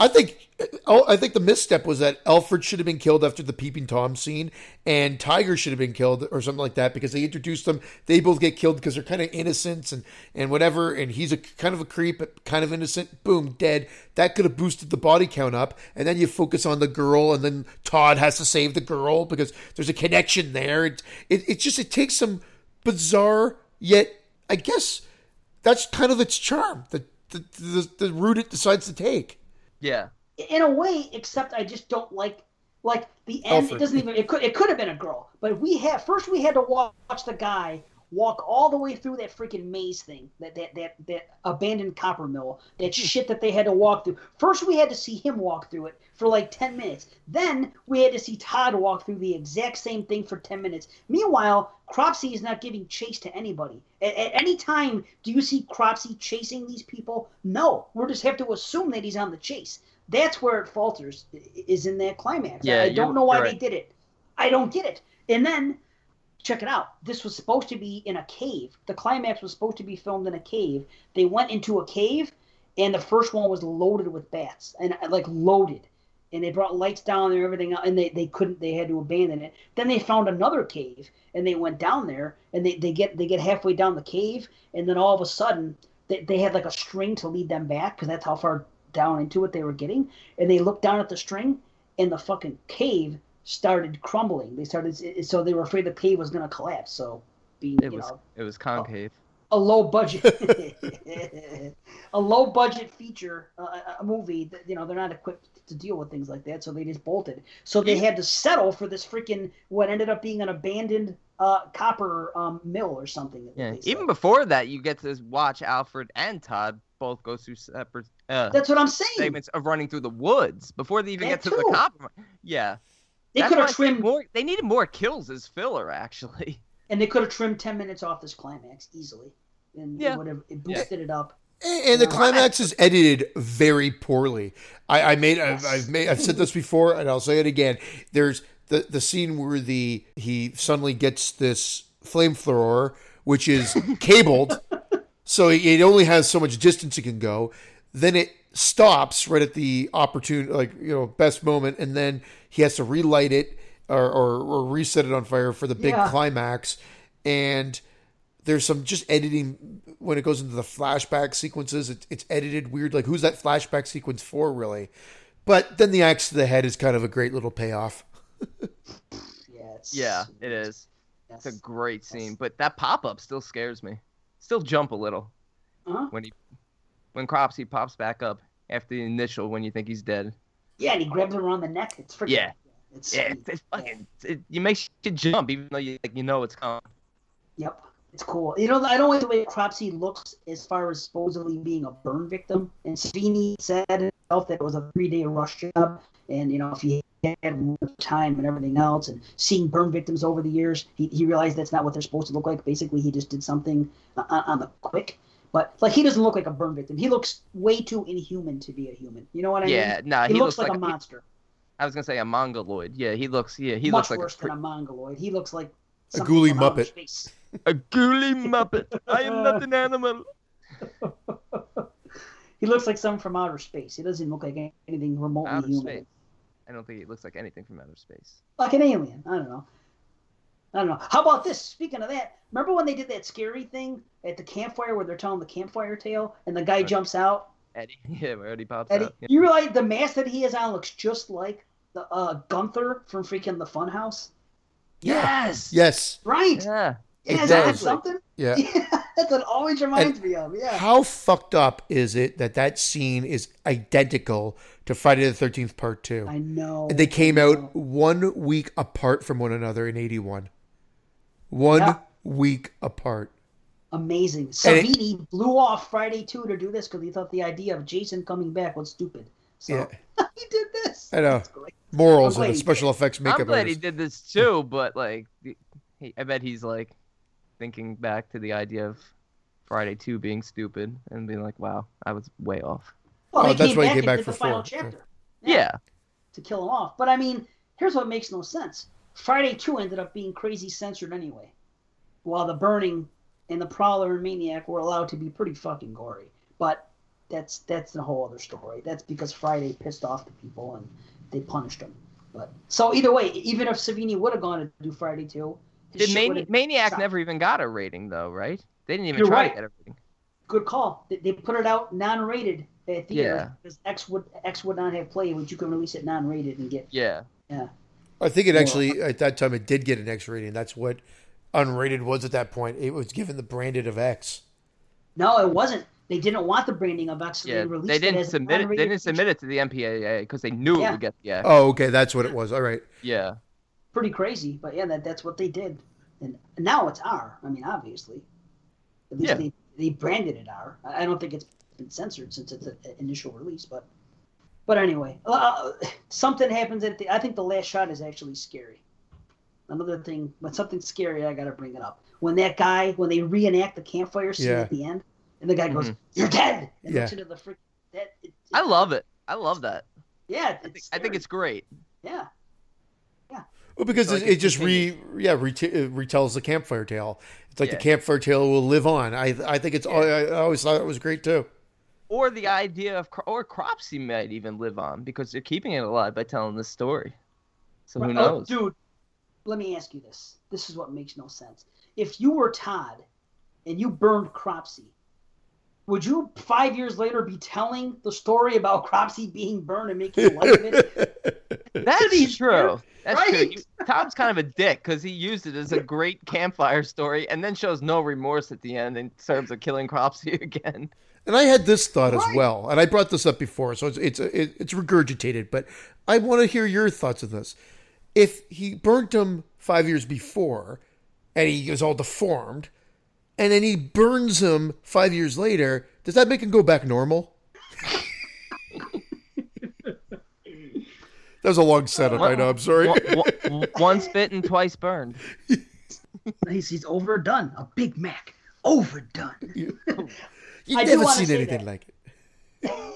I think. Oh, I think the misstep was that Alfred should have been killed after the peeping tom scene, and Tiger should have been killed or something like that because they introduced them. They both get killed because they're kind of innocents and and whatever. And he's a kind of a creep, but kind of innocent. Boom, dead. That could have boosted the body count up, and then you focus on the girl, and then Todd has to save the girl because there's a connection there. It it, it just it takes some bizarre yet I guess that's kind of its charm. The the, the, the route it decides to take. Yeah. in a way, except I just don't like like the end. Alfred. It doesn't even. It could. It could have been a girl, but we had first. We had to watch the guy walk all the way through that freaking maze thing, that that that, that abandoned copper mill, that hmm. shit that they had to walk through. First, we had to see him walk through it for like ten minutes. Then we had to see Todd walk through the exact same thing for ten minutes. Meanwhile, Cropsy is not giving chase to anybody. At, at any time, do you see Cropsy chasing these people? No. We just have to assume that he's on the chase. That's where it falters, is in that climax. Yeah, I don't know why you're they did it. I don't get it. And then, check it out. This was supposed to be in a cave. The climax was supposed to be filmed in a cave. They went into a cave, and the first one was loaded with bats, and uh, like loaded. And they brought lights down there, everything, and they, they couldn't. They had to abandon it. Then they found another cave, and they went down there, and they, they get they get halfway down the cave, and then all of a sudden they, they had like a string to lead them back because that's how far down into it they were getting. And they looked down at the string, and the fucking cave started crumbling. They started so they were afraid the cave was going to collapse. So being It you was know it was concave. a low budget a low budget feature uh, a movie that you know they're not equipped to deal with things like that so they just bolted so they had to settle for this freaking what ended up being an abandoned uh, copper um, mill or something Yeah. Even before that, you get to watch Alfred and Todd both go through separate uh, that's what i'm saying segments of running through the woods before they even That get to the copper. Yeah. They That's could have trimmed more. They needed more kills as filler, actually. and they could have trimmed 10 minutes off this climax easily and Yeah. it would have it boosted it up And, and the Yeah. climax is edited very poorly. I, I made, I've, I've made, I've said this before, and I'll say it again. There's the the scene where the he suddenly gets this flamethrower, which is cabled, so it only has so much distance it can go. Then it stops right at the opportune, like you know, best moment, and then he has to relight it or, or, or reset it on fire for the big Yeah. climax. And there's some just editing when it goes into the flashback sequences. It, it's edited weird. Like, who's that flashback sequence for, really? But then the axe to the head is kind of a great little payoff. yeah it's, Yeah, it is. yes. It's a great scene, but that pop up still scares me. Still jump a little uh-huh. when he when Cropsy pops back up after the initial when you think he's dead. yeah and he grabs her around the neck it's freaking Yeah. it's Yeah, it's, it's fucking. It, you make you jump even though you like you know it's coming. Yep. It's cool. You know, I don't like the way Cropsy looks as far as supposedly being a burn victim. And Savini said himself that it was a three day rush job. And, you know, if he had more time and everything else, and seeing burn victims over the years, he, he realized that's not what they're supposed to look like. Basically, he just did something on, on the quick. But, like, he doesn't look like a burn victim. He looks way too inhuman to be a human. You know what I yeah, mean? nah, He, he, looks, like, like a monster. I was gonna say a mongoloid. Yeah, he looks. Yeah, he Much looks like worse a, pre- than a mongoloid. He looks like A something ghoulie Muppet. a ghoulie muppet. I am not an animal. He looks like someone from outer space. He doesn't look like anything remotely Outer human. space. I don't think he looks like anything from outer space. Like an alien. I don't know. I don't know. How about this? Speaking of that, remember when they did that scary thing at the campfire where they're telling the campfire tale and the guy Right. jumps out? Eddie. Yeah, where Eddie pops Eddie, out. Yeah. you realize the mask that he has on looks just like the uh, Gunther from freaking the Funhouse? Yes. Yes. Right. Yeah. Yeah, It isn't that does. something? Yeah. Yeah. That's what always reminds me of. Yeah. How fucked up is it that that scene is identical to Friday the Thirteenth Part Two? I know. And they came out one week apart from one another in '81. One Yeah. week apart. amazing. And it- Savini blew off Friday two to do this because he thought the idea of Jason coming back was stupid. So Yeah. he did this. I know. Morals I'm of glad the special effects makeup I'm glad artist. he did this too, but like, he, I bet he's like thinking back to the idea of Friday Two being stupid and being like, "Wow, I was way off." Well, Oh, that's why he came back for the final four. chapter. Yeah, to kill him off. But I mean, here's what makes no sense. Friday 2 ended up being crazy censored anyway, while the Burning and the Prowler and Maniac were allowed to be pretty fucking gory. But that's that's a whole other story. That's because Friday pissed off the people and they punished them. But so either way, even if Savini would have gone to do Friday 2, his did Mani- Maniac stopped. never even got a rating though, right? They didn't even You're try right. to get a rating. good call. They, they put it out non-rated at theater Yeah. because X would X would not have played, but you can release it non-rated and get yeah Yeah, I think it actually at that time it did get an X rating. That's what unrated was at that point. It was given the branded of X. No, it wasn't. They didn't want the branding of X. Yeah. they They didn't as submit it. They didn't submit it to the MPAA because they knew it would get the X. Oh, okay, that's what it was. All right. Yeah, Pretty crazy, but yeah, that, that's what they did. And now it's R. I mean, obviously. At least Yeah. they, they branded it R. I I don't think it's been censored since its uh, initial release, but but anyway, uh, something happens at the. I think the last shot is actually scary. Another thing, when something's scary, I gotta bring it up. When that guy, when they reenact the campfire scene Yeah. at the end, and the guy goes, Mhm. "You're dead," and Yeah. into the frick. That it, I love it. I love that. Yeah, I think, it's I think it's great. yeah. Yeah. Well, because So it, it it just re yeah reta- it retells the campfire tale. It's like Yeah. the campfire tale will live on. I I think it's. I, I always thought it was great too. Or the idea of cro- or Cropsy might even live on because they're keeping it alive by telling this story. So who Right, oh, knows? dude, let me ask you this. This is what makes no sense. If you were Todd and you burned Cropsy, would you five years later be telling the story about Cropsy being burned and making light of it? That's He's true. That's true. right? You, Tom's kind of a dick because he used it as a great campfire story and then shows no remorse at the end in terms of killing Cropsy again. And I had this thought as well, and I brought this up before, so it's it's it's regurgitated. But I want to hear your thoughts on this. If he burnt him five years before, and he is all deformed, and then he burns him five years later, does that make him go back normal? that was a long setup. I know. I'm sorry. One- one- Once bitten, twice burned. he's, he's overdone. A Big Mac. Overdone. You've I never seen anything that. like it.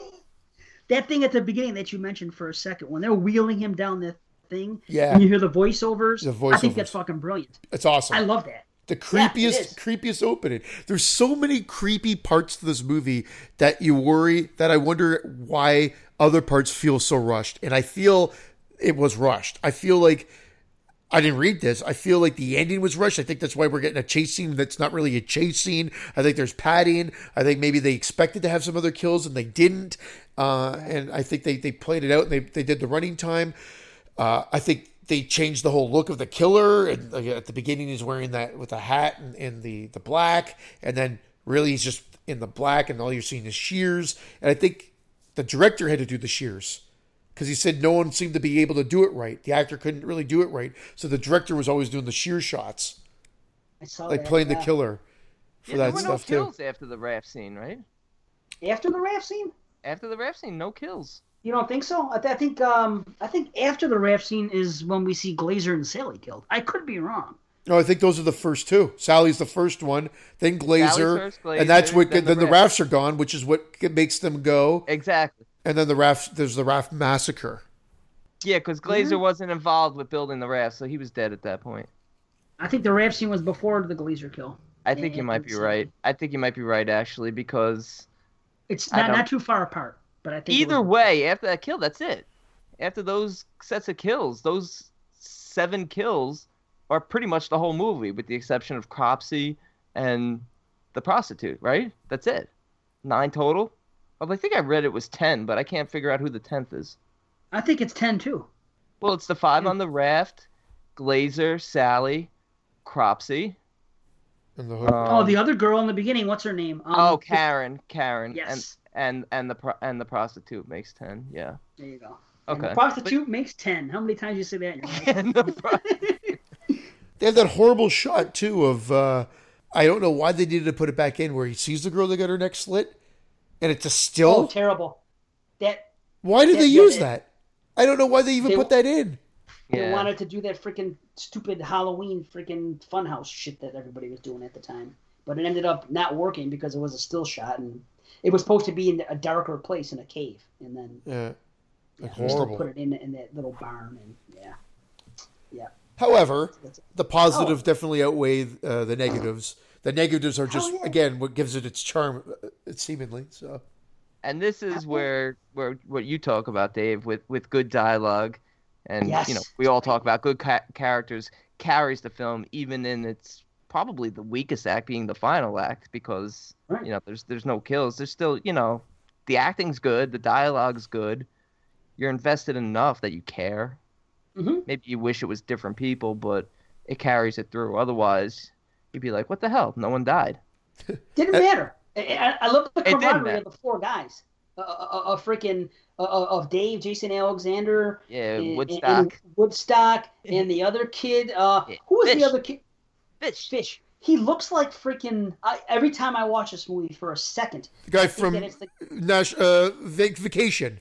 That thing at the beginning that you mentioned for a second, when they're wheeling him down the thing, Yeah. and you hear the voiceovers, The voiceovers. I think that's fucking brilliant. It's awesome. I love that. The creepiest, is. creepiest opening. There's so many creepy parts to this movie that you worry that I wonder why other parts feel so rushed. And I feel it was rushed. I feel like I didn't read this. I feel like the ending was rushed. I think that's why we're getting a chase scene that's not really a chase scene. I think there's padding. I think maybe they expected to have some other kills and they didn't. Uh, and I think they, they played it out and they, they did the running time. Uh, I think they changed the whole look of the killer. And at the beginning, he's wearing that with a hat and, and the the black, and then really he's just in the black, and all you're seeing is shears. And I think the director had to do the shears because he said no one seemed to be able to do it right. The actor couldn't really do it right, so the director was always doing the sheer shots, I saw like that, playing yeah. the killer for Yeah, there that were no stuff too. kills after the raft scene, right? After the raft scene? After the raft scene, no kills. You don't think so? I, th- I think um I think after the raft scene is when we see Glazer and Sally killed. I could be wrong. No, I think those are the first two. Sally's the first one, then Glazer, first, and that's Glazer, what then then, the the raft. rafts are gone, which is what makes them go. Exactly. And then the raft, there's the raft massacre. Yeah, because mm-hmm. Glazer wasn't involved with building the raft, so he was dead at that point. I think the raft scene was before the Glazer kill. I think Yeah, you might be it's, right. I think you might be right actually, because It's not, don't- too far apart, but I think either was- way, after that kill, that's it. After those sets of kills, those seven kills are pretty much the whole movie, with the exception of Cropsy and the prostitute. Right? That's it. Nine total. Well, I think I read it was ten, but I can't figure out who the tenth is. I think it's ten too. Well, it's the five Yeah. on the raft, Glazer, Sally, Cropsy, in the hood. oh, Um, the other girl in the beginning. What's her name? Um, oh, Karen, Karen, Yes. and and and the pro- and the prostitute makes ten. Yeah. There you go. And Okay. the prostitute makes ten. How many times you say that? In your life? The pro- They have that horrible shot too of uh, I don't know why they needed to put it back in where he sees the girl that got her neck slit, and it's a still oh, still. terrible. That why did yeah, they use it- that? I don't know why they even They- put that in. they yeah. wanted to do that freaking stupid Halloween freaking funhouse shit that everybody was doing at the time, but it ended up not working because it was a still shot and it was supposed to be in a darker place in a cave, and then Yeah, yeah, Like they still horrible. put it in in that little barn, and yeah, yeah. However, That's- the positive definitely outweigh uh, the negatives. The negatives are just Hell yeah. again what gives it its charm, uh, seemingly. So and this is where where what you talk about, Dave, with with good dialogue, and Yes. you know we all talk about good ca- characters carries the film even in its probably the weakest act being the final act because Right. you know there's there's no kills. There's still you know the acting's good, the dialogue's good. You're invested enough that you care. Mhm. Maybe you wish it was different people, but it carries it through. Otherwise, you'd be like, "What the hell? No one died." Didn't matter. I, I, I love the camaraderie of the four guys. Uh, uh, uh, freaking uh, uh, of Dave, Jason Alexander, Yeah, and- and- Woodstock. and Woodstock, and the other kid. Uh, Yeah, who was Fish. the other kid? Fish. Fish. He looks like freaking. I, every time I watch this movie for a second, the guy from the Nash uh, Vacation,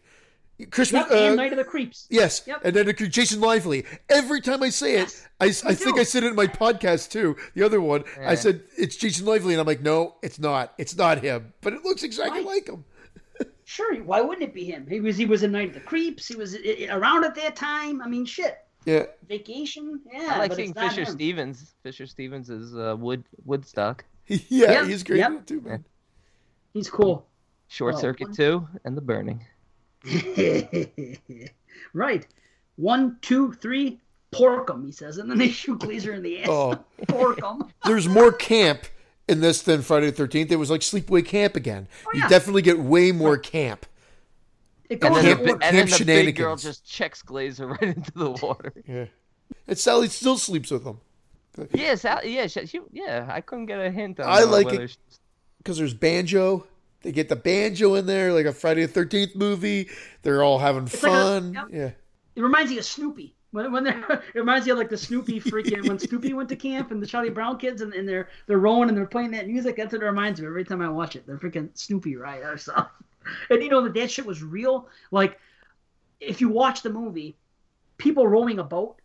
Christmas. yep, and uh, Night of the Creeps. Yes, Yep. and then it- Jason Lively. Every time I say Yes, it, I, I me think. I said it in my podcast too. The other one, I said it's Jason Lively, and I'm like, no, it's not. It's not him, but it looks exactly Right. like him. Sure, why wouldn't it be him? He was he was in Night of the Creeps. He was i- i- around at that time. I mean, shit. Yeah, Vacation. Yeah, I like but seeing it's not Fisher him. Stevens. Fisher Stevens is uh, Wood Woodstock. yeah, Yep, he's great yep. too, man. He's cool. Short Oh, Circuit one- 2 and The Burning. right. One, two, three, pork 'em, he says. And then they shoot Glazer in the ass. Oh, Pork 'em. there's more camp in this than Friday the Thirteenth. It was like Sleepaway Camp again. Oh, you Oh, yeah. definitely get way more camp. It And goes then, Camp- the, order. bi- and then the big girl just checks Glazer right into the water. Yeah, and Sally still sleeps with him yeah, Sal, yeah, she, she, yeah. I couldn't get a hint on it. I like it- because there's banjo. They get the banjo in there, like a Friday the Thirteenth movie. They're all having like a- fun. Yeah. It reminds me of Snoopy. When, when they're, it reminds me of like the Snoopy freaking when Snoopy went to camp and the Charlie Brown kids and, and they're they're rowing and they're playing that music. That's what it reminds me every time I watch it. They're freaking Snoopy, right? Or something. And you know that that shit was real. Like if you watch the movie, people rowing a boat.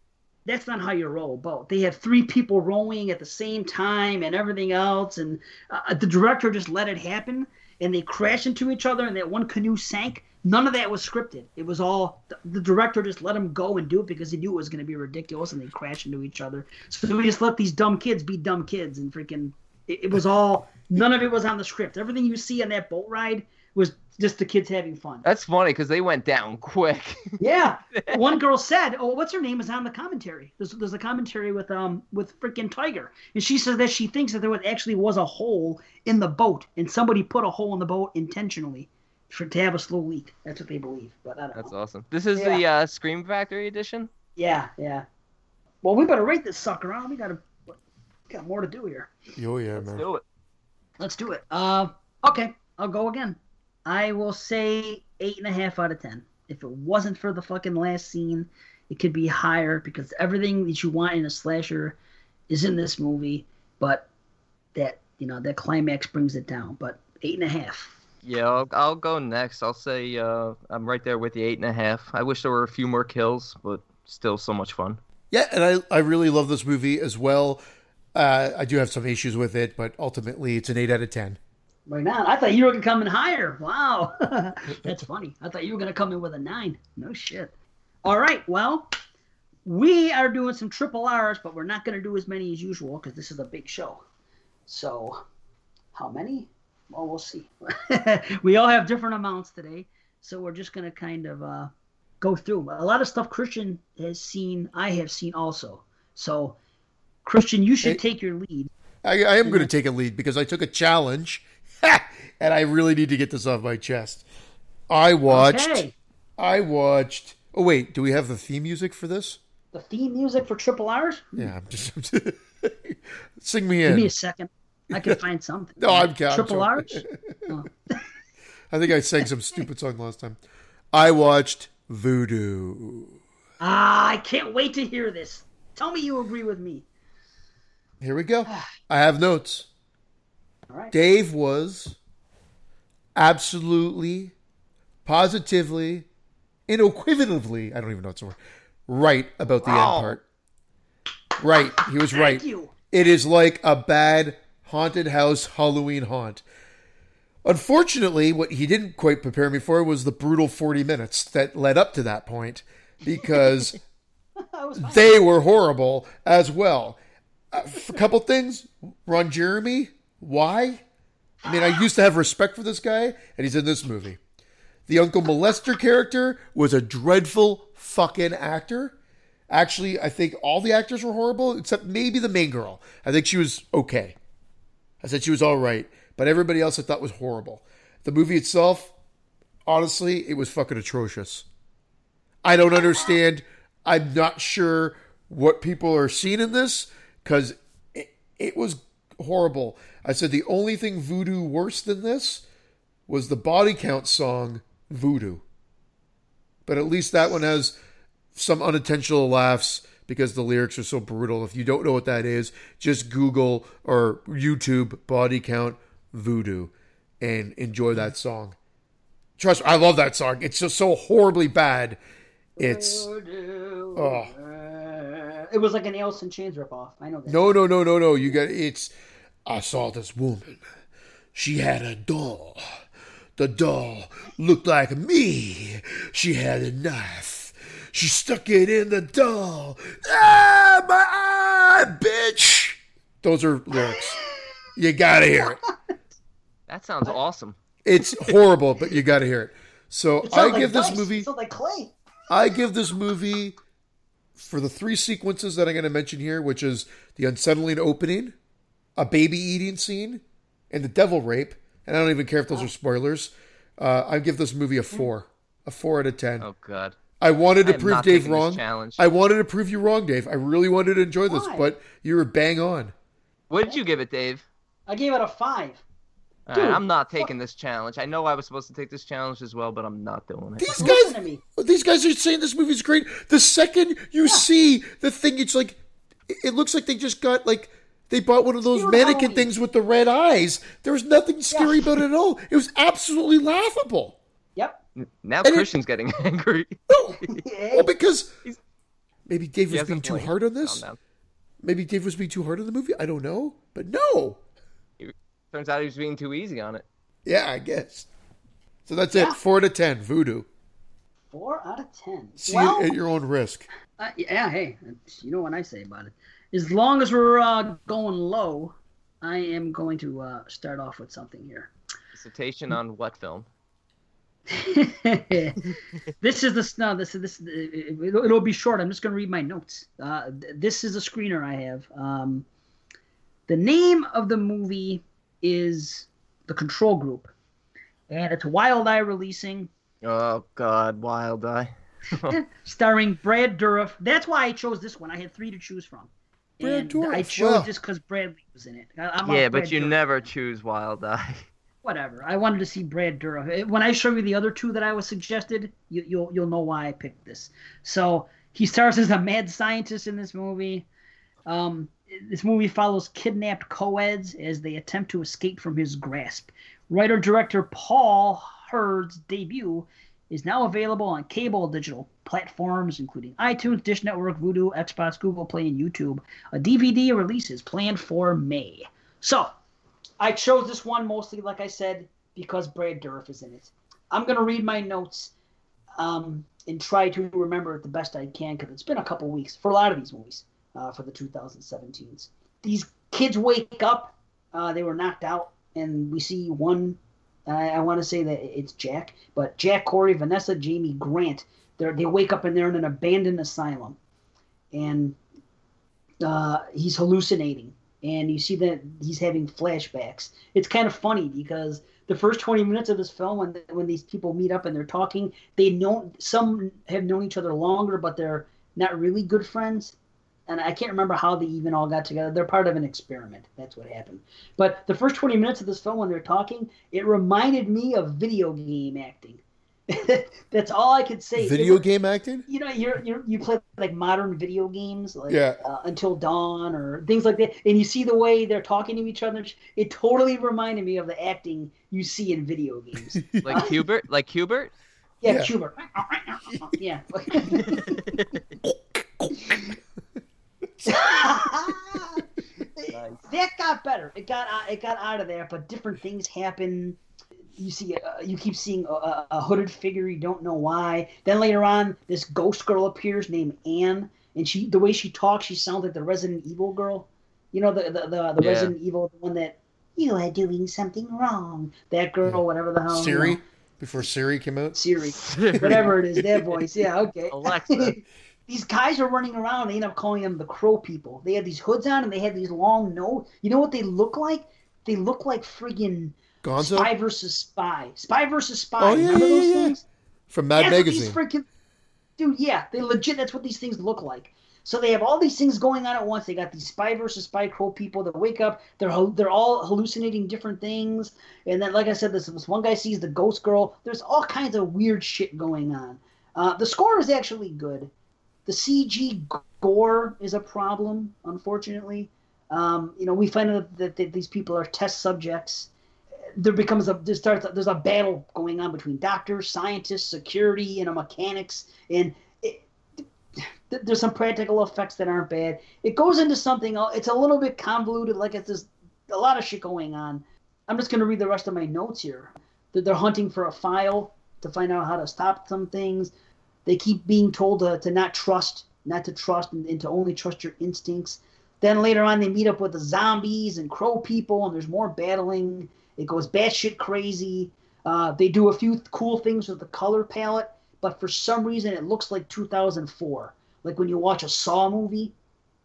That's not how you row a boat. They have three people rowing at the same time and everything else, and uh, the director just let it happen, and they crashed into each other, and that one canoe sank. None of that was scripted. It was all the, director just let them go and do it because he knew it was going to be ridiculous, and they crashed into each other. So we just let these dumb kids be dumb kids, and freaking. It, it was all. None of it was on the script. Everything you see on that boat ride was just the kids having fun. That's funny because they went down quick. Yeah. One girl said, "Oh, what's her name?" is on the commentary. There's there's a commentary with um with freaking Tiger, and she says that she thinks that there was actually was a hole in the boat, and somebody put a hole in the boat intentionally for to have a slow leak. That's what they believe. But I don't That's know. awesome. This is the uh, Scream Factory edition. Yeah, yeah. Well, we better rate this sucker on. We gotta got more to do here. Oh yeah, Let's man. do it. Let's do it. Uh, okay, I'll go again. I will say eight and a half out of ten. If it wasn't for the fucking last scene, it could be higher because everything that you want in a slasher is in this movie. But that you know that climax brings it down. But eight and a half. Yeah, I'll, I'll go next. I'll say uh, I'm right there with the eight and a half. I wish there were a few more kills, but still so much fun. Yeah, and I I really love this movie as well. Uh, I do have some issues with it, but ultimately it's an eight out of ten. Right now, I thought you were gonna come in higher. Wow, that's funny. I thought you were gonna come in with a nine. No shit. All right, well, we are doing some triple R's, but we're not gonna do as many as usual because this is a big show. So, how many? Well, we'll see. we all have different amounts today, so we're just gonna kind of uh, go through a lot of stuff. Christian has seen, I have seen also. So, Christian, you should take your lead. I, I am going to take a lead because I took a challenge, and I really need to get this off my chest. I watched. Okay. I watched. Oh wait, do we have the theme music for this? The theme music for triple R's. Yeah, I'm just. Sing me in. Give me a second. I can find something. No, I'm counting. Triple R's. Oh. I think I sang some stupid song last time. I watched Voodoo. Ah, I can't wait to hear this. Tell me you agree with me. Here we go. I have notes. Right. Dave was absolutely, positively, unequivocally, I don't even know what's the word, right about the Wow. end part. Right. He was Thank right. you. It is like a bad haunted house Halloween haunt. Unfortunately, what he didn't quite prepare me for was the brutal 40 minutes that led up to that point because I was fine. they were horrible as well. A couple things. Ron Jeremy, why? I mean, I used to have respect for this guy, and he's in this movie. The Uncle Molester character was a dreadful fucking actor. Actually, I think all the actors were horrible except maybe the main girl. I think she was okay. I said she was all right, but everybody else I thought was horrible. The movie itself, honestly, it was fucking atrocious. I don't understand. I'm not sure what people are seeing in this because it, it was horrible. I said the only thing voodoo worse than this was the body count song Voodoo. But at least that one has some unintentional laughs because the lyrics are so brutal. If you don't know what that is, just Google or YouTube body count voodoo and enjoy that song. Trust me, I love that song. It's just so horribly bad. It's Oh. Uh, it was like an Alice in Chains ripoff. I know that. no, no, no, no, no. You got it's. I saw this woman. She had a doll. The doll looked like me. She had a knife. She stuck it in the doll. Ah, my eye, bitch. Those are lyrics. You gotta hear it. That sounds awesome. It's horrible, but you gotta hear it. So It I like give this dice. movie. It like clay. I give this movie for the three sequences that I'm going to mention here, which is the unsettling opening, a baby eating scene, and the devil rape. And I don't even care if those are spoilers. Uh, I give this movie a four, a four out of ten. Oh God. I wanted to I prove Dave wrong. challenge. I wanted to prove you wrong, Dave. I really wanted to enjoy this, Why? but you were bang on. What did you give it, Dave? I gave it a five. All right, Dude, I'm not taking this challenge. I know I was supposed to take this challenge as well, but I'm not doing it. These Listen to guys, me. these guys are saying this movie's great. The second you see the thing, it's like it- it looks like they just got like they bought one of those mannequin Halloween. things with the red eyes. There was nothing scary about it at all. It was absolutely laughable. Yep. Now And it- Christian's getting angry. No, well because maybe Dave was being too hard on this. Calm down. Maybe Dave was being too hard on the movie. I don't know, but no. Turns out he was being too easy on it. Yeah, I guess. So that's Yeah. it. Four out of ten. Voodoo. Four out of ten. See well, it at your own risk. uh, yeah. Hey, you know what I say about it. As long as we're uh, going low, I am going to uh, start off with something here. Citation on what film? this is the no. This is this. It'll, it'll be short. I'm just going to read my notes. Uh, th- this is a screener I have. Um, the name of the movie is The Control Group, and it's Wild Eye releasing, Oh God, Wild Eye. starring Brad Dourif. That's why I chose this one. I had three to choose from. Brad and I chose wow. this because Bradley was in it. I, I'm yeah, Brad but you Dourif never choose Wild Eye. whatever. I wanted to see Brad Dourif. When I show you the other two that I was suggested, you, you'll you'll know why I picked this. So he stars as a mad scientist in this movie. Um, this movie follows kidnapped co-eds as they attempt to escape from his grasp. Writer director Paul Hurd's debut is now available on cable digital platforms, including iTunes, Dish Network, Vudu, Xbox, Google Play, and YouTube. A DVD release is planned for May. So, I chose this one mostly, like I said, because Brad Dourif is in it. I'm gonna read my notes um, and try to remember it the best I can because it's been a couple weeks for a lot of these movies uh, for the 2017s. These kids wake up, uh, they were knocked out, and we see one. I, I want to say that it's Jack, but Jack, Corey, Vanessa, Jamie, Grant. They they wake up and they're in an abandoned asylum, and uh, he's hallucinating and you see that he's having flashbacks. It's kind of funny because the first 20 minutes of this film, when when these people meet up and they're talking, they know some have known each other longer, but they're not really good friends. And I can't remember how they even all got together. They're part of an experiment. That's what happened. But the first 20 minutes of this film, when they're talking, it reminded me of video game acting. That's all I could say. Video It- game acting? You know, you're, you're you play like modern video games, like Yeah. uh, Until Dawn or things like that, and you see the way they're talking to each other. It totally reminded me of the acting you see in video games. Like Hubert, like Hubert. Yeah, Yeah. Schubert. yeah. That got better. It got out- it got out of there, but different things happen. You see, uh, you keep seeing a, a, a hooded figure. You don't know why. Then later on, this ghost girl appears named Anne, and she the way she talks, she sounds like the Resident Evil girl. You know the the the, the Yeah. Resident Evil, the one that you are doing something wrong. That girl, whatever the hell. you Siri? know. Before Siri came out? Siri, whatever it is, that voice. Yeah, okay. Alexa. these guys are running around. They end up calling them the Crow People. They had these hoods on and they had these long nose. You know what they look like? They look like friggin' Gonzo? Spy versus Spy. Spy versus Spy. Oh, yeah, Remember yeah, those yeah. things? From Mad That's Magazine. freaking dude. Yeah, they legit. That's what these things look like. So they have all these things going on at once. They got these spy versus spy crow people that wake up. They're they're all hallucinating different things. And then, like I said, this, this one guy sees the ghost girl. There's all kinds of weird shit going on. Uh, the score is actually good. The CG gore is a problem, unfortunately. Um, you know, we find out that, that these people are test subjects there becomes a there starts there's a battle going on between doctors, scientists, security, and know, mechanics, and it, th- there's some practical effects that aren't bad. It goes into something. It's a little bit convoluted, like it's just a lot of shit going on. I'm just gonna read the rest of my notes here. That they're hunting for a file to find out how to stop some things. They keep being told to, to not trust, not to trust, and, and to only trust your instincts. Then later on, they meet up with the zombies and crow people, and there's more battling. It goes batshit crazy. Uh, they do a few th- cool things with the color palette, but for some reason, it looks like 2004. Like when you watch a Saw movie,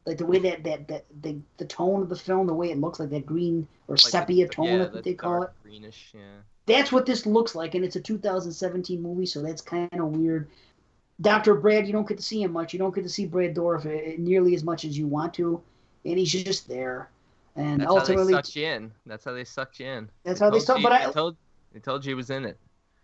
like the way that that that the, the tone of the film, the way it looks like that green or Like the- sepia tone, yeah, the what they call it Greenish, yeah. that's what this looks like, and it's a 2017 movie, so that's kind of weird. Dr. Brad, you don't get to see him much. You don't get to see Brad Dourif uh, nearly as much as you want to, and he's just there. And That's how they ultimately, sucked you in. That's how they sucked you in. that's how they Told you- But I, they told, they told you he was in it.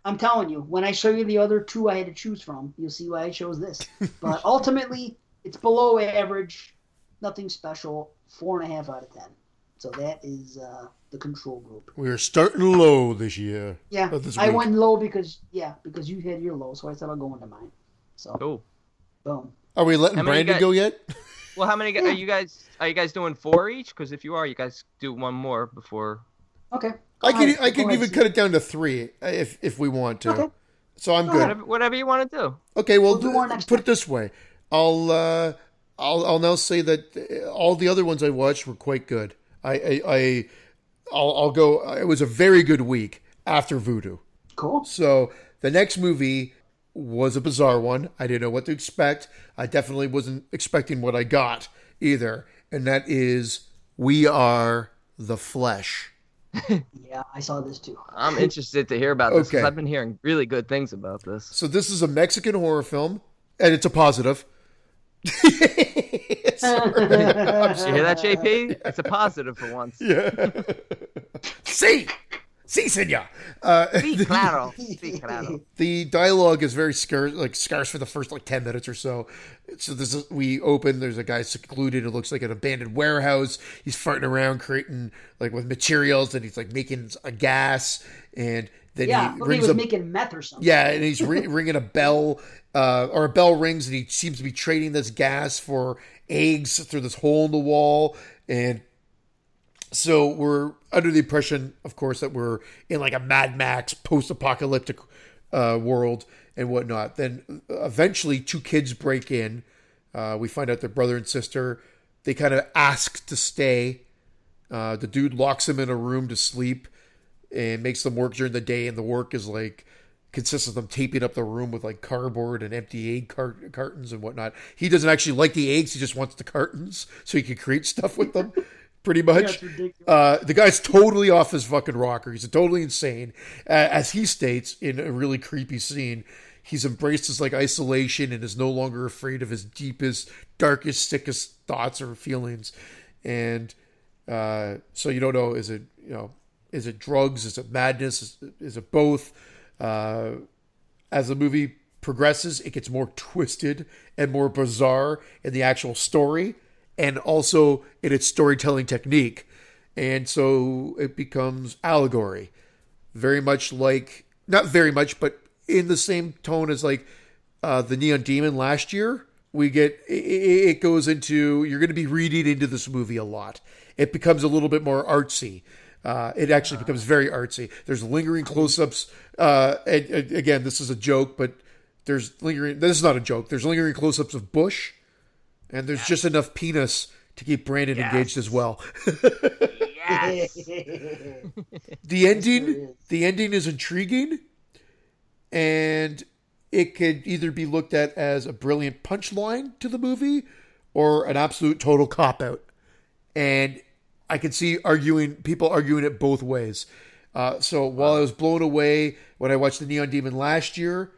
I'm telling you, when I show you the other two I had to choose from, you'll see why I chose this. But ultimately, it's below average, nothing special. Four and a half out of ten. So that is uh, the control group. We are starting low this year. Yeah, this I went low because yeah, because you had your low, so I said I'll go into mine. So Cool. boom. Are we letting How Brandon guys- go yet? Well, how many Yeah. are you guys? Are you guys doing four each? Because if you are, you guys do one more before. Okay. I Go can ahead. I Go can ahead, even Steve. cut it down to three uh, if if we want to. Okay. So I'm Go good. Whatever, whatever you want to do. Okay, well, We'll do more next put time. it this way. I'll uh, I'll I'll now say that uh, all the other ones I watched were quite good. I I, I I'll, I'll go. It was a very good week after Voodoo. Cool. So the next movie was a bizarre one. I didn't know what to expect. I definitely wasn't expecting what I got either, and that is We Are the Flesh. Yeah, I saw this too. I'm interested to hear about this because Okay. I've been hearing really good things about this. So this is a Mexican horror film, and it's a positive. Sorry. You hear that, JP? It's a positive for once. Yeah. sí, sí, senor. Uh, Sí, claro. Sí, claro. the dialogue is very scarce, like scarce for the first like ten minutes or so. So this is we open. There's a guy secluded. It looks like an abandoned warehouse. He's farting around, creating like with materials, and he's like making a gas, and then Yeah, he but he was a making meth or something. yeah, and he's ri- ringing a bell, uh, or a bell rings, and he seems to be trading this gas for eggs through this hole in the wall. And so we're under the impression, of course, that we're in like a Mad Max post-apocalyptic uh, world and whatnot. Then eventually, two kids break in. Uh, we find out they're brother and sister. They kind of ask to stay. Uh, the dude locks them in a room to sleep and makes them work during the day, and the work is like consists of them taping up the room with like cardboard and empty egg cart- cartons and whatnot. He doesn't actually like the eggs; he just wants the cartons so he can create stuff with them. Pretty much. Ridiculous. Uh, the guy's totally off his fucking rocker. He's totally insane. Uh, as he states in a really creepy scene, he's embraced his like isolation and is no longer afraid of his deepest, darkest, sickest thoughts or feelings. And uh, so you don't know is it you know is it drugs? Is it madness? Is, is it both? Uh, as the movie progresses, it gets more twisted and more bizarre in the actual story and also in its storytelling technique. And so it becomes allegory. Very much like, not very much, but in the same tone as like uh, the Neon Demon last year. We get, it, it goes into, you're going to be reading into this movie a lot. It becomes a little bit more artsy. Uh, it actually becomes very artsy. There's lingering close-ups. Uh, and, and again, this is a joke, but there's lingering. This is not a joke. There's lingering close-ups of Bush, and there's just enough penis to keep Brandon Yes. engaged as well. Yes. the ending, the ending is intriguing, and it could either be looked at as a brilliant punchline to the movie or an absolute total cop out. And I can see arguing people arguing it both ways. Uh, so while I was blown away when I watched the Neon Demon last year,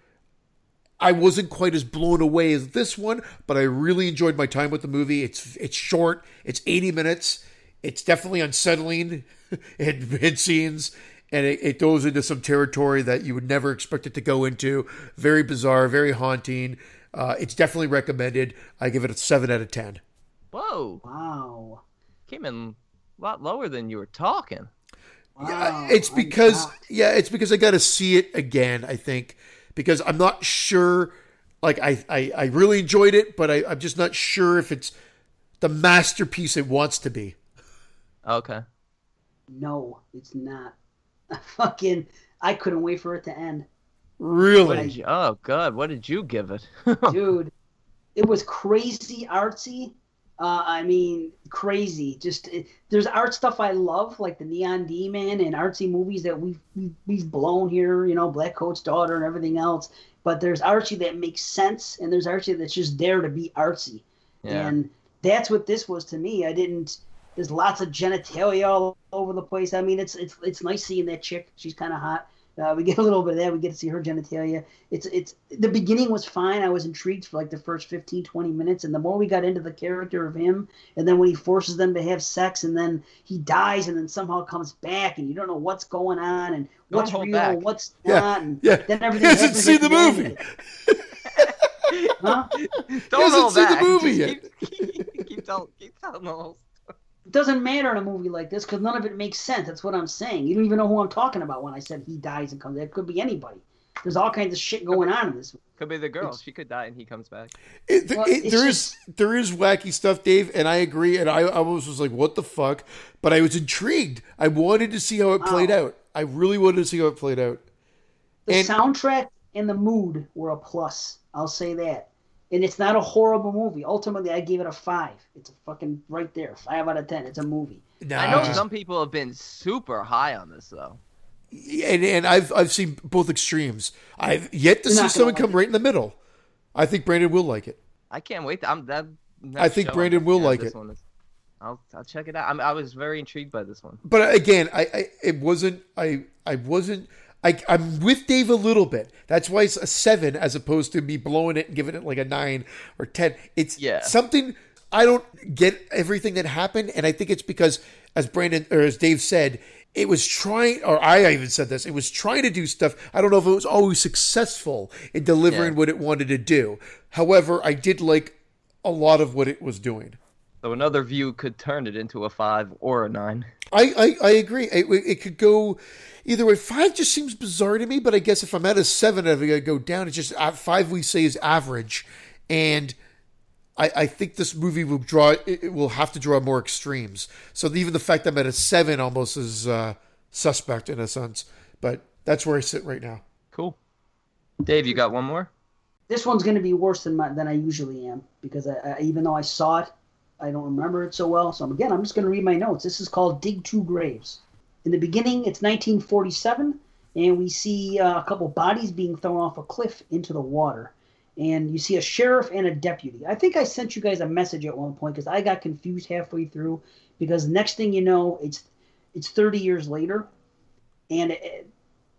I wasn't quite as blown away as this one, but I really enjoyed my time with the movie. It's it's short, it's 80 minutes. It's definitely unsettling in, in scenes, and it, it goes into some territory that you would never expect it to go into. Very bizarre, very haunting. Uh, it's definitely recommended. I give it a 7 out of 10. Whoa, wow. came in a lot lower than you were talking. Wow. Yeah, it's because yeah, it's because I got to see it again. I think because I'm not sure. Like I, I, I really enjoyed it, but I, I'm just not sure if it's the masterpiece it wants to be. Okay. No, it's not. Fucking, I couldn't wait for it to end. Really, you, oh God, what did you give it? dude it was crazy artsy uh, i mean crazy. Just it, there's art stuff i love like the neon demon and artsy movies that we've, we've we've blown here you know Blackcoat's daughter and everything else. But there's artsy that makes sense and there's artsy that's just there to be artsy. Yeah. and that's what this was to me. I didn't there's lots of genitalia all over the place. I mean it's it's it's nice seeing that chick. She's kind of hot uh, we get a little bit of that. We get to see her genitalia. It's it's the beginning was fine. I was intrigued for like the first 15, 20 minutes, and the more we got into the character of him, and then when he forces them to have sex, and then he dies, and then somehow comes back, and you don't know what's going on and Don't what's real, back. what's Yeah, not, and yeah. then He everything hasn't seen the movie. Huh? Don't hasn't hold seen the movie Just yet. Keep, keep, telling, keep telling the whole It doesn't matter in a movie like this because none of it makes sense. That's what I'm saying. You don't even know who I'm talking about when I said he dies and comes. Back. It could be anybody. There's all kinds of shit going on in this. Could be the girl. It's- She could die and he comes back. It, Well, it- it's there is there is wacky stuff, Dave, and I agree. And I, I was just like, "What the fuck?" But I was intrigued. I wanted to see how it played Wow. out. I really wanted to see how it played out. The And- soundtrack and the mood were a plus. I'll say that. And it's not a horrible movie. Ultimately, I gave it a five. It's a fucking right there, five out of ten. It's a movie. Nah. I know some people have been super high on this though. and and I've I've seen both extremes. I've yet to You're see someone like come it. right in the middle. I think Brandon will like it. I can't wait. I'm that. I think Brandon will like it. One is, I'll I'll check it out. I'm, I was very intrigued by this one. But again, I, I it wasn't I I wasn't I I'm with Dave a little bit. That's why it's a seven as opposed to me blowing it and giving it like a nine or ten. It's Yeah. something I don't get everything that happened, and I think it's because as Brandon or as Dave said, it was trying or I even said this, it was trying to do stuff. I don't know if it was always successful in delivering Yeah. what it wanted to do. However, I did like a lot of what it was doing. So another view could turn it into a five or a nine. I, I, I agree. It, it could go either way. Five just seems bizarre to me, but I guess if I'm at a seven, I'm going to go down. It's just uh, five we say is average. And I, I think this movie will draw, it, it will have to draw more extremes. So even the fact I'm at a seven almost is uh, suspect in a sense. But that's where I sit right now. Cool. Dave, you got one more? This one's going to be worse than my, than I usually am because I, I, even though I saw it, I don't remember it so well. So again, I'm just going to read my notes. This is called Dig Two Graves. In the beginning, it's 1947, and we see uh, a couple bodies being thrown off a cliff into the water. And you see a sheriff and a deputy. I think I sent you guys a message at one point because I got confused halfway through. Because next thing you know, it's it's 30 years later, and it,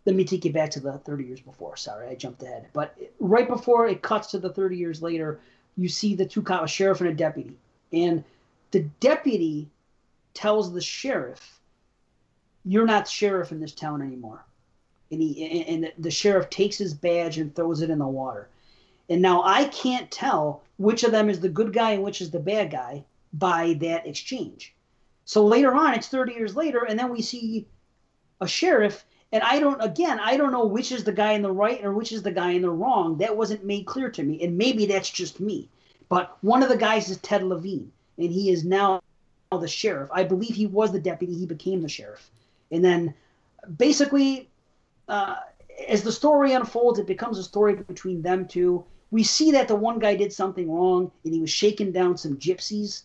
let me take you back to the 30 years before. Sorry, I jumped ahead. But right before it cuts to the 30 years later, you see the two cops, a sheriff and a deputy. And the deputy tells the sheriff, You're not sheriff in this town anymore. And, he, and the sheriff takes his badge and throws it in the water. And now I can't tell which of them is the good guy and which is the bad guy by that exchange. So later on, it's 30 years later, and then we see a sheriff and I don't, again, I don't know which is the guy in the right or which is the guy in the wrong. That wasn't made clear to me. And maybe that's just me. But one of the guys is Ted Levine, and he is now the sheriff. I believe he was the deputy. He became the sheriff. And then basically, uh, as the story unfolds, it becomes a story between them two. We see that the one guy did something wrong, and he was shaking down some gypsies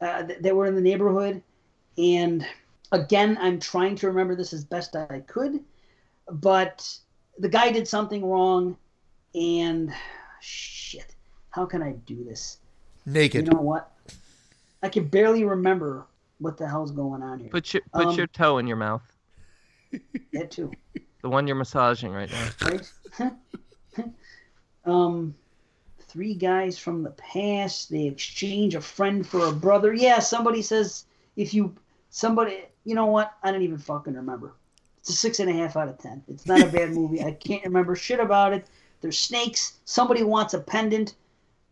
uh, that, that were in the neighborhood. And again, I'm trying to remember this as best I could, but the guy did something wrong, and shit, how can I do this? Naked. You know what? I can barely remember what the hell's going on here. Put your put um, your toe in your mouth. That too. The one you're massaging right now. Right. um, three guys from the past. They exchange a friend for a brother. Yeah, somebody says if you somebody you know what? I don't even fucking remember. It's a six and a half out of ten. It's not a bad movie. I can't remember shit about it. There's snakes. Somebody wants a pendant.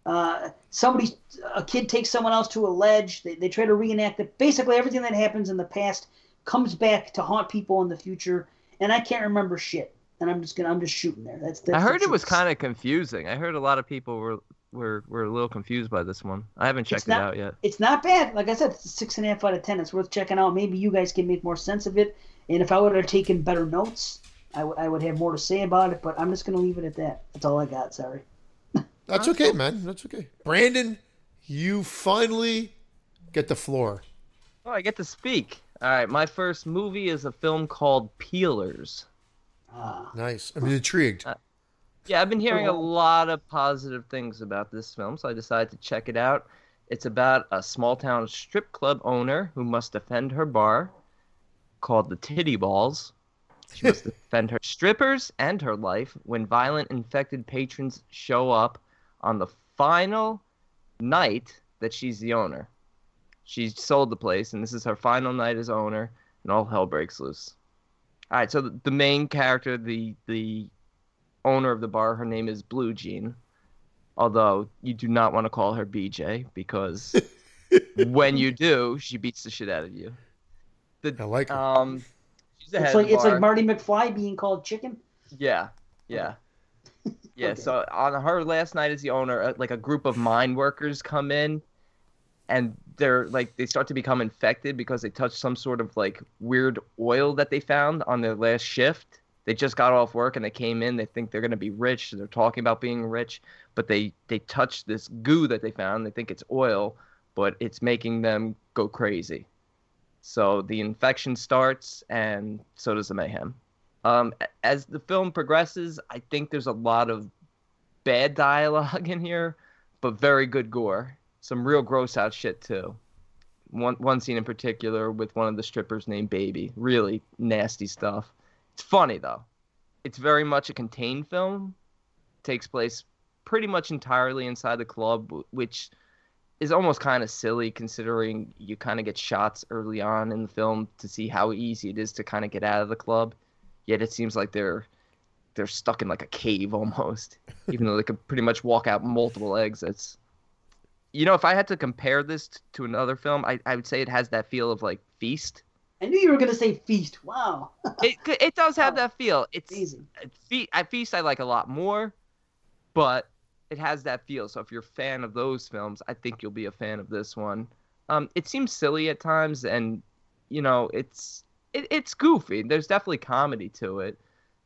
Uh, somebody, a kid takes someone else to a ledge. They, they try to reenact it. Basically, everything that happens in the past comes back to haunt people in the future. And I can't remember shit. And I'm just gonna, I'm just shooting there. That's. that's I heard it was kind of confusing. I heard a lot of people were we're we're a little confused by this one. I haven't checked not, it out yet. It's not bad. Like I said, it's a six and a half out of ten. It's worth checking out. Maybe you guys can make more sense of it. And if I would have taken better notes, I, w- I would have more to say about it. But I'm just going to leave it at that. That's all I got. Sorry. That's okay, man. That's okay. Brandon, you finally get the floor. Oh, I get to speak. All right, my first movie is a film called Peelers. Ah. Nice. I'm intrigued. Uh, yeah, I've been hearing a lot of positive things about this film, so I decided to check it out. It's about a small town strip club owner who must defend her bar called the Titty Balls. She must defend her strippers and her life when violent infected patrons show up on the final night that she's the owner. She sold the place, and this is her final night as owner, and all hell breaks loose. All right, so the, the main character, the the owner of the bar. Her name is Blue Jean. Although you do not want to call her BJ because when you do, she beats the shit out of you. The, I like her. Um, she's it's like it's like Marty McFly being called chicken. Yeah, yeah, yeah. okay. So on her last night as the owner, uh, like a group of mine workers come in, and they're like they start to become infected because they touch some sort of like weird oil that they found on their last shift they just got off work and they came in. They think they're going to be rich. they're talking about being rich, but they they touch this goo that they found. They think it's oil, but it's making them go crazy. So the infection starts, and so does the mayhem. Um, as the film progresses, I think there's a lot of bad dialogue in here, but very good gore. Some real gross out shit too. One one scene in particular with one of the strippers named Baby, really nasty stuff. It's funny though. It's very much a contained film. It takes place pretty much entirely inside the club, which is almost kind of silly considering you kind of get shots early on in the film to see how easy it is to kind of get out of the club. Yet it seems like they're they're stuck in like a cave almost, even though they could pretty much walk out multiple exits. You know, if I had to compare this to another film, I, I would say it has that feel of like Feast, I knew you were going to say feast. Wow. it it does have that feel. It's easy. Fe- I feast I like a lot more, but it has that feel. So if you're a fan of those films, I think you'll be a fan of this one. Um, it seems silly at times, and you know, it's it, it's goofy. There's definitely comedy to it.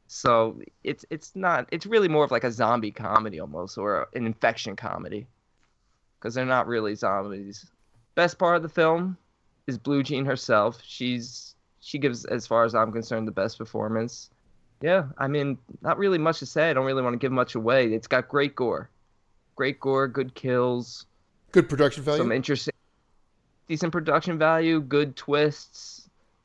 So it's it's not. It's really more of like a zombie comedy almost, or an infection comedy, because they're not really zombies. Best part of the film is Blue Jean herself. She's she gives, as far as I'm concerned, the best performance. Yeah, I mean, not really much to say. I don't really want to give much away. It's got great gore, great gore, good kills, good production value, some interesting, decent production value, good twists,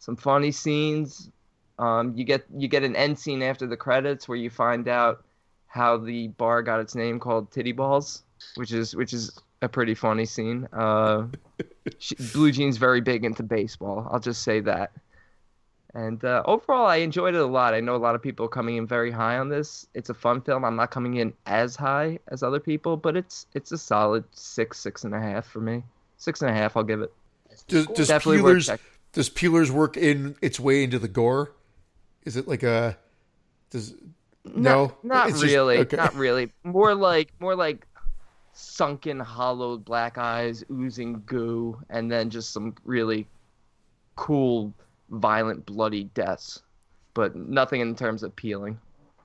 some funny scenes. Um, you get you get an end scene after the credits where you find out how the bar got its name called Titty Balls, which is which is a pretty funny scene. Uh, she, Blue Jean's very big into baseball. I'll just say that. And uh, overall, I enjoyed it a lot. I know a lot of people are coming in very high on this. It's a fun film. I'm not coming in as high as other people, but it's it's a solid six, six and a half for me. Six and a half, I'll give it. Does, does Definitely worth Peeler's check- does Peeler's work in its way into the gore? Is it like a does no? Not, not It's just- really. okay. Not really. More like more like sunken, hollowed black eyes, oozing goo, and then just some really cool, violent, bloody deaths. But nothing in terms of peeling.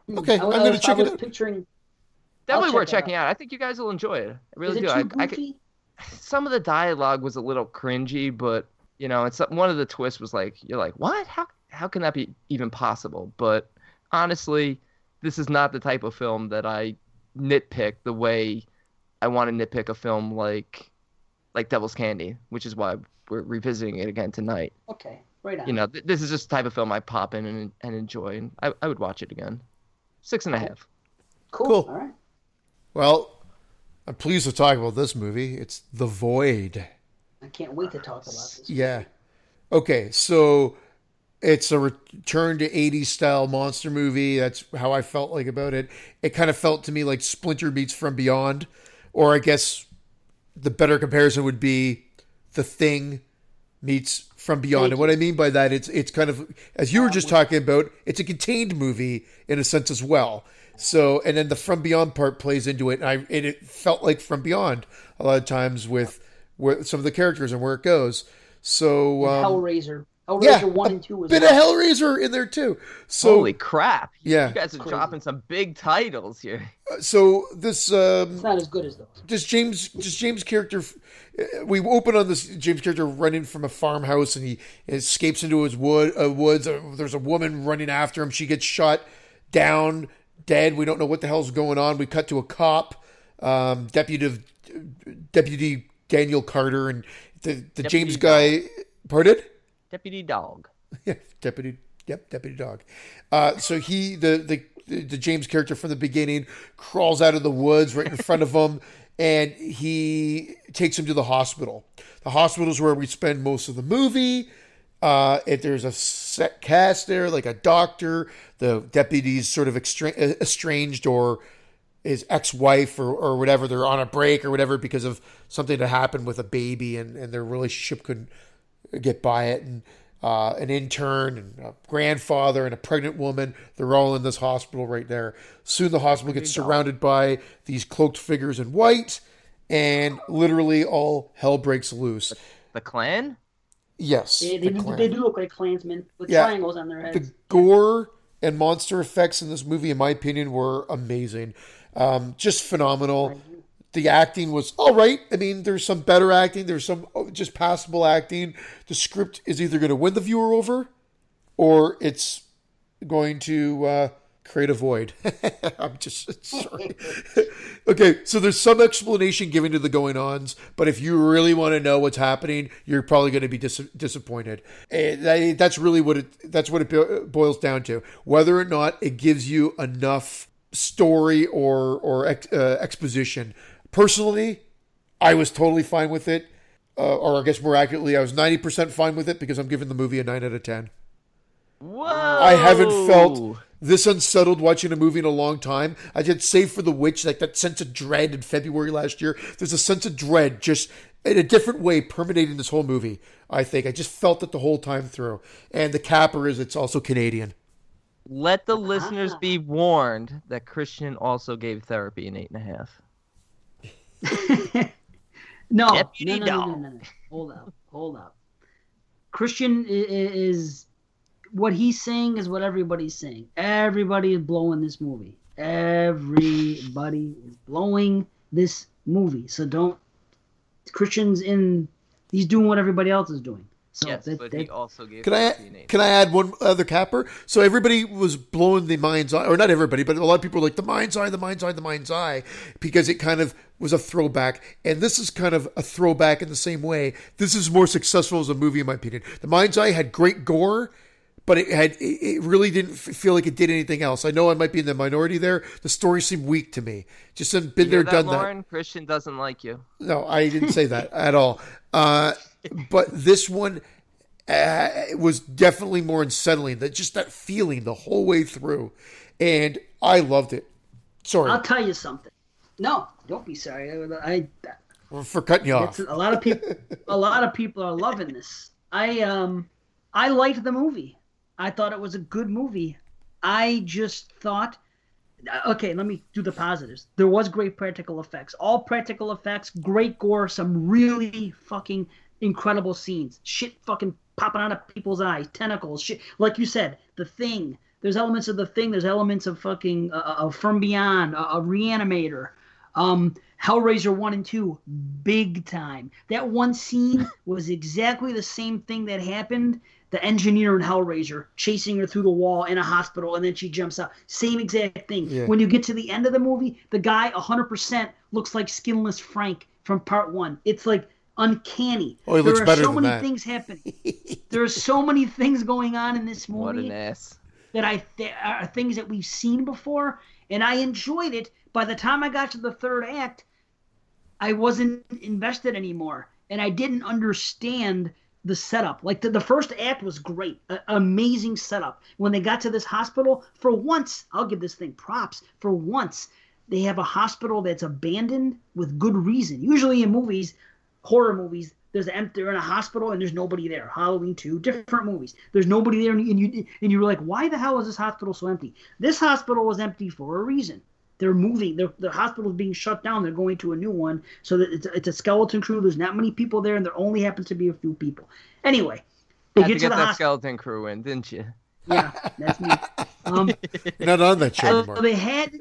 Hmm. Okay, I, I'm gonna I was, check it out. picturing. Definitely check worth that checking out. I think you guys will enjoy it. I really is it do. too I, I could, some of the dialogue was a little cringy, but you know, it's one of the twists was like you're like, what? How how can that be even possible? But honestly, this is not the type of film that I nitpick the way I want to nitpick a film like like Devil's Candy, which is why we're revisiting it again tonight. Okay, right on. You know, th- this is just the type of film I pop in and, and enjoy, and I, I would watch it again. Six and a half. cool. cool. All right. Well, I'm pleased to talk about this movie. It's The Void. I can't wait to talk about this. Yeah. Okay, so it's a return to 80s style monster movie. That's how I felt like about it. It kind of felt to me like Splinter meets From Beyond, or I guess the better comparison would be The Thing meets From Beyond. And what I mean by that, it's it's kind of as you were just talking about, it's a contained movie in a sense as well. So, and then the From Beyond part plays into it, and I and it felt like From Beyond a lot of times with with some of the characters and where it goes. So, um, Hellraiser. Hellraiser yeah, one a and two as bit well. of Hellraiser in there too. So, Holy crap! Yeah. you guys are Crazy. dropping some big titles here. so this um, It's not as good as those. does James just James character uh, we open on this James character running from a farmhouse and he escapes into his wood uh, woods Uh, there's a woman running after him she gets shot down dead we don't know what the hell's going on we cut to a cop um, deputy deputy Daniel Carter and the the James guy pardon Deputy Dog. yeah, deputy. Yep, deputy dog. Uh, so he, the, the the James character from the beginning, crawls out of the woods right in front of him, and he takes him to the hospital. The hospital is where we spend most of the movie. Uh, if there's a set cast there, like a doctor, the deputy's sort of extra- estranged or his ex-wife or, or whatever they're on a break or whatever because of something that happened with a baby and, and their relationship couldn't get by it and uh, an intern and a grandfather and a pregnant woman they're all in this hospital right there soon the hospital gets surrounded by these cloaked figures in white and literally all hell breaks loose The Clan? yes They, they, the do, clan. they do look like clansmen with Yeah. triangles on their heads. the gore and monster effects in this movie in my opinion were amazing um, just phenomenal the acting was all right. I mean, there's some better acting. There's some oh, just passable acting. The script is either going to win the viewer over, or it's going to uh, create a void. I'm just sorry. okay, so there's some explanation given to the going-ons, but if you really want to know what's happening, you're probably going to be dis- disappointed. And that- that's really what it. That's what it boils down to. Whether or not it gives you enough story or or ex, uh, exposition. Personally, I was totally fine with it, uh, or I guess more accurately, I was ninety percent fine with it because I'm giving the movie a nine out of ten. Whoa! I haven't felt this unsettled watching a movie in a long time. I did save for the witch, like that sense of dread in February last year. There's a sense of dread just in a different way permeating this whole movie. I think I just felt it the whole time through. And the capper is it's also Canadian. Let the listeners ah. be warned that Christian also gave therapy an eight and a half. no, no, no, no, no, no, no. Hold up, hold up. Christian is what he's saying is what everybody's saying. Everybody is blowing this movie. Everybody is blowing this movie. So don't. Christian's in. He's doing what everybody else is doing. So yes, that, but that- he also gave Can I therapy can I add one other capper? So everybody was blowing the mind's eye, or not everybody, but a lot of people were like the mind's eye, the mind's eye, the mind's eye, because it kind of was a throwback. And this is kind of a throwback in the same way. This is more successful as a movie, in my opinion. The mind's eye had great gore, but it had it it really didn't feel like it did anything else. I know I might be in the minority there. The story seemed weak to me. Just hadn't been You there, hear that, done that. Lauren? Christian doesn't like you. No, I didn't say that at all. Uh, but this one uh, was definitely more unsettling. That just that feeling the whole way through, and I loved it. Sorry I'll tell you something. No, don't be sorry. I, I for cutting you off. A lot of people, a lot of people are loving this. I um, I liked the movie. I thought it was a good movie. I just thought, okay, let me do the positives. There was great practical effects, all practical effects, great gore, some really fucking incredible scenes. Shit, fucking popping out of people's eyes, tentacles, shit. Like you said, the thing. There's elements of the thing. There's elements of fucking uh, of From Beyond, uh, a Reanimator. Um, Hellraiser 1 and 2, big time. That one scene was exactly the same thing that happened. The engineer in Hellraiser chasing her through the wall in a hospital, and then she jumps out. Same exact thing. Yeah. When you get to the end of the movie, the guy 100% looks like Skinless Frank from part one. It's like uncanny. Oh, he there looks are better so than many that. things happening. there are so many things going on in this movie What an ass. that I th- are things that we've seen before, and I enjoyed it. By the time I got to the third act, I wasn't invested anymore, and I didn't understand the setup. Like the, the first act was great, a- amazing setup. When they got to this hospital, for once, I'll give this thing props. For once, they have a hospital that's abandoned with good reason. Usually in movies, horror movies, there's an empty, they're in a hospital and there's nobody there. Halloween 2, different movies. There's nobody there, and you, and you and you're like, why the hell is this hospital so empty? This hospital was empty for a reason. They're moving. They're, the hospital's being shut down. They're going to a new one. So that it's, it's a skeleton crew. There's not many people there, and there only happens to be a few people. Anyway, they get to to, get the that hospital. skeleton crew in, didn't you? Yeah, that's me. Um, not on that show so they had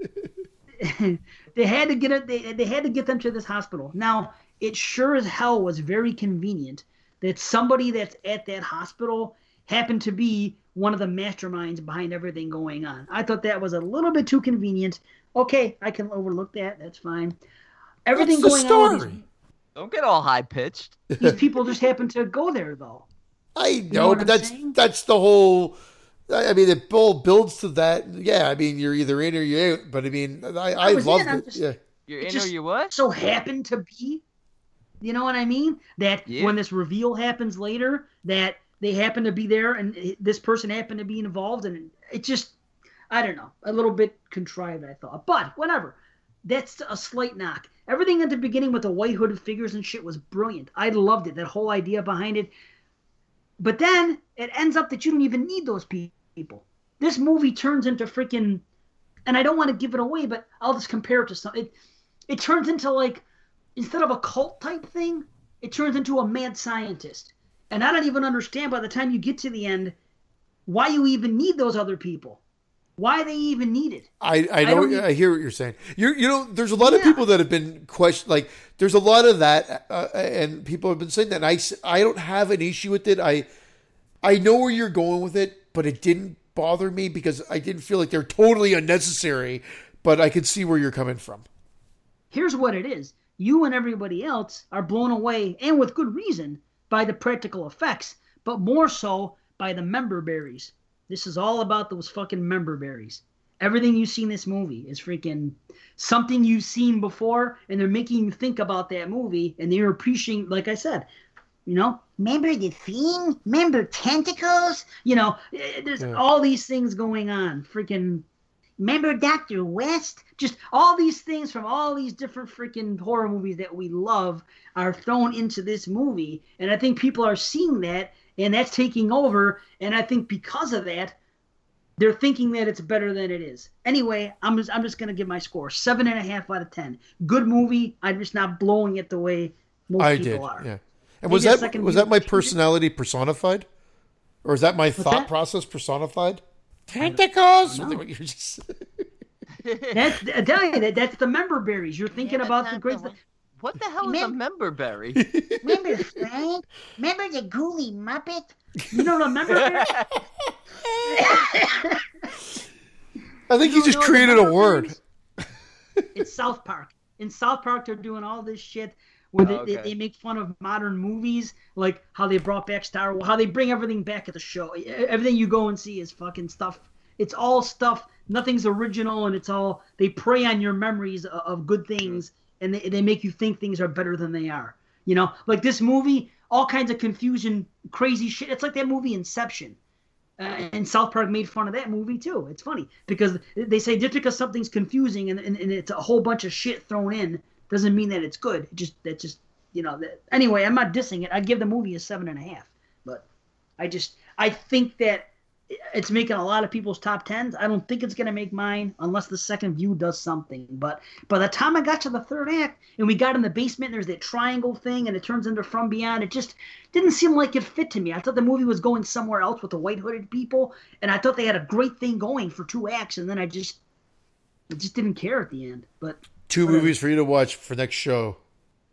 they had to get it. They, they had to get them to this hospital. Now it sure as hell was very convenient that somebody that's at that hospital happened to be one of the masterminds behind everything going on. I thought that was a little bit too convenient. Okay, I can overlook that. That's fine. Everything That's the going on. with story. Don't get all high pitched. These, these people just happen to go there though. I know know, but I'm that's saying? that's the whole. I I mean, it all builds to that. Yeah, I mean, you're either in or you're out. But I mean, I, I, was love it. just- Yeah, You're It in just- or you what? so happened to be you know what i mean? That Yeah. when this reveal happens later that they happen to be there and this person happened to be involved and it just i don't know a little bit contrived i thought. But whatever. That's a slight knock. Everything at the beginning with the white hooded figures and shit was brilliant. I loved it that whole idea behind it. But then it ends up that you don't even need those people. This movie turns into freaking and i don't want to give it away but i'll just compare it to something it, it turns into like instead of a cult type thing, it turns into a mad scientist. And I don't even understand by the time you get to the end why you even need those other people. Why they even need it. I, I know. don't- I, hear what you're saying. You you know, there's a lot of people that have been questioned. Like, there's a lot of that, uh, and people have been saying that. And I I don't have an issue with it. I I know where you're going with it, but it didn't bother me because I didn't feel like they're totally unnecessary. But I could see where you're coming from. Here's what it is. You and everybody else are blown away, and with good reason, by the practical effects, but more so by the member berries. This is all about those fucking member berries. Everything you see in this movie is freaking something you've seen before, and they're making you think about that movie, and they're appreciating, like I said, you know, remember the thing? Remember tentacles? You know, eh, there's Yeah. all these things going on. Freaking Remember Dr. West? Just all these things from all these different freaking horror movies that we love are thrown into this movie. And I think people are seeing that and that's taking over. And I think because of that, they're thinking that it's better than it is. Anyway, I'm just I'm just gonna give my score. Seven and a half out of ten. Good movie. I'm just not blowing it the way most I people did. are. Yeah. And was Maybe a that was that my personality personified, or is that my thought that? process personified? Tentacles. know. What you're just- That's I tell you that that's the member berries. You're thinking Yeah, about the not great the. What the hell is a Mem- member berry? Remember Frank? Remember the Ghoulie Muppet? you know the member berries? I think you You just created a word. it's South Park. In South Park, they're doing all this shit where Oh, they, okay. they, they make fun of modern movies, like how they brought back Star Wars, how they bring everything back at the show. Everything you go and see is fucking stuff. It's all stuff. Nothing's original, and it's all they prey on your memories of, of good things, and they, they make you think things are better than they are. You know, like this movie, all kinds of confusion, crazy shit. It's like that movie Inception. Uh, and South Park made fun of that movie too. It's funny because they say just because something's confusing and, and, and it's a whole bunch of shit thrown in doesn't mean that it's good. It just that just you know. That, anyway, I'm not dissing it. I give the movie a seven and a half, but I just I think that it's making a lot of people's top tens. I don't think it's gonna make mine unless the second view does something. But by the time I got to the third act and we got in the basement, and there's that triangle thing and it turns into From Beyond. It just didn't seem like it fit to me. I thought the movie was going somewhere else with the white hooded people, and I thought they had a great thing going for two acts, and then I just I just didn't care at the end. But Two Whatever. movies for you to watch for next show.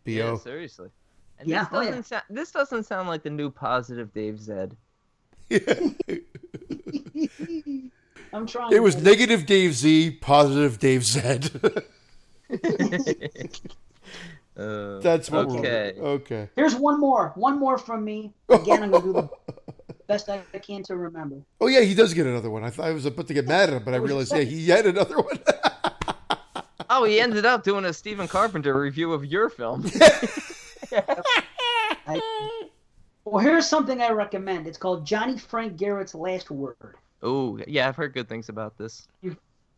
Bo. Yeah, seriously. And Yeah, this oh, yeah. doesn't sound this doesn't sound like the new positive Dave Zed. I'm trying. it was man. negative Dave Z, positive Dave Z. Uh, That's what okay. we're okay. Here's one more. One more from me. Again, I'm gonna do the best I can to remember. Oh yeah, he does get another one. I thought I was about to get mad at him, but I realized yeah, he had another one. Oh, he ended up doing a Stephen Carpenter review of your film. I, well, here's something I recommend. It's called Johnny Frank Garrett's Last Word. oh, yeah, I've heard good things about this.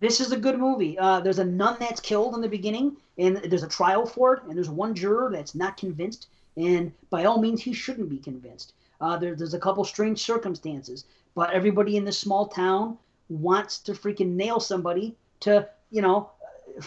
This is a good movie. Uh, there's a nun that's killed in the beginning, and there's a trial for it, and there's one juror that's not convinced, and by all means, he shouldn't be convinced. Uh, there, there's a couple strange circumstances, but everybody in this small town wants to freaking nail somebody to, you know, if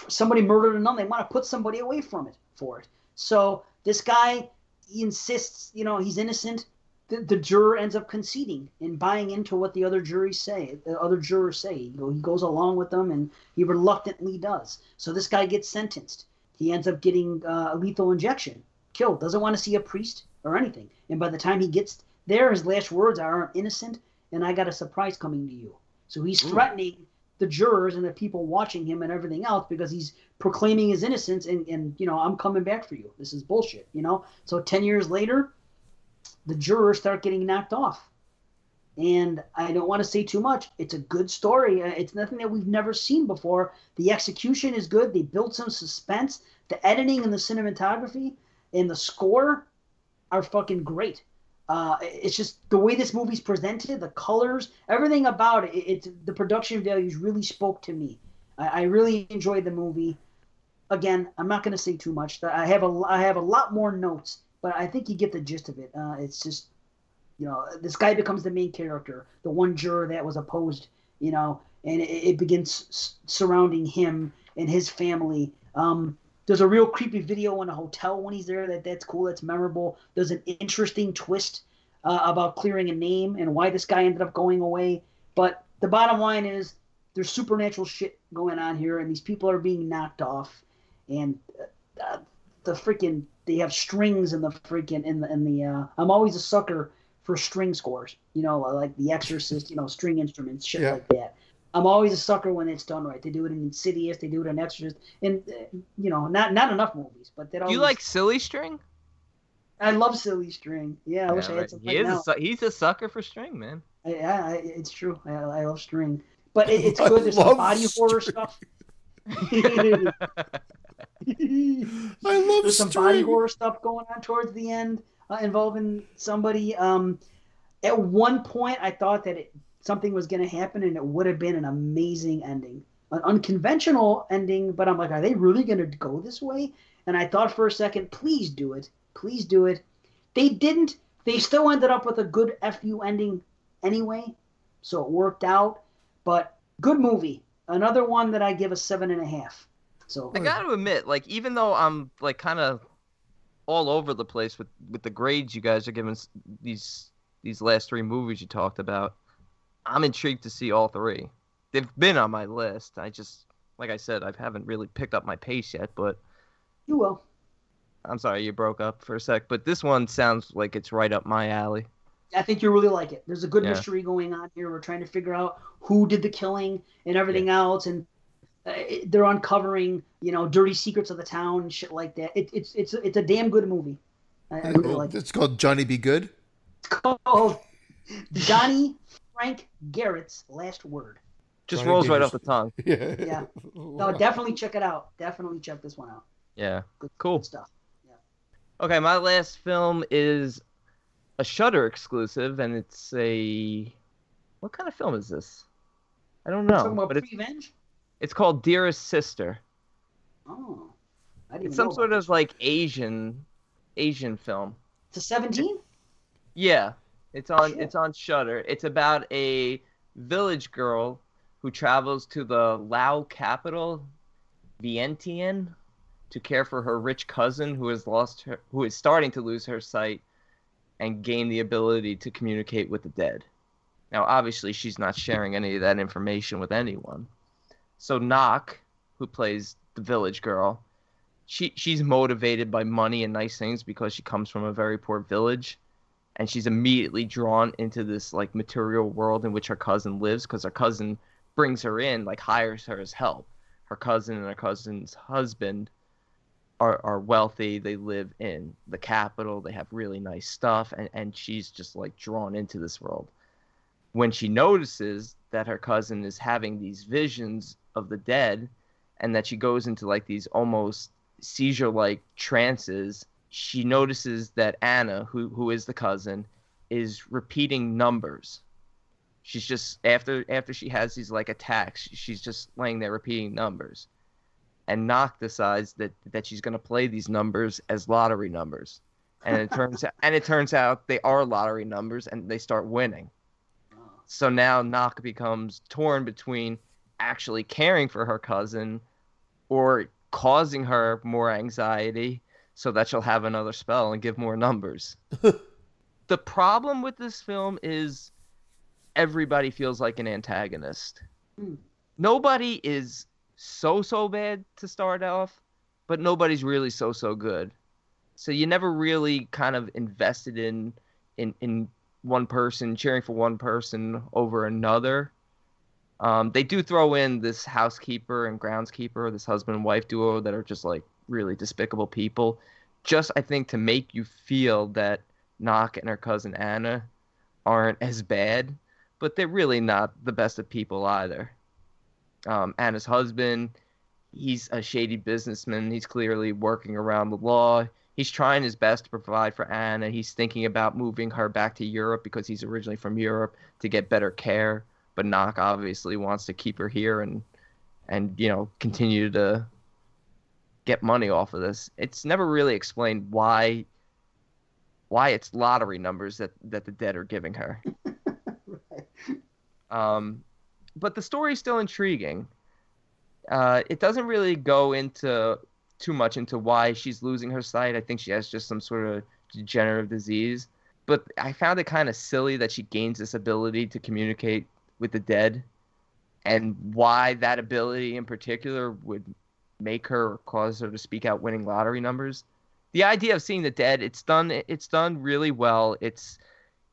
somebody murdered a nun. They want to put somebody away from it for it. So this guy, he insists, you know, he's innocent. The, the juror ends up conceding and buying into what the other juries say. The other jurors say. He, go, he goes along with them, and he reluctantly does. So this guy gets sentenced. He ends up getting uh, a lethal injection, killed. Doesn't want to see a priest or anything. And by the time he gets there, his last words are, "I'm innocent, and I got a surprise coming to you." So he's threatening the jurors and the people watching him and everything else because he's proclaiming his innocence and, and you know i'm coming back for you. This is bullshit you know? So 10 years later the jurors start getting knocked off. And i don't want to say too much. It's a good story. Uh, it's nothing that we've never seen before. The execution is good. They build some suspense. The editing and the cinematography and the score are fucking great uh, it's just the way this movie's presented, the colors, everything about it. it it's the production values really spoke to me. I, I really enjoyed the movie. Again, I'm not going to say too much. I have a I have a lot more notes, but I think you get the gist of it. Uh, it's just, you know, this guy becomes the main character, the one juror that was opposed, you know, and it, it begins surrounding him and his family. Um, there's a real creepy video in a hotel when he's there. That that's cool. That's memorable. There's an interesting twist uh, about clearing a name and why this guy ended up going away. But the bottom line is there's supernatural shit going on here, and these people are being knocked off, and uh, uh, the freaking they have strings in the freaking in the in the. Uh, I'm always a sucker for string scores. You know, like The Exorcist. You know, string instruments, shit Yeah. like that. I'm always a sucker when it's done right. They do it in Insidious, they do it in Exorcist, and uh, you know, not not enough movies, but they Do always. you like Silly String? I love silly string. Yeah, I wish Yeah, I had some he is a, now. he's a sucker for string, man. Yeah, I, it's true. I, I love string, but it, it's good. There's some love body horror stuff. I love There's some body horror stuff going on towards the end uh, involving somebody. Um, at one point, I thought that it, something was going to happen, and it would have been an amazing ending, an unconventional ending. But I'm like, are they really going to go this way? And I thought for a second, please do it, please do it. They didn't. They still ended up with a good fu ending anyway, so it worked out. But good movie. Another one that I give a seven and a half. So I gotta admit, like even though I'm like kind of all over the place with with the grades you guys are giving these these last three movies you talked about, I'm intrigued to see all three. They've been on my list. I just, like I said, I haven't really picked up my pace yet. But you will. I'm sorry you broke up for a sec. But this one sounds like it's right up my alley. I think you really like it. There's a good Yeah. mystery going on here. We're trying to figure out who did the killing and everything else, and Uh, they're uncovering, you know, dirty secrets of the town and shit like that. It, it's it's it's a damn good movie. I, I really like it. It's called Johnny Be Good. It's called Johnny Frank Garrett's Last Word. Just Johnny rolls right off the tongue. Yeah. Yeah. No, definitely check it out. Definitely check this one out. Yeah. Good, Cool. good stuff. Yeah. Okay, my last film is a Shudder exclusive, and it's a what kind of film is this? I don't know, Talking about but it's Revenge? it's called Dearest Sister. Oh, I didn't It's know some sort about of like Asian Asian film. It's a seventeen? Yeah, it's on it's on Shudder. It's about a village girl who travels to the Lao capital, Vientiane, to care for her rich cousin who has lost her, who is starting to lose her sight, and gain the ability to communicate with the dead. Now, obviously, she's not sharing any of that information with anyone. So Nok, who plays the village girl, she she's motivated by money and nice things because she comes from a very poor village and she's immediately drawn into this like material world in which her cousin lives because her cousin brings her in like hires her as help. Her cousin and her cousin's husband are, are wealthy. They live in the capital. They have really nice stuff and, and she's just like drawn into this world. When she notices that her cousin is having these visions of the dead and that she goes into like these almost seizure like trances she notices that Anna, who who is the cousin, is repeating numbers. She's just after after she has these like attacks, she's just laying there repeating numbers. And Nok decides that that she's gonna play these numbers as lottery numbers. And it turns out and it turns out they are lottery numbers and they start winning. So now Nok becomes torn between actually caring for her cousin or causing her more anxiety so that she'll have another spell and give more numbers. the problem with this film is everybody feels like an antagonist. Hmm. Nobody is so so bad to start off, but nobody's really so so good. So you never really kind of invested in in in one person cheering for one person over another. Um, they do throw in this housekeeper and groundskeeper, this husband and wife duo that are just like really despicable people. Just I think to make you feel that Nok and her cousin Anna aren't as bad, but they're really not the best of people either. Um, Anna's husband, he's a shady businessman. He's clearly working around the law. He's trying his best to provide for Anna. He's thinking about moving her back to Europe because he's originally from Europe to get better care. But Knock obviously wants to keep her here and and you know continue to get money off of this. It's never really explained why why it's lottery numbers that that the dead are giving her. Um, but the story's still intriguing. Uh, it doesn't really go into too much into why she's losing her sight. I think she has just some sort of degenerative disease. But I found it kind of silly that she gains this ability to communicate with the dead, and why that ability in particular would make her or cause her to speak out winning lottery numbers. The idea of seeing the dead, it's done. It's done really well. It's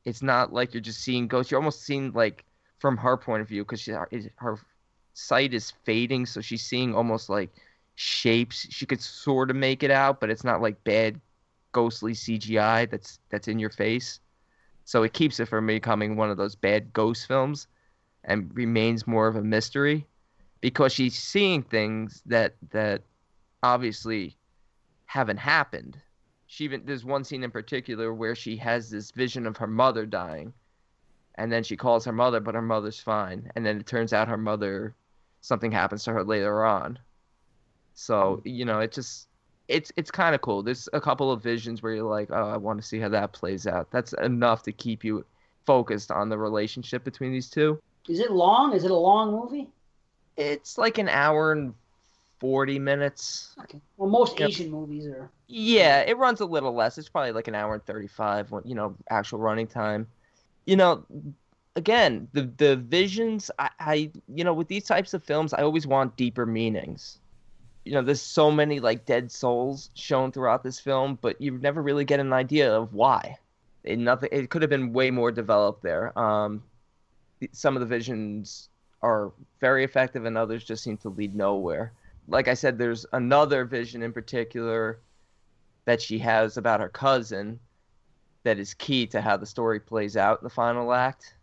it's not like you're just seeing ghosts. You're almost seeing like from her point of view because her sight is fading, so she's seeing almost like shapes. She could sort of make it out, but it's not like bad ghostly CGI that's that's in your face. So it keeps it from becoming one of those bad ghost films and remains more of a mystery because she's seeing things that that obviously haven't happened. She even there's one scene in particular where she has this vision of her mother dying and then she calls her mother but her mother's fine and then it turns out her mother something happens to her later on. So, you know, it just it's it's kind of cool. There's a couple of visions where you're like, "Oh, I want to see how that plays out." That's enough to keep you focused on the relationship between these two. Is it long? Is it a long movie? It's like an hour and 40 minutes. Okay. Well, most Yep. Asian movies are. Yeah, it runs a little less. It's probably like an hour and 35, when- you know, actual running time. You know, again, the the visions I, I you know, with these types of films, I always want deeper meanings. You know, there's so many like dead souls shown throughout this film, but you never really get an idea of why. It nothing it could have been way more developed there. Um some of the visions are very effective and others just seem to lead nowhere. Like I said, there's another vision in particular that she has about her cousin that is key to how the story plays out in the final act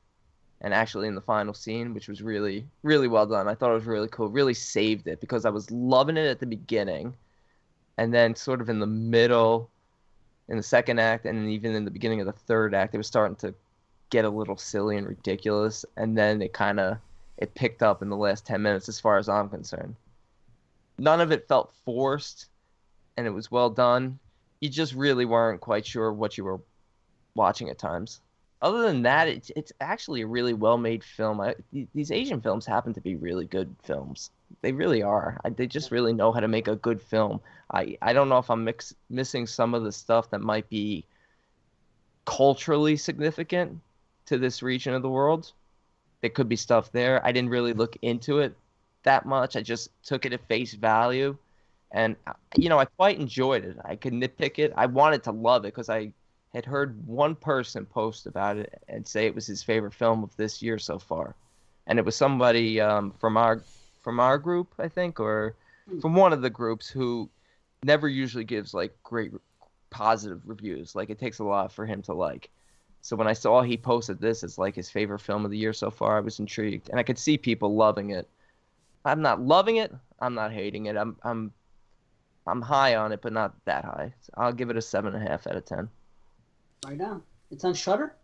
and actually in the final scene, which was really, really well done. I thought it was really cool. Really saved it because I was loving it at the beginning. And then, sort of in the middle, in the second act, and even in the beginning of the third act, it was starting to get a little silly and ridiculous. And then it kind of it picked up in the last 10 minutes, as far as I'm concerned. None of it felt forced, and it was well done. You just really weren't quite sure what you were watching at times other than that, it's it's actually a really well made film. I, these Asian films happen to be really good films. They really are. I, they just really know how to make a good film. I I don't know if I'm mix, missing some of the stuff that might be culturally significant to this region of the world. There could be stuff there. I didn't really look into it that much. I just took it at face value, and you know I quite enjoyed it. I could nitpick it. I wanted to love it because I had heard one person post about it and say it was his favorite film of this year so far, and it was somebody um, from our from our group, I think, or hmm. from one of the groups who never usually gives like great positive reviews. Like it takes a lot for him to like. So when I saw he posted this as like his favorite film of the year so far, I was intrigued, and I could see people loving it. I'm not loving it. I'm not hating it. I'm I'm I'm high on it, but not that high. I'll give it a seven and a half out of ten. Right now, it's on Shudder.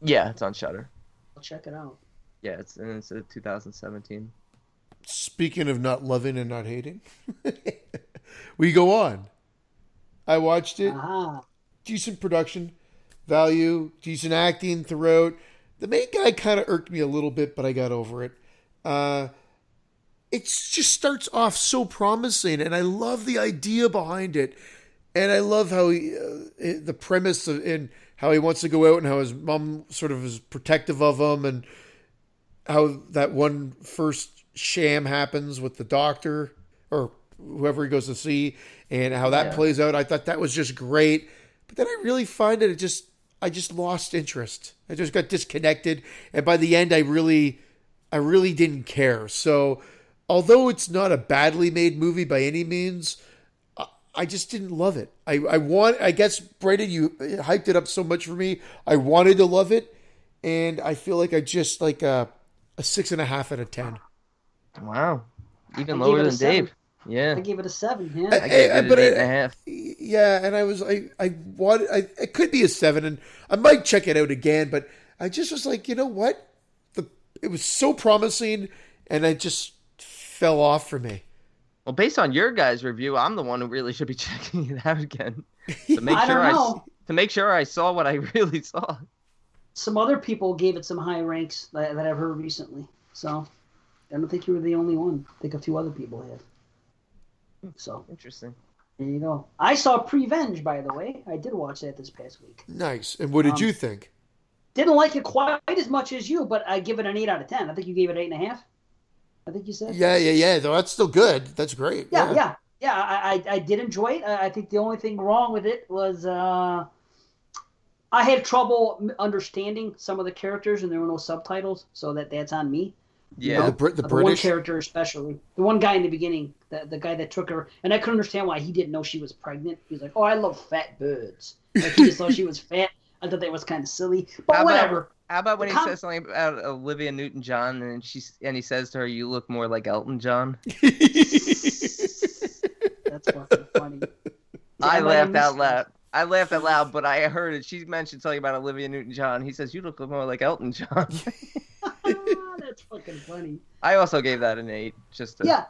Yeah, it's on Shudder. I'll check it out. Yeah, it's and it's a 2017. Speaking of not loving and not hating, we go on. I watched it. Uh-huh. Decent production value, decent acting throughout. The main guy kind of irked me a little bit, but I got over it. Uh, it just starts off so promising, and I love the idea behind it and I love how he, uh, the premise of, and how he wants to go out and how his mom sort of is protective of him and how that one first sham happens with the doctor or whoever he goes to see and how that yeah. plays out. I thought that was just great. But then I really find that it just I just lost interest. I just got disconnected and by the end I really I really didn't care. So although it's not a badly made movie by any means, I just didn't love it. I, I want, I guess, Brandon, you hyped it up so much for me. I wanted to love it, and I feel like I just like a, a six and a half out of ten. Wow, even lower than Dave. Yeah, I gave it a seven. Yeah, I, I gave it but an eight and a half. Yeah, and I was, I, I wanted, I, it could be a seven, and I might check it out again. But I just was like, you know what, the it was so promising, and I just fell off for me. Well, based on your guys' review, I'm the one who really should be checking it out again to make sure I, I to make sure I saw what I really saw. Some other people gave it some high ranks that, that I've heard recently, so I don't think you were the only one. I think a few other people have. So interesting. There you go. I saw Prevenge, by the way. I did watch that this past week. Nice. And what did um, you think? Didn't like it quite as much as you, but I give it an eight out of ten. I think you gave it eight and a half. I think you said. Yeah, yeah, yeah. Though that's still good. That's great. Yeah, yeah, yeah. yeah I, I, I did enjoy it. I think the only thing wrong with it was uh, I had trouble understanding some of the characters, and there were no subtitles, so that that's on me. Yeah, you the, Br- the, the British one character especially, the one guy in the beginning, the the guy that took her, and I couldn't understand why he didn't know she was pregnant. He was like, "Oh, I love fat birds." Like he just thought she was fat. I thought that was kind of silly, but how whatever. About, how about when com- he says something about Olivia Newton John and she's and he says to her, "You look more like Elton John." That's fucking funny. I laughed out loud. I laughed out loud, but I heard it. She mentioned something about Olivia Newton John. He says, "You look more like Elton John." That's fucking funny. I also gave that an eight. Just to... yeah,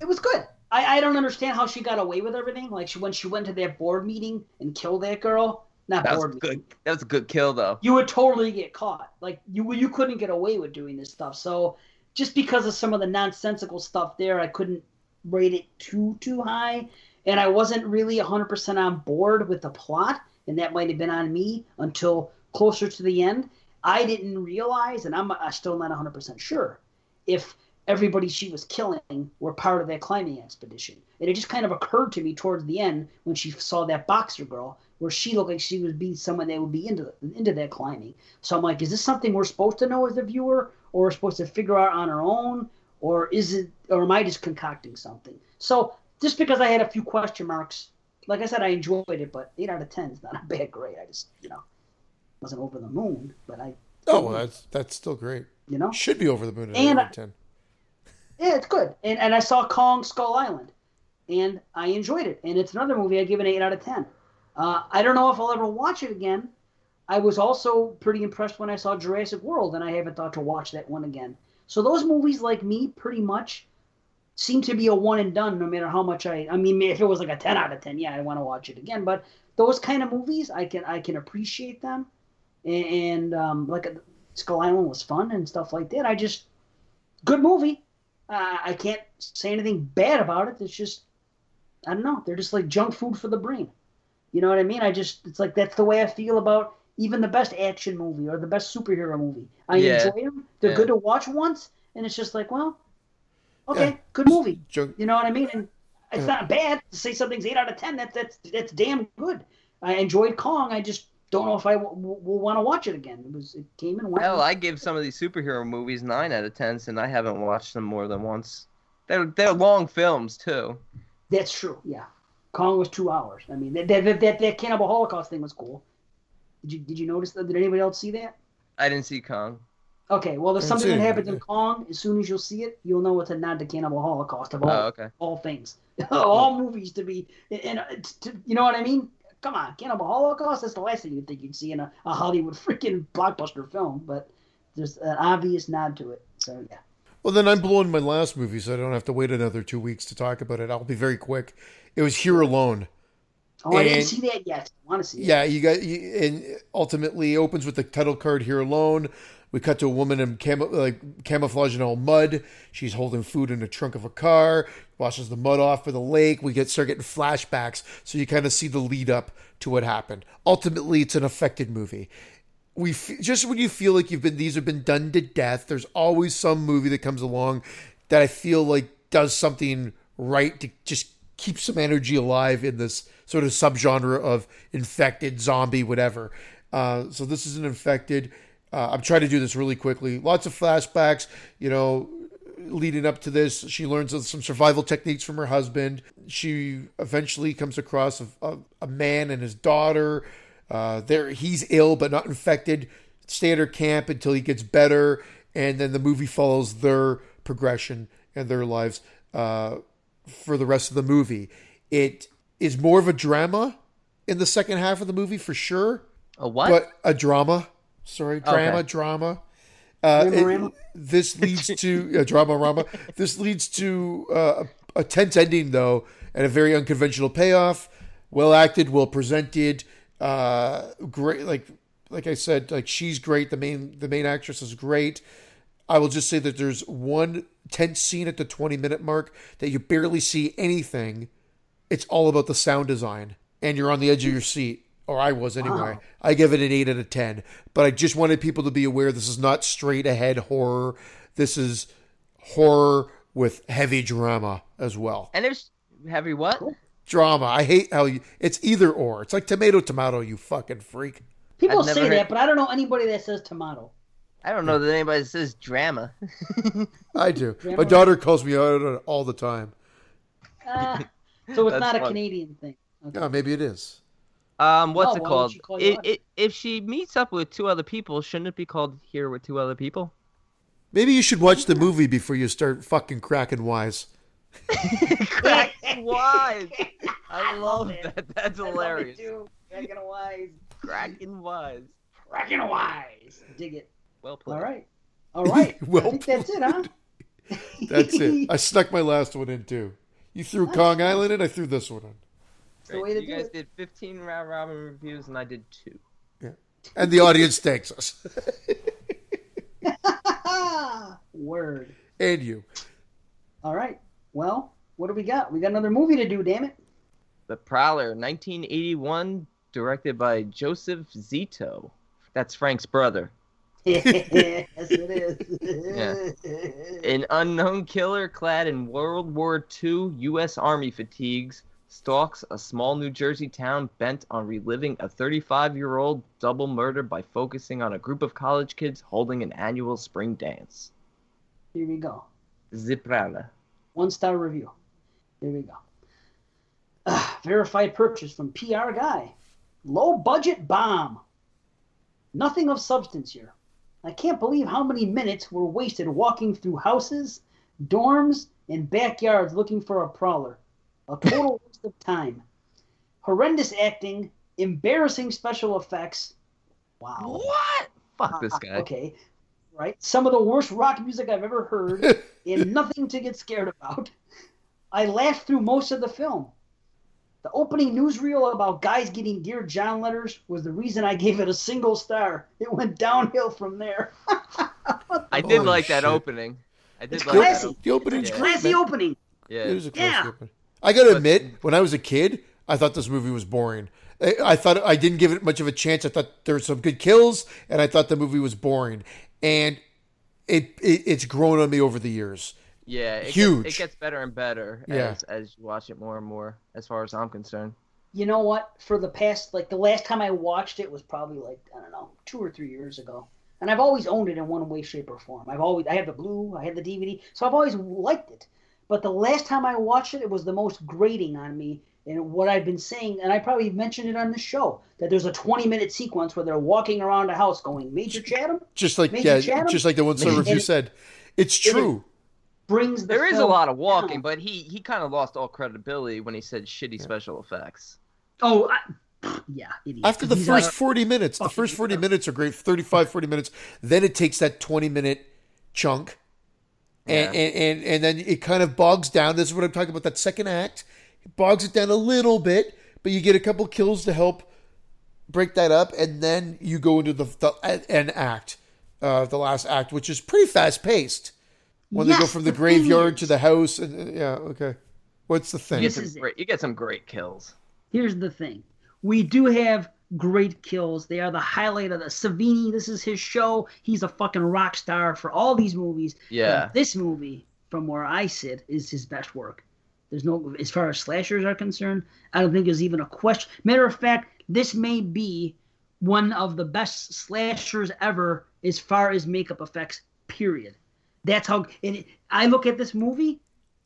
it was good. I, I don't understand how she got away with everything. Like she when she went to that board meeting and killed that girl. Not that board was good. That was a good kill though. You would totally get caught. Like you you couldn't get away with doing this stuff. So just because of some of the nonsensical stuff there, I couldn't rate it too too high, and I wasn't really 100% on board with the plot, and that might have been on me until closer to the end. I didn't realize, and I'm, I'm still not 100% sure, if everybody she was killing were part of that climbing expedition. And it just kind of occurred to me towards the end when she saw that boxer girl, where she looked like she would be someone that would be into into that climbing. So I'm like, is this something we're supposed to know as a viewer, or we're supposed to figure out on our own, or is it, or am I just concocting something? So just because I had a few question marks, like I said, I enjoyed it, but eight out of ten is not a bad grade. I just, you know, wasn't over the moon, but I, Oh, well, that's that's still great. you know, Should be over the moon at And eight I- out of ten. Yeah, it's good. And and I saw Kong Skull Island, and I enjoyed it. And it's another movie I give an eight out of ten. Uh, I don't know if I'll ever watch it again. I was also pretty impressed when I saw Jurassic World, and I haven't thought to watch that one again. So those movies, like me, pretty much seem to be a one and done. No matter how much I, I mean, if it was like a ten out of ten, yeah, I want to watch it again. But those kind of movies, I can I can appreciate them, and, and um, like uh, Skull Island was fun and stuff like that. I just good movie. Uh, I can't say anything bad about it. It's just, I don't know. They're just like junk food for the brain. You know what I mean? I just, it's like that's the way I feel about even the best action movie or the best superhero movie. I Yeah. enjoy them. They're Yeah. good to watch once, and it's just like, well, okay, Yeah. good movie. Junk, You know what I mean? And it's Yeah. not bad to say something's eight out of ten. That's that's that's damn good. I enjoyed Kong. I just don't know if I w- w- will want to watch it again. It was it came and went. Hell, I give some of these superhero movies nine out of ten, and I haven't watched them more than once. They're they're long films too. That's true. Yeah, Kong was two hours. I mean, that that that, that Cannibal Holocaust thing was cool. Did you did you notice that? Did anybody else see that? I didn't see Kong. Okay, well, there's something that happens in yeah. Kong. As soon as you'll see it, you'll know it's a nod to Cannibal Holocaust of all Oh, okay. all things, all movies to be. And uh, to, you know what I mean? Come on, Cannibal Holocaust. That's the last thing you'd think you'd see in a, a Hollywood freaking blockbuster film, but there's an obvious nod to it. So yeah. Well, then I'm blowing my last movie, so I don't have to wait another two weeks to talk about it. I'll be very quick. It was Here Alone. Oh, I didn't see that yet. I want to see it. Yeah, you got, you, and ultimately opens with the title card Here Alone. We cut to a woman in cam- like camouflage in all mud. She's holding food in the trunk of a car. Washes the mud off for the lake. We get start getting flashbacks, so you kind of see the lead up to what happened. Ultimately, it's an affected movie. we f- just when you feel like you've been these have been done to death there's always some movie that comes along that i feel like does something right to just keep some energy alive in this sort of subgenre of infected zombie whatever uh, so this is an infected uh, i'm trying to do this really quickly lots of flashbacks you know leading up to this, she learns some survival techniques from her husband. She eventually comes across a, a, a man and his daughter. Uh, there, he's ill but not infected. Stay at her camp until he gets better, and then the movie follows their progression and their lives uh, for the rest of the movie. It is more of a drama in the second half of the movie for sure, A what? but a drama. Sorry, drama, Okay. drama. Uh, it- this leads to uh, drama rama. This leads to uh, a, a tense ending though, and a very unconventional payoff. Well acted, well presented, uh, great. Like like I said, like she's great. The main the main actress is great. I will just say that there's one tense scene at the 20 minute mark that you barely see anything. It's all about the sound design, and you're on the edge of your seat, or I was anyway. Wow. I give it an 8 out of 10. But I just wanted people to be aware this is not straight ahead horror. This is horror with heavy drama as well. and there's heavy what? Drama. I hate how you, it's either or. It's like tomato, tomato, you fucking freak. People say heard- that, but I don't know anybody that says tomato. I don't know that anybody says drama. I do. My daughter calls me out all the time. Ah, so it's not a fun. Canadian thing. Okay. Oh, maybe it is. Um, what's Oh, it called? she call you I if she meets up with two other people, shouldn't it be called here with two other people? Maybe you should watch the movie before you start fucking cracking wise. Cracking wise. I love it. that. That's hilarious. Cracking wise. Cracking wise. Cracking wise. Dig it. Well played. All right. All right. Well I think that's it, huh? That's it. I stuck my last one in too. You threw Kong Island in, I threw this one in. The Great. way to you guys it. did 15 round robin reviews, and I did two. Yeah. And the audience thanks us. Word. and you. All right. Well, what do we got? We got another movie to do, damn it. The Prowler, 1981, directed by Joseph Zito. That's Frank's brother. yes, it is. yeah. An unknown killer clad in World War II U.S. Army fatigues stalks a small New Jersey town bent on reliving a 35 year old double murder by focusing on a group of college kids holding an annual spring dance. Here we go. Ziprala. One star review. Here we go. Verified purchase from PR guy. Low budget bomb. Nothing of substance here. I can't believe how many minutes were wasted walking through houses, dorms, and backyards looking for a prowler. A total waste of time. Horrendous acting, embarrassing special effects. Wow. What? Fuck this Uh, guy. Okay. Right? Some of the worst rock music I've ever heard, and nothing to get scared about. I laughed through most of the film. The opening newsreel about guys getting Dear John letters was the reason I gave it a single star. It went downhill from there. I did Holy like that opening. I did It's like that. classy. op- The opening's Yeah. great. Classy man. opening. Yeah. It was a classy Yeah. opening. I got to But- admit, when I was a kid, I thought this movie was boring. I, I thought I didn't give it much of a chance. I thought there were some good kills, and I thought the movie was boring. And it, it it's grown on me over the years. Yeah, it Huge. Gets, it gets better and better Yeah. as as you watch it more and more. As far as I'm concerned. You know what? For the past, like the last time I watched it was probably like I don't know, two or three years ago. And I've always owned it in one way, shape, or form. I've always I had the blue, I had the DVD, so I've always liked it. But the last time I watched it, it was the most grating on me. And what I've been saying, and I probably mentioned it on the show, that there's a 20 minute sequence where they're walking around a house going, Major Chatham Just like Major yeah, Chatham? just like the one star And- review said, it's it- true. brings the There is a lot of walking, down. but he he kind of lost all credibility when he said shitty special effects. Oh, I, yeah, idiot. After the These first are- 40 minutes, the fucking first 40 minutes are great, 35, 40 minutes. Then it takes that 20 minute chunk and, Yeah. and, and, and then it kind of bogs down. This is what I'm talking about. That second act it bogs it down a little bit, but you get a couple kills to help break that up, and then you go into the, the an act, uh, the last act, which is pretty fast paced. When they go from the the thing graveyard to the house, and uh, yeah, okay. What's the thing? This is great, you get some great kills. here's the thing we do have great kills. They are the highlight of the savini. This is his show. He's a fucking rock star for all these movies. Yeah. But this movie from where i sit is his best work. There's no as far as slashers are concerned i don't think there's even a question. Matter of fact this may be one of the best slashers ever as far as makeup effects period. That's how and i look at this movie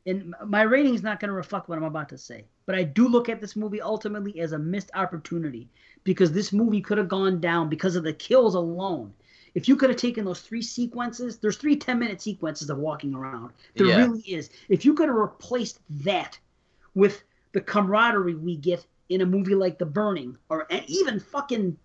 and my rating is not going to reflect what I'm about to say, but I do look at this movie ultimately as a missed opportunity because this movie could have gone down because of the kills alone. If you could have taken those three sequences, there's three 10 minute sequences of walking around. There Yeah. really is. If you could have replaced that with the camaraderie we get in a movie like The Burning or even fucking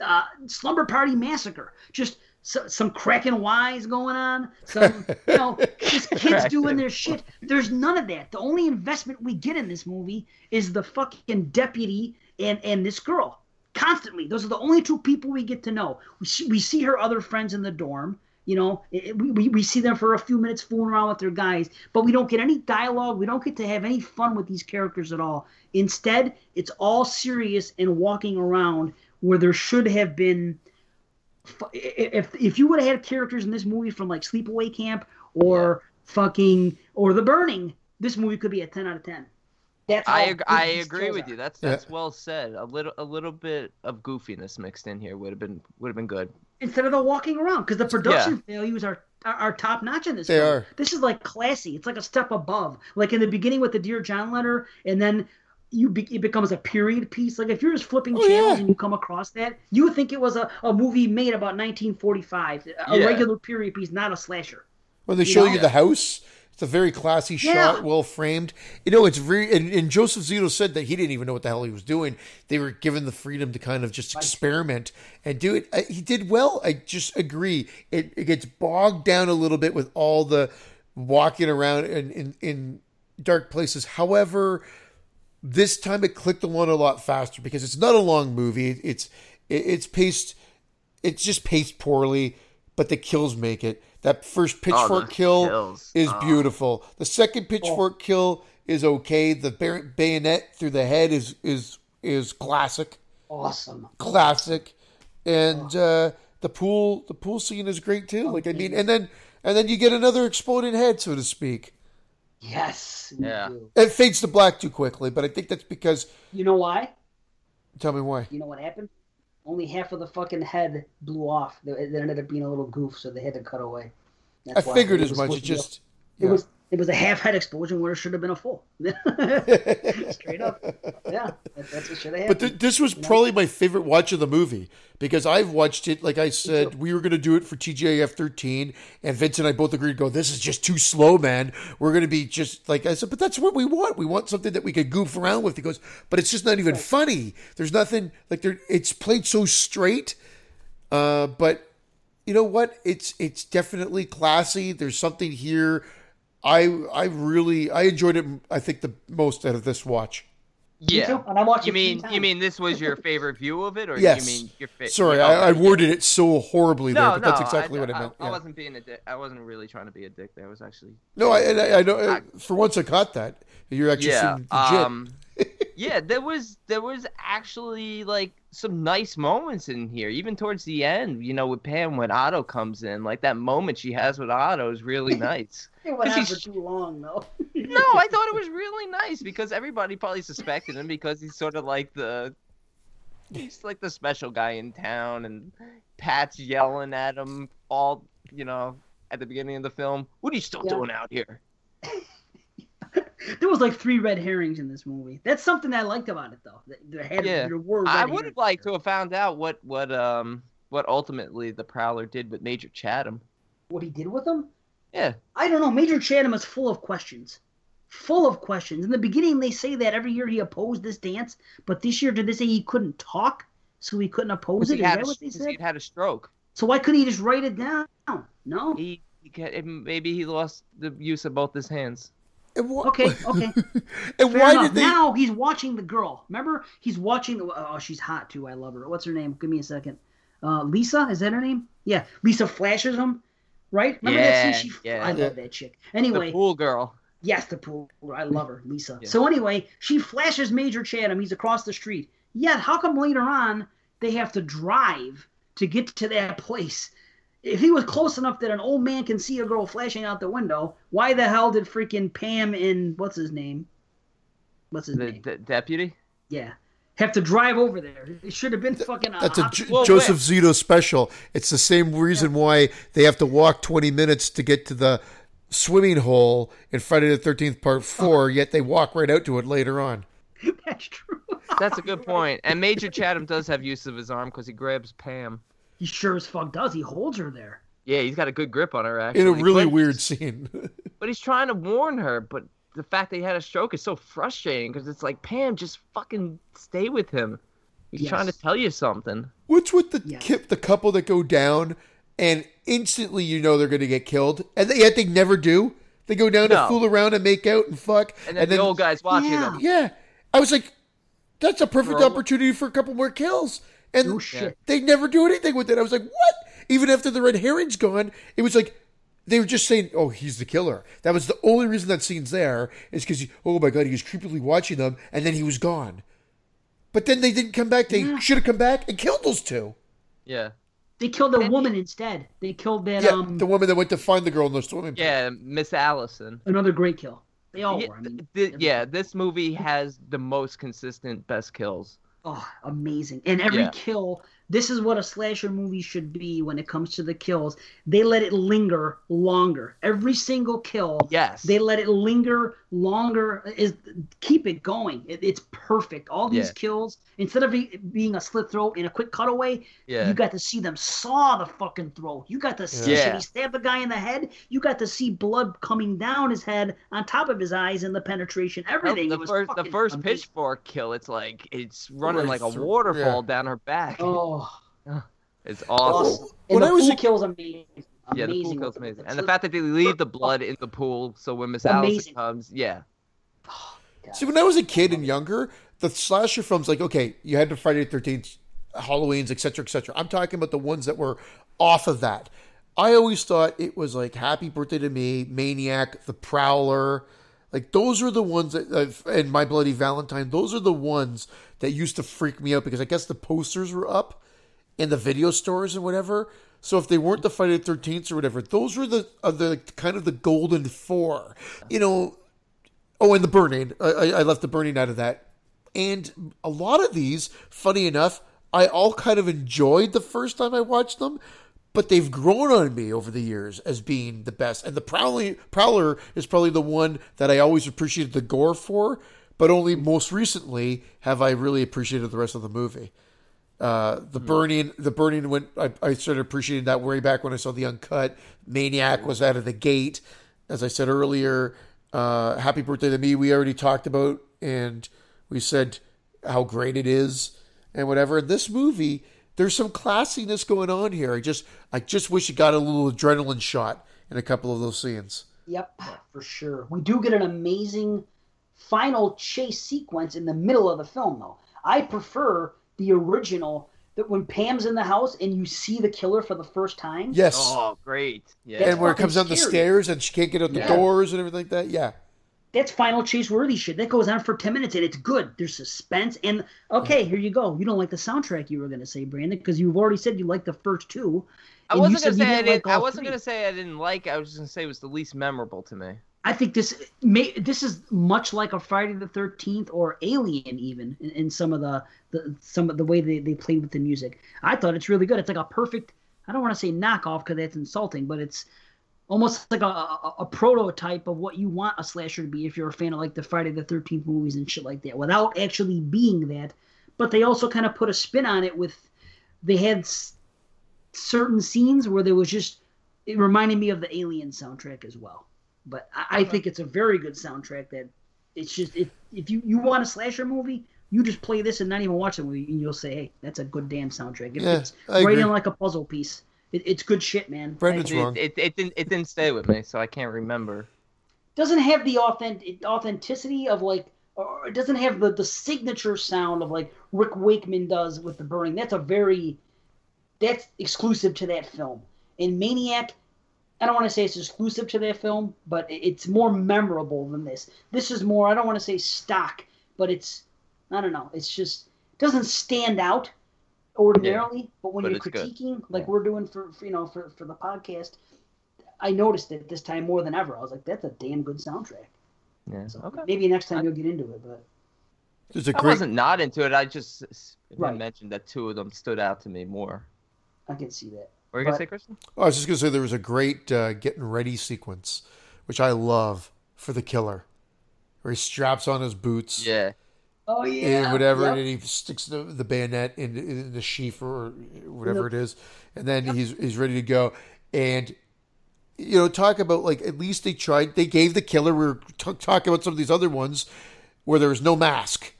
uh, Slumber Party Massacre, just so, some cracking wise going on, some you know, just kids doing their shit. There's none of that. The only investment we get in this movie is the fucking deputy and and this girl. Constantly, those are the only two people we get to know. We see, we see her other friends in the dorm. You know, it- we, we, see them for a few minutes fooling around with their guys, but we don't get any dialogue. We don't get to have any fun with these characters at all. Instead, it's all serious and walking around where there should have been if if you would have had characters in this movie from like Sleepaway Camp or fucking or The Burning, this movie could be a ten out of ten. That's I ag- I agree with are. you. That's Yeah. that's well said. A little a little bit of goofiness mixed in here would have been would have been good. Instead of the walking around, because the production values are are, are top notch in this. They film. are. This is like classy. It's like a step above. Like in the beginning with the Dear John letter, and then. You be, it becomes a period piece. Like if you're just flipping Oh, channels yeah. and you come across that, you would think it was a, a movie made about 1945, a Yeah. regular period piece, not a slasher. When they You show know? you the house, it's a very classy Yeah. shot, well framed. You know, it's very. And, and Joseph Zito said that he didn't even know what the hell he was doing. They were given the freedom to kind of just experiment and do it. I, he did well. I just agree. It, it gets bogged down a little bit with all the walking around in, in, in dark places. However, this time it clicked along a lot faster because it's not a long movie. It's it, it's paced. It's just paced poorly, but the kills make it. That first pitchfork the kill kills. is Oh. beautiful. The second pitchfork kill is okay. The bayonet through the head is is is classic, Awesome. classic, and uh, the pool the pool scene is great too. Like I mean, and then and then you get another exploding head, so to speak. Yes. Yeah. It fades to black too quickly, but I think that's because. You know why? Tell me why. You know what happened? Only half of the fucking head blew off. It it ended up being a little goof, so they had to cut away. I That's why. figured as much. It to be a- just. It yeah. was it was a half head explosion where it should have been a full. Straight up. Yeah, that, that's what should have happened. But th- this was probably my favorite watch of the movie because I've watched it. Like I said, we were going to do it for TGIF 13, and Vince and I both agreed. Go, this is just too slow, man. We're going to be just like I said, but that's what we want. We want something that we could goof around with. He goes, but it's just not even funny. There's nothing like there. It's played so straight. Uh, but you know what? It's it's definitely classy. There's something here. I I really I enjoyed it. I think the most out of this watch. Yeah. and I watched You mean you mean this was your favorite view of it, or Yes. you mean your favorite? Sorry, I, I worded it so horribly there, No, but no, that's exactly I, what I I, meant. I yeah. wasn't being a dick. I wasn't really trying to be a dick. There I was actually. No, I, I, I know. uh, For once, I caught that. You're actually yeah. legit. Um, yeah, there was there was actually like some nice moments in here, even towards the end. You know, with Pam when Otto comes in, like that moment she has with Otto is really nice. it went on for too long though. no, I thought it was really nice because everybody probably suspected him because he's sort of like the he's like the special guy in town, and Pat's yelling at him all you know at the beginning of the film. What are you still Yeah. doing out here? there was like three red herrings in this movie. That's something I liked about it though. There- There had Yeah. there were. I would have liked to have found out what what um what ultimately the Prowler did with Major Chatham. what he did with them. Yeah, I don't know. Major Chatham is full of questions. Full of questions. In the beginning, they say that every year he opposed this dance, but this year, did they say he couldn't talk, so he couldn't oppose it? he had, that a, what they said? had a stroke. So why couldn't he just write it down? No. He, he maybe he lost the use of both his hands. And wha- Okay, okay. and Fair why enough. did they? Now he's watching the girl. Remember, he's watching the. Oh, she's hot too. I love her. What's her name? Give me a second. Uh, Lisa, is that her name? Yeah, Lisa flashes him. Right? Remember that Yeah, scene? She, yeah. I Yeah. love that chick. Anyway, The pool girl. Yes, the pool. Girl. I love her, Lisa. Yeah. So anyway, she flashes Major Chatham. He's across the street. Yet, how come later on they have to drive to get to that place? If he was close enough that an old man can see a girl flashing out the window, why the hell did freaking Pam and what's his name? What's his The, name? the deputy. Yeah, have to drive over there. It should have been fucking. That's a opposite- J- Well, Joseph Zito special. It's the same reason why they have to walk 20 minutes to get to the swimming hole in Friday the 13th Part 4, uh-huh. yet they walk right out to it later on. That's true. That's a good point. And Major Chatham does have use of his arm because he grabs Pam. He sure as fuck does. He holds her there. Yeah, he's got a good grip on her actually. In a really but, weird scene. But he's trying to warn her. But the fact that he had a stroke is so frustrating because it's like Pam, just fucking stay with him. He's Yes. trying to tell you something. What's with the Yes. kip, the couple that go down and instantly you know they're going to get killed, and they, yet they never do? They go down No. to fool around and make out and fuck. And then, the old guy's watching Yeah. them. Yeah. I was like, that's a perfect Throw- opportunity for a couple more kills. And No shit. they never do anything with it. I was like, what? Even after the red herring's gone, it was like they were just saying, oh, he's the killer. That was the only reason that scene's there is because, oh my God, he was creepily watching them and then he was gone. But then they didn't come back. They should have come back and killed those two. Yeah. They killed a And woman instead. They killed that Yeah, um the woman that went to find the girl in the swimming pool. Yeah, Miss Allison. another great kill. They all Yeah, were. I mean, th- th- yeah, this movie has the most consistent best kills. Oh, amazing! And every Yeah. kill. This is what a slasher movie should be when it comes to the kills. They let it linger longer. Every single kill, Yes. they let it linger longer. Is keep it going. It, it's perfect. All these Yeah. kills, instead of it being a slit throat in a quick cutaway, yeah. you got to see them saw the fucking throat. You got to see Yeah. shit. He stabbed the guy in the head. You got to see blood coming down his head, on top of his eyes, and the penetration. Everything. the It was first the first amazing. pitchfork kill, it's like it's running Right like a waterfall yeah. down her back. Oh, It's awesome. awesome. And When the I was a- kill is amazing. Yeah, the pool Amazing. kill's amazing, and the fact that they leave the blood in the pool, so when Miss Allison Amazing. comes, yeah, See, when I was a kid and younger, the slasher films, like, okay, you had the Friday the 13th, Halloween's, et cetera, et cetera. I'm talking about the ones that were off of that. I always thought it was like Happy Birthday to Me, Maniac, The Prowler. Like, those are the ones that, uh, and My Bloody Valentine, those are the ones that used to freak me out because I guess the posters were up. in the video stores and whatever. So if they weren't the Friday the Thirteenth or whatever, those were the are the kind of the golden four. You know. Oh, and the burning. I, I left the burning out of that. And a lot of these, funny enough, I all kind of enjoyed the first time I watched them, but they've grown on me over the years as being the best. And the Prowler is probably the one that I always appreciated the gore for, but only most recently have I really appreciated the rest of the movie. Uh, the burning, the burning. When I, I started appreciating that way back when I saw the uncut. Maniac was out of the gate, as I said earlier. Uh, Happy birthday to me. We already talked about, and we said how great it is, and whatever. In this movie, there's some classiness going on here. I just, I just wish it got a little adrenaline shot in a couple of those scenes. Yep, for sure. We do get an amazing final chase sequence in the middle of the film, though. I prefer the original that when Pam's in the house and you see the killer for the first time. Yes. Oh, great. Yeah. And where it comes down the stairs and she can't get out the Yeah. doors and everything like that. Yeah. That's final chase worthy shit. That goes on for 10 minutes and it's good. There's suspense. And okay, mm. here you go. You don't like the soundtrack you were going to say, Brandon, because you've already said you like the first two. I wasn't gonna say I didn't didn't. like I wasn't gonna say I didn't like. it. I was just gonna say it was the least memorable to me. I think this may this is much like a Friday the Thirteenth or Alien, even in, in some of the, the some of the way they, they played with the music. I thought it's really good. It's like a perfect. I don't want to say knockoff because that's insulting, but it's almost like a, a, a prototype of what you want a slasher to be if you're a fan of like the Friday the Thirteenth movies and shit like that, without actually being that. But they also kind of put a spin on it with they had s- certain scenes where there was just it reminded me of the Alien soundtrack as well. But I, I think it's a very good soundtrack. That it's just if if you you want a slasher movie, you just play this and not even watch the movie, and you'll say, hey, that's a good damn soundtrack. It Yeah, fits I right agree. in like a puzzle piece. It, it's good shit, man. Brendan's It wrong. It, it, it didn't. It didn't stay with me, so I can't remember. doesn't have the authentic authenticity of like. Or it doesn't have the, the signature sound of like Rick Wakeman does with the burning. That's a very that's exclusive to that film. In Maniac, I don't want to say it's exclusive to their film, but it's more memorable than this. This is more, I don't want to say stock, but it's, I don't know, it's just, it doesn't stand out ordinarily, but when but you're it's good. critiquing, like Yeah. we're doing for, for, you know, for, for the podcast, I noticed it this time more than ever. I was like, that's a damn good soundtrack. Yeah. So Okay. maybe next time I- you'll get into it, but There's a I great. wasn't not into it. I just s- Right. mentioned that two of them stood out to me more. I can see that. What were you gonna say, Kristen? I was just gonna say there was a great uh, getting ready sequence, which I love for the killer, where he straps on his boots Yeah. Oh yeah. and whatever, Yep. and he sticks the, the bayonet in, in the sheath or whatever it is, and then he's he's ready to go. And you know, talk about like at least they tried. They gave the killer. We were t- talking about some of these other ones where there was no mask.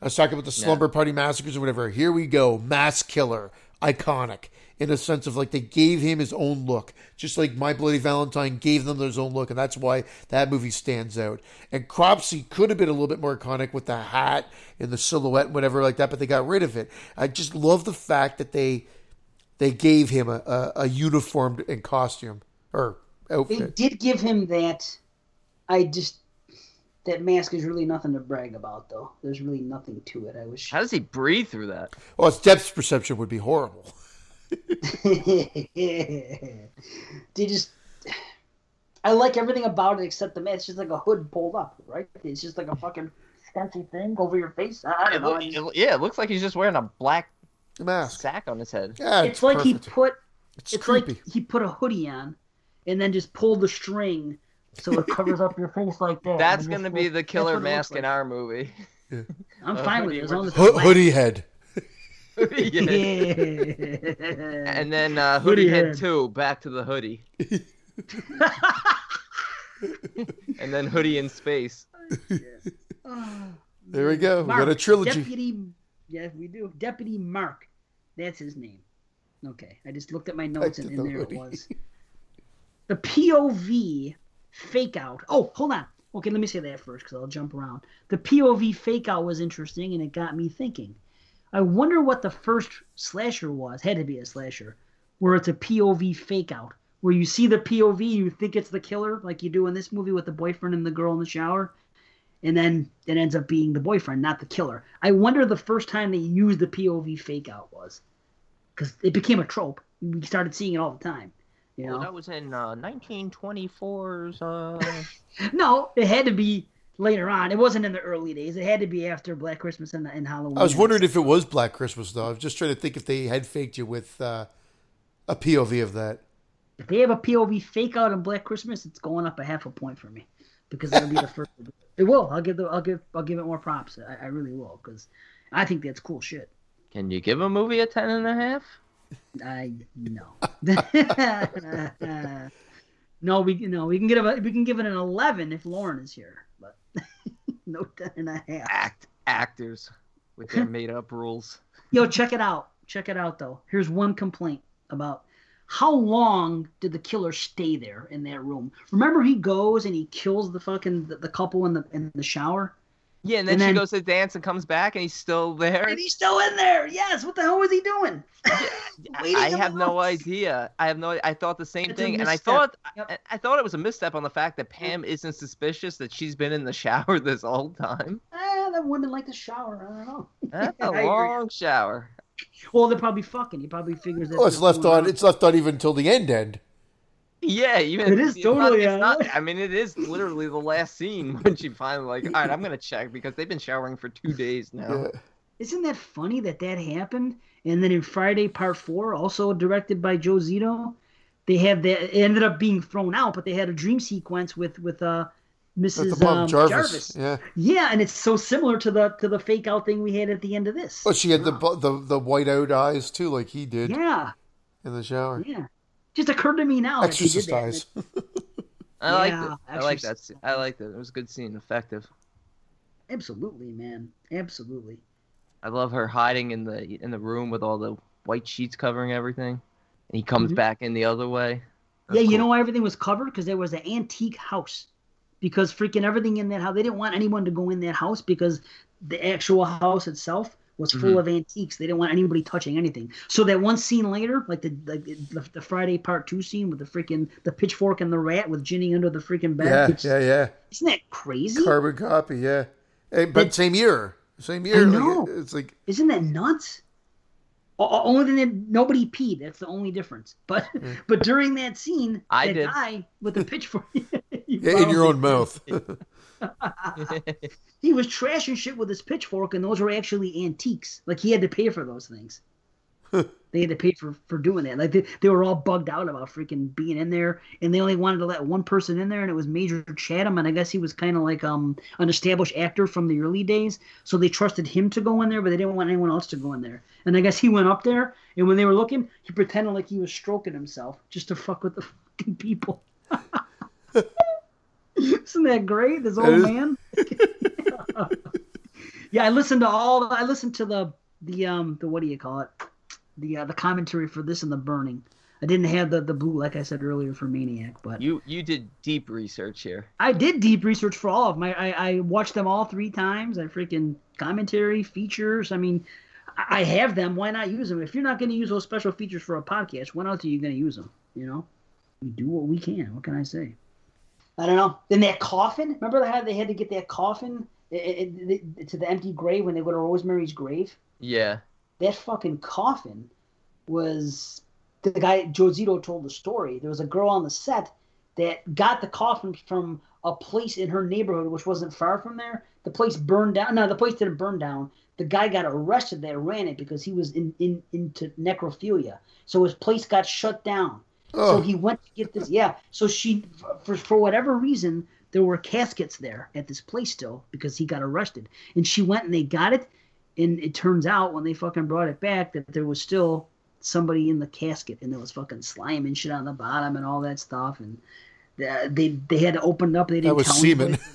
I was talking about the slumber party massacres or whatever. Here we go, mask killer, iconic in a sense of like they gave him his own look, just like My Bloody Valentine gave them their own look, and that's why that movie stands out. And Cropsy could have been a little bit more iconic with the hat and the silhouette and whatever like that, but they got rid of it. I just love the fact that they they gave him a, a, a uniformed and costume or They did give him that. I just that mask is really nothing to brag about, though. There's really nothing to it. I wish. How does he breathe through that? Oh, well, its depth perception would be horrible. they just. I like everything about it except the mask. It's just like a hood pulled up, right? It's just like a fucking fancy thing over your face. I It don't know. loo- it- yeah, it looks like he's just wearing a black mask. sack on his head. Yeah, it's like he put. It's, It's creepy. like he put a hoodie on, and then just pulled the string so it covers up your face like that. That's gonna be full- the killer what it looks mask in our movie. I'm uh, fine with it as long as Ho- hoodie head. Yeah. And then uh, Hoodie Hoodie Head head. 2, back to the hoodie. and then Hoodie in space. There we go. We Mark, got a trilogy. Deputy, yeah, we do. Deputy Mark. That's his name. Okay, I just looked at my notes and, did and the there it was. The POV fake out. Oh, hold on. Okay, let me say that first because I'll jump around. The POV fake out was interesting and it got me thinking. I wonder what the first slasher was. Had to be a slasher, where it's a POV fake out, where you see the POV, you think it's the killer, like you do in this movie with the boyfriend and the girl in the shower, and then it ends up being the boyfriend, not the killer. I wonder the first time they used the POV fake out was. because it became a trope. We started seeing it all the time. You know, Well, that was in uh, 1924's. Uh... no, it had to be later on. It wasn't in the early days. It had to be after Black Christmas and, and Halloween. I was wondering if it was Black Christmas though. I was just trying to think if they had faked you with uh, a POV of that. if they have a POV fake out on Black Christmas, it's going up a half a point for me because that'll be the first. It will. I'll give the. I'll give. I'll give it more props. I, I really will because I think that's cool shit. Can you give a movie a ten and a half? I no. no, we no we can get a we can give it an eleven if Lauren is here, but no ten and a half. Act actors with their made up rules. Yo, check it out. Check it out though. Here's one complaint about how long did the killer stay there in that room? Remember he goes and he kills the fucking the, the couple in the in the shower? Yeah, and then And she goes to dance and comes back and he's still there. And he's still in there. Yes. What the hell was he doing? I have the no woods. idea. I have no. I thought the same It's thing, and I thought Yep. I, I thought it was a misstep on the fact that Pam isn't suspicious that she's been in the shower this whole time. Ah, that women like to shower. I don't know. That's a I agree. long shower. Well, they're probably fucking. He probably figures that. Oh, it's left on. It's left on even until the end. End. Yeah, even It is it's not- totally, uh, not- I mean, it is literally the last scene when she finally like, all right, I'm gonna check because they've been showering for two days now. Yeah. Isn't that funny that that happened? And then in Friday Part Four, also directed by Joe Zito, they have that. It ended up being thrown out, but they had a dream sequence with with uh Mrs. um, Jarvis. Jarvis. Yeah. Yeah, and it's so similar to the to the fake out thing we had at the end of this. Well, she had the the the white out eyes too, like he did yeah, in the shower. yeah. Just occurred to me now. that they did Exorcist that. I liked Yeah, it. I like that. Scene. I like that. It was a good scene, effective. Absolutely, man. Absolutely. I love her hiding in the in the room with all the white sheets covering everything, and he comes Mhm. back in the other way. yeah, That's you know why everything was covered? Because there was an antique house. Because freaking everything in that house, they didn't want anyone to go in that house because the actual house itself was full Mhm. of antiques. They didn't want anybody touching anything. So that one scene later, like the like the, the Friday Part Two scene with the freaking the pitchfork and the rat with Ginny under the freaking bed. Yeah, It's- yeah, yeah. Isn't that crazy? Carbon copy. Yeah. Hey, but It- same year. Same year. like, know. it's like Isn't that nuts? O- o- Only thing that nobody peed. That's the only difference. But but during that scene, I that did. guy with the pitchfork, yeah, in your own mouth. he was trashing shit with his pitchfork, and those were actually antiques. Like he had to pay for those things. they had to pay for for doing that. Like they, they were all bugged out about freaking being in there, and they only wanted to let one person in there, and it was Major Chatham, and I guess he was kind of like um an established actor from the early days, so they trusted him to go in there, but they didn't want anyone else to go in there. And I guess he went up there, and when they were looking, he pretended like he was stroking himself just to fuck with the fucking people. Isn't that great? This old man. yeah, I listened to all. I listened to the the um the what do you call it? The uh, the commentary for this and the burning. I didn't have the the blue like I said earlier for Maniac, but you you did deep research here. I did deep research for all of my. I, I, I watched them all three times. I freaking commentary features. I mean, I I have them. Why not use them? If you're not going to use those special features for a podcast, when else are you going to use them? You know, we do what we can. What can I say? I don't know. Then that coffin. Remember how they had to get that coffin i- i- i- to the empty grave when they go to Rosemary's grave? Yeah. that fucking coffin was the guy Joe Zito told the story. There was a girl on the set that got the coffin from a place in her neighborhood, which wasn't far from there. The place burned down. No, the place didn't burn down. The guy got arrested that ran it because he was in, in into necrophilia. So his place got shut down. So he went to get this. Yeah. So she, for for whatever reason, there were caskets there at this place still because he got arrested. And she went and they got it. And it turns out when they fucking brought it back that there was still somebody in the casket and there was fucking slime and shit on the bottom and all that stuff. And uh, they they had to open it up. They that didn't was tell semen.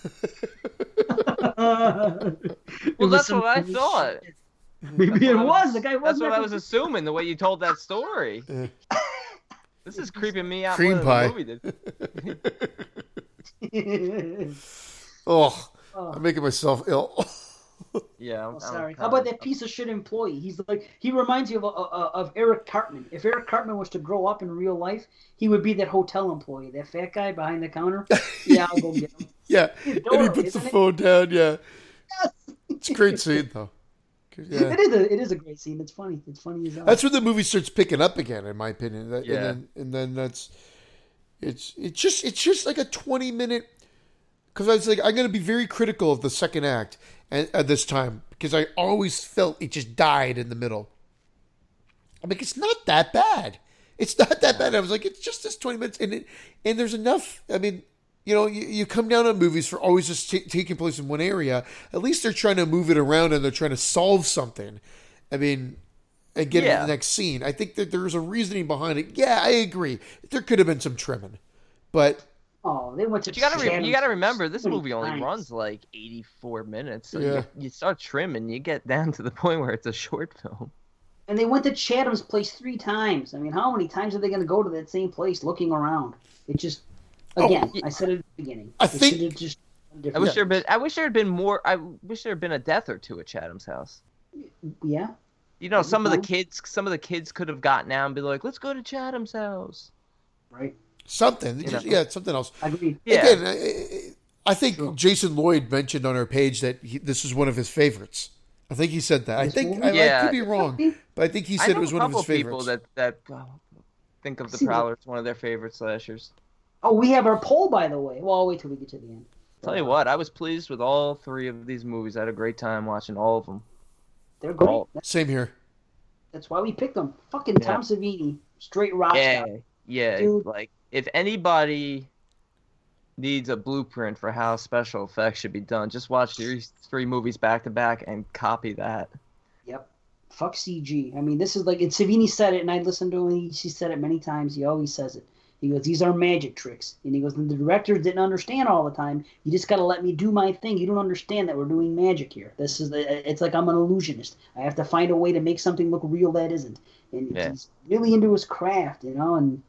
Well, was that's what I thought. shit. Maybe That's it what I was. The guy was. That's what I was assuming the way you told that story. Yeah. This is creeping me out Cream pie. the movie did. oh, Oh. I'm making myself ill. Yeah. I'm, Oh, I'm sorry. kinda- How about that piece of shit employee? He's like he reminds you of, of of Eric Cartman. If Eric Cartman was to grow up in real life, he would be that hotel employee, that fat guy behind the counter. Yeah, I'll go get him. yeah, and he puts the isn't it? phone down. Yeah, Yes. it's a great scene though. Yeah. It is a it is a great scene. It's funny. It's funny as hell. That's when the movie starts picking up again, in my opinion. That- Yeah. And then, and then that's it's it's just it's just like a twenty minute. Because I was like, I'm going to be very critical of the second act at, at this time because I always felt it just died in the middle. I'm like, it's not that bad. It's not that bad. I was like, it's just this 20 minutes, and it, and there's enough. I mean, you know, you, you come down on movies for always just ta taking place in one area. At least they're trying to move it around and they're trying to solve something. I mean, and get Yeah. into the next scene. I think that there's a reasoning behind it. Yeah, I agree. There could have been some trimming, but oh, they went to. But you gotta re- you gotta remember this movie only times. runs like 84 minutes. So Yeah. you, you start trimming, you get down to the point where it's a short film. And they went to Chatham's place three times. I mean, how many times are they going to go to that same place looking around? It just, again, I said it at the beginning. I They think- just. I wish there had been I wish there had been more I wish there had been a death or two at Chatham's house. Yeah. You know, some of the kids some of the kids could have gotten out and be like, "Let's go to Chatham's house." Right. something. You Just, yeah, something else. Agreed. Yeah. Again, I, I think Sure. Jason Lloyd mentioned on our page that he, this is one of his favorites. I think he said that. I think movie? I, I Yeah. could be wrong, but I think he I said know it was a one of his favorites. people that that uh, think of the See, Prowler as one of their favorite slashers. Oh, we have our poll, by the way. Well, I'll wait till we get to the end. Tell you what, I was pleased with all three of these movies. I had a great time watching all of them. They're great. All- Same here. That's why we picked them. Fucking Yeah. Tom Savini, straight rock Yeah, star. yeah. Dude. Like if anybody needs a blueprint for how special effects should be done, just watch these three movies back to back and copy that. Yep. Fuck CG. I mean, this is like, and Savini said it, and I listened to him. He, he said it many times. He always says it. He goes, "These are magic tricks," and he goes, "And the directors didn't understand all the time. You just got to let me do my thing. You don't understand that we're doing magic here. This is the. It's like I'm an illusionist. I have to find a way to make something look real that isn't. And Yeah. he's really into his craft, you know. And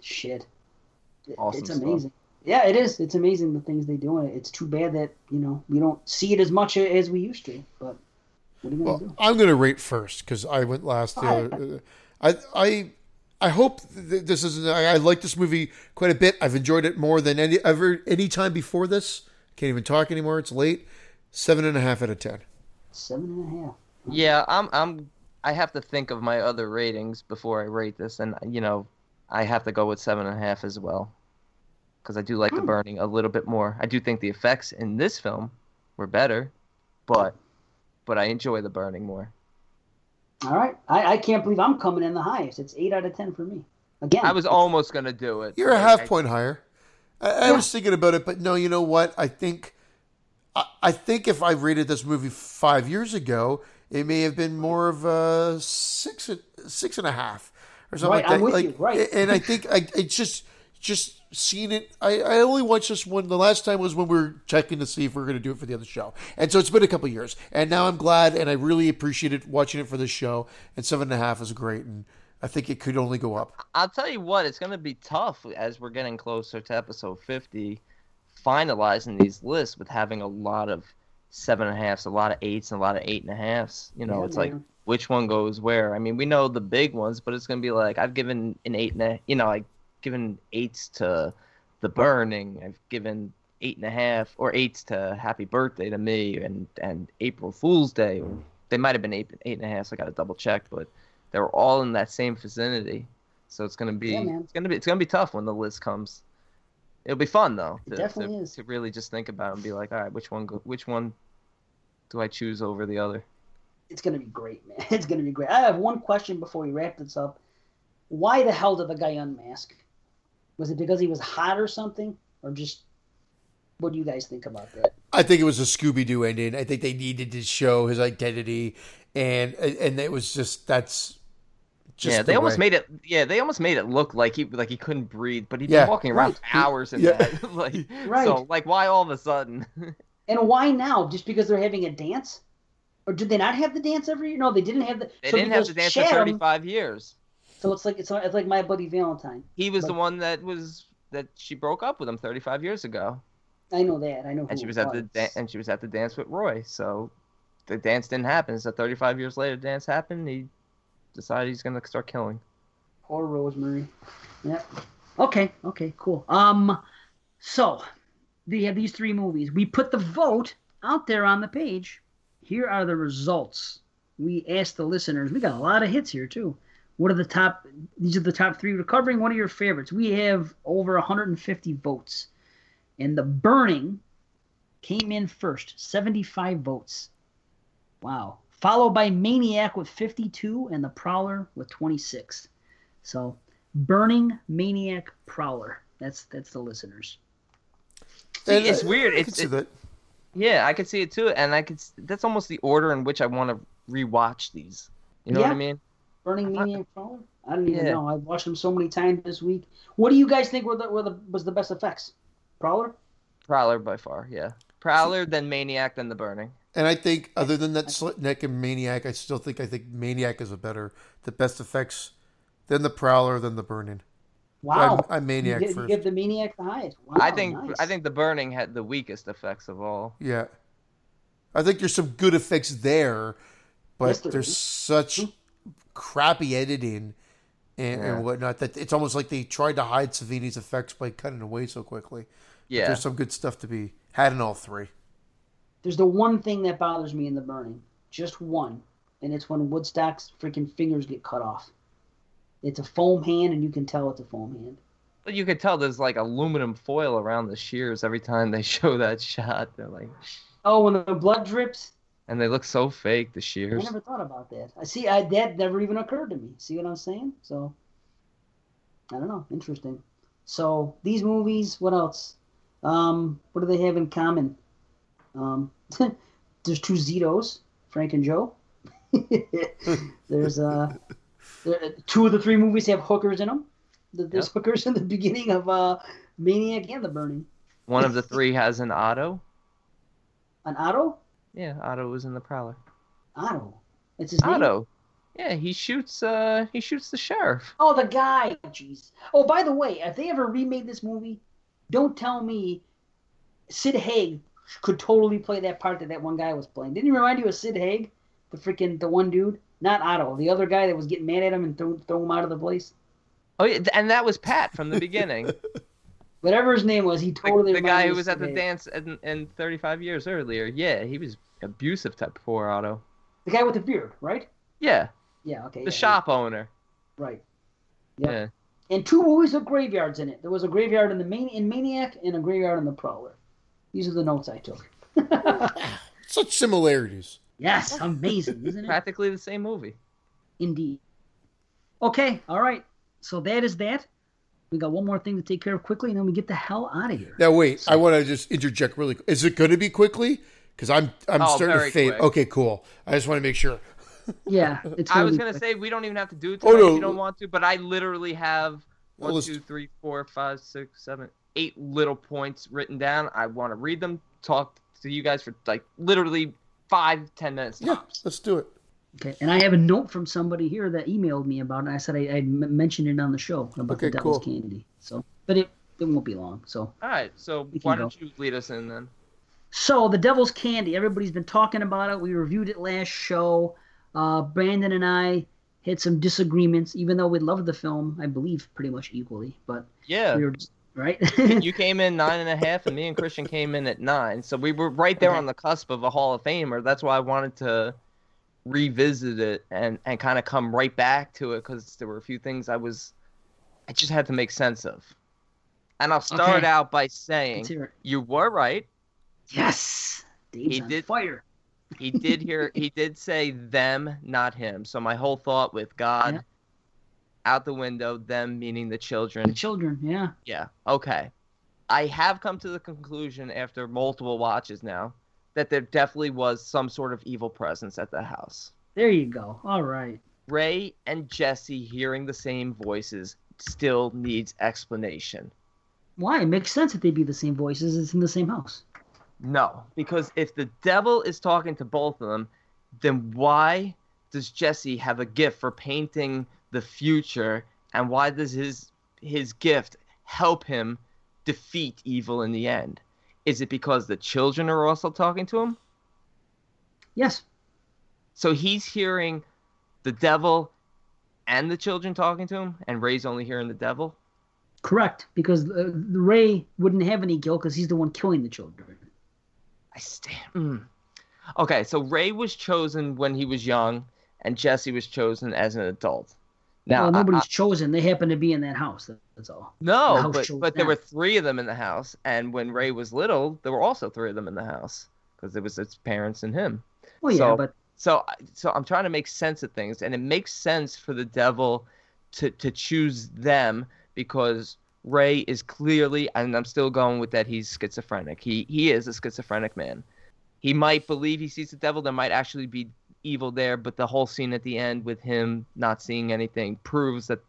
shit, It- Awesome it's stuff. amazing. Yeah, it is. It's amazing the things they do. And it's too bad that you know we don't see it as much as we used to. But what are you gonna Well, do? I'm going to rate first because I went last. Uh, I I I hope th- this is. I, I like this movie quite a bit. I've enjoyed it more than any ever any time before this. Can't even talk anymore. It's late. Seven and a half out of ten. Seven and a half. Yeah, I'm I'm I have to think of my other ratings before I rate this, and you know, I have to go with seven and a half as well, because I do like the Hmm. burning a little bit more. I do think the effects in this film were better, but but I enjoy the burning more. All right. I, I can't believe I'm coming in the highest. It's eight out of ten for me. Again, I was almost gonna do it. You're a half I- point higher. I, I Yeah. was thinking about it, but no. You know what? I think. I, I think if I rated this movie five years ago, it may have been more of a six, six and a half, or something Right, like that. I'm with like, you, right. And I think I it's just just seen it. I, I only watched this one. The last time was when we were checking to see if we are going to do it for the other show, and so it's been a couple years. And now I'm glad, and I really appreciated watching it for this show. And seven and a half is great, and I think it could only go up. I'll tell you what, it's gonna be tough as we're getting closer to episode fifty, finalizing these lists with having a lot of seven and a halves, a lot of eights, and a lot of eight and a halfs. You know, Yeah, it's like which one goes where. I mean, we know the big ones, but it's gonna be like I've given an eight and a, you know, I've given eights to the burning. I've given eight and a half or eights to Happy Birthday to me and and April Fool's Day. They might have been eight eight and a half. So I got to double check, but they were all in that same vicinity. So it's gonna be Yeah, it's gonna be it's gonna be tough when the list comes. It'll be fun though It to, definitely to, is. to really just think about it and be like, all right, which one go, which one do I choose over the other? It's gonna be great, man. It's gonna be great. I have one question before we wrap this up. Why the hell did the guy unmask? Was it because he was hot or something, or just what do you guys think about that? I think it was a Scooby Doo ending. I think they needed to show his identity, and and it was just that's just yeah, they the almost way. made it. Yeah, they almost made it look like he like he couldn't breathe, but he'd Yeah, been walking around right. hours in Yeah. that. like, Right. so like, why all of a sudden? And why now? Just because they're having a dance, or did they not have the dance every year? No, they didn't have the. They so didn't have because to dance for thirty-five years. So it's like it's, it's like My Bloody Valentine. He was the one that was that she broke up with him thirty-five years ago, I know that. I know. and she it was at the da- and she was at the dance with Roy. So the dance didn't happen. So thirty-five years later, the dance happened. He decided he's gonna start killing. Poor Rosemary. Yeah. Okay. Okay. Cool. Um. So, we have these three movies. We put the vote out there on the page. here are the results. We asked the listeners. We got a lot of hits here too. What are the top? These are the top three we're covering. What are your favorites? We have over 150 votes, and the Burning came in first, 75 votes. Wow. Followed by Maniac with 52 and The Prowler with 26. So, Burning, Maniac, Prowler. That's that's the listeners. See, And, it's uh, weird. I It's can see it- that. yeah, I could see it too, and I could. That's almost the order in which I want to rewatch these. You know what I mean? Burning Maniac, Prowler. I don't even Yeah. know. I've watched them so many times this week. What do you guys think were the, were the was the best effects? Prowler. Prowler by far, yeah. Prowler, then Maniac, then The Burning. And I think, other than that slit neck and Maniac, I still think I think Maniac is a better, the best effects, than the Prowler, than the Burning. Wow. I'm, I'm Maniac you, give, you first. give the Maniac the highest. Wow, I think nice. I think The Burning had the weakest effects of all. Yeah, I think there's some good effects there, but Yes, there there's is. such hmm? Crappy editing and, Yeah. and whatnot that it's almost like they tried to hide Savini's effects by cutting away so quickly. Yeah. There's some good stuff to be had in all three. There's the one thing that bothers me in the burning, just one, and it's when Woodstock's freaking fingers get cut off. It's a foam hand, and you can tell it's a foam hand. But you could tell there's like aluminum foil around the shears every time they show that shot. They're like, Oh, when the blood drips, and they look so fake. The shears. I never thought about that. I see. I that never even occurred to me. See what I'm saying? So, I don't know. Interesting. So these movies, what else? Um, what do they have in common? Um, there's two Zitos, Frank and Joe. there's uh, there, two of the three movies have hookers in them. There's hookers in the beginning of uh, Maniac and The Burning. One of the three has an auto. An Otto? Yeah, Otto was in the Prowler. Otto. It's his name. Otto. Yeah, he shoots. Uh, he shoots the sheriff. Oh, the guy. Jeez. Oh, by the way, if they ever remade this movie, don't tell me Sid Haig could totally play that part that that one guy was playing. Didn't he remind you of Sid Haig, the freaking the one dude, not Otto, the other guy that was getting mad at him and threw, throw him out of the place. Oh yeah, and that was Pat from the beginning. Whatever his name was, he the, totally. the reminded guy who was at the Haig. dance and, in 35 years earlier. Yeah, he was abusive type poor Otto. The guy with the beard, right? Yeah, Yeah. Okay. the yeah, shop owner. Right. Yep. Yeah. And two movies with graveyards in it. There was a graveyard in the main in Maniac and a graveyard in the Prowler. These are the notes I took. Such similarities. yes, amazing, isn't it? Practically the same movie. Indeed. Okay, all right. So that is that. We got one more thing to take care of quickly, and then we get the hell out of here. Now wait, I want to just interject really. quick. Is it going to be quickly? Because I'm I'm Oh, starting to fade. quick. Okay, cool. I just want to make sure. Yeah, it's. I was gonna say we don't even have to do it Oh, no. if you don't want to, but I literally have one, Let's- two, three, four, five, six, seven, eight little points written down. I want to read them, talk to you guys for like literally five, ten minutes Yeah, tops. let's do it. Okay, and I have a note from somebody here that emailed me about it. I said I, I mentioned it on the show about Okay, the Devil's cool. Candy. So, but it it won't be long. So, All right, so why go. don't you lead us in then? So the Devil's Candy. Everybody's been talking about it. We reviewed it last show. Uh, Brandon and I had some disagreements, even though we loved the film. I believe pretty much equally, but Yeah, we were just, right. you came in nine and a half, and me and Christian came in at nine. So we were right there Okay. on the cusp of a Hall of Famer. That's why I wanted to revisit it and and kind of come right back to it because there were a few things I was, I just had to make sense of. And I'll start Okay. out by saying you were right. Yes, Dave's He did- fire. He did hear. he did say them, not him. So my whole thought with God Yeah. out the window, them meaning the children. The children. children, yeah. Yeah. Okay. I have come to the conclusion after multiple watches now that there definitely was some sort of evil presence at the house. There you go. All right. Ray and Jesse hearing the same voices still needs explanation. Why? It makes sense that they'd be the same voices. It's in the same house. No, because if the devil is talking to both of them, then why does Jesse have a gift for painting the future and why does his his gift help him defeat evil in the end? Is it because the children are also talking to him? Yes. So he's hearing the devil and the children talking to him and Ray's only hearing the devil? Correct. Because uh, Ray wouldn't have any guilt because he's the one killing the children. I stand. Mm. Okay, so Ray was chosen when he was young, and Jesse was chosen as an adult. Now, well, nobody's I- chosen. They happen to be in that house. That's all. No, house but but there were three of them in the house, and when Ray was little, there were also three of them in the house because it was his parents and him. Well, yeah, So- but So so I'm trying to make sense of things, and it makes sense for the devil to to choose them because Ray is clearly, and I'm still going with that. He's schizophrenic. He he is a schizophrenic man. He might believe he sees the devil. There might actually be evil there, but the whole scene at the end with him not seeing anything proves that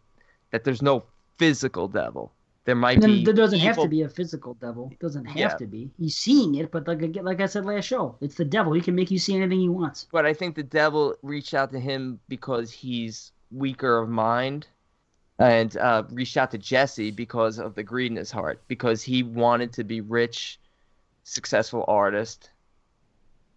that there's no physical devil. There might be. there doesn't have to be a physical devil. It doesn't have Yeah. to be. He's seeing it, but like I- like I said last show, it's the devil. He can make you see anything he wants. But I think the devil reached out to him because he's weaker of mind, and uh, reached out to Jesse because of the greed in his heart, because he wanted to be rich, successful artist.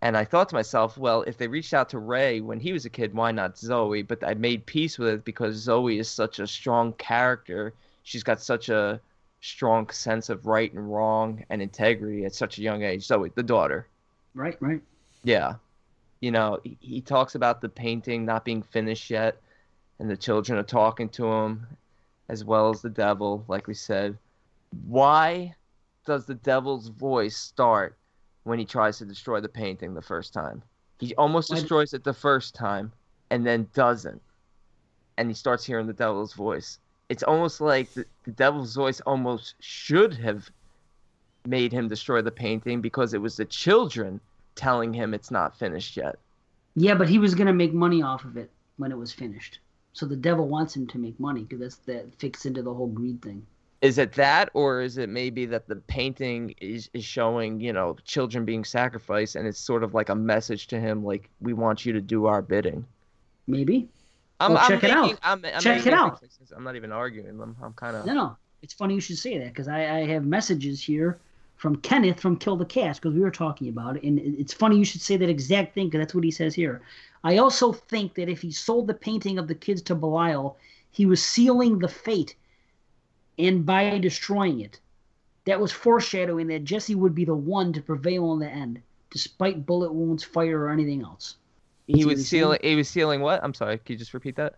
And I thought to myself, well, if they reached out to Ray when he was a kid, why not Zoe? But I made peace with it because Zoe is such a strong character. She's got such a strong sense of right and wrong and integrity at such a young age. Zoe, the daughter. Right, right. Yeah. You know, he, he talks about the painting not being finished yet, and the children are talking to him, as well as the devil, like we said. Why does the devil's voice start when he tries to destroy the painting the first time? He almost destroys it the first time and then doesn't. And he starts hearing the devil's voice. It's almost like the, the devil's voice almost should have made him destroy the painting because it was the children telling him it's not finished yet. Yeah, but he was gonna make money off of it when it was finished. So the devil wants him to make money because that's that fits into the whole greed thing. Is it that, or is it maybe that the painting is, is showing, you know, children being sacrificed, and it's sort of like a message to him, like we want you to do our bidding? Maybe. I'm, Well, I'm check it out. I'm, I'm Check it out. I'm not even arguing them. I'm kind of. No, no. It's funny you should say that because I, I have messages here from Kenneth from Kill the Cast because we were talking about it, and it's funny you should say that exact thing because that's what he says here. I also think that if he sold the painting of the kids to Belial, he was sealing the fate, and by destroying it, that was foreshadowing that Jesse would be the one to prevail in the end, despite bullet wounds, fire, or anything else. He was sealing. He was sealing what? I'm sorry. Can you just repeat that?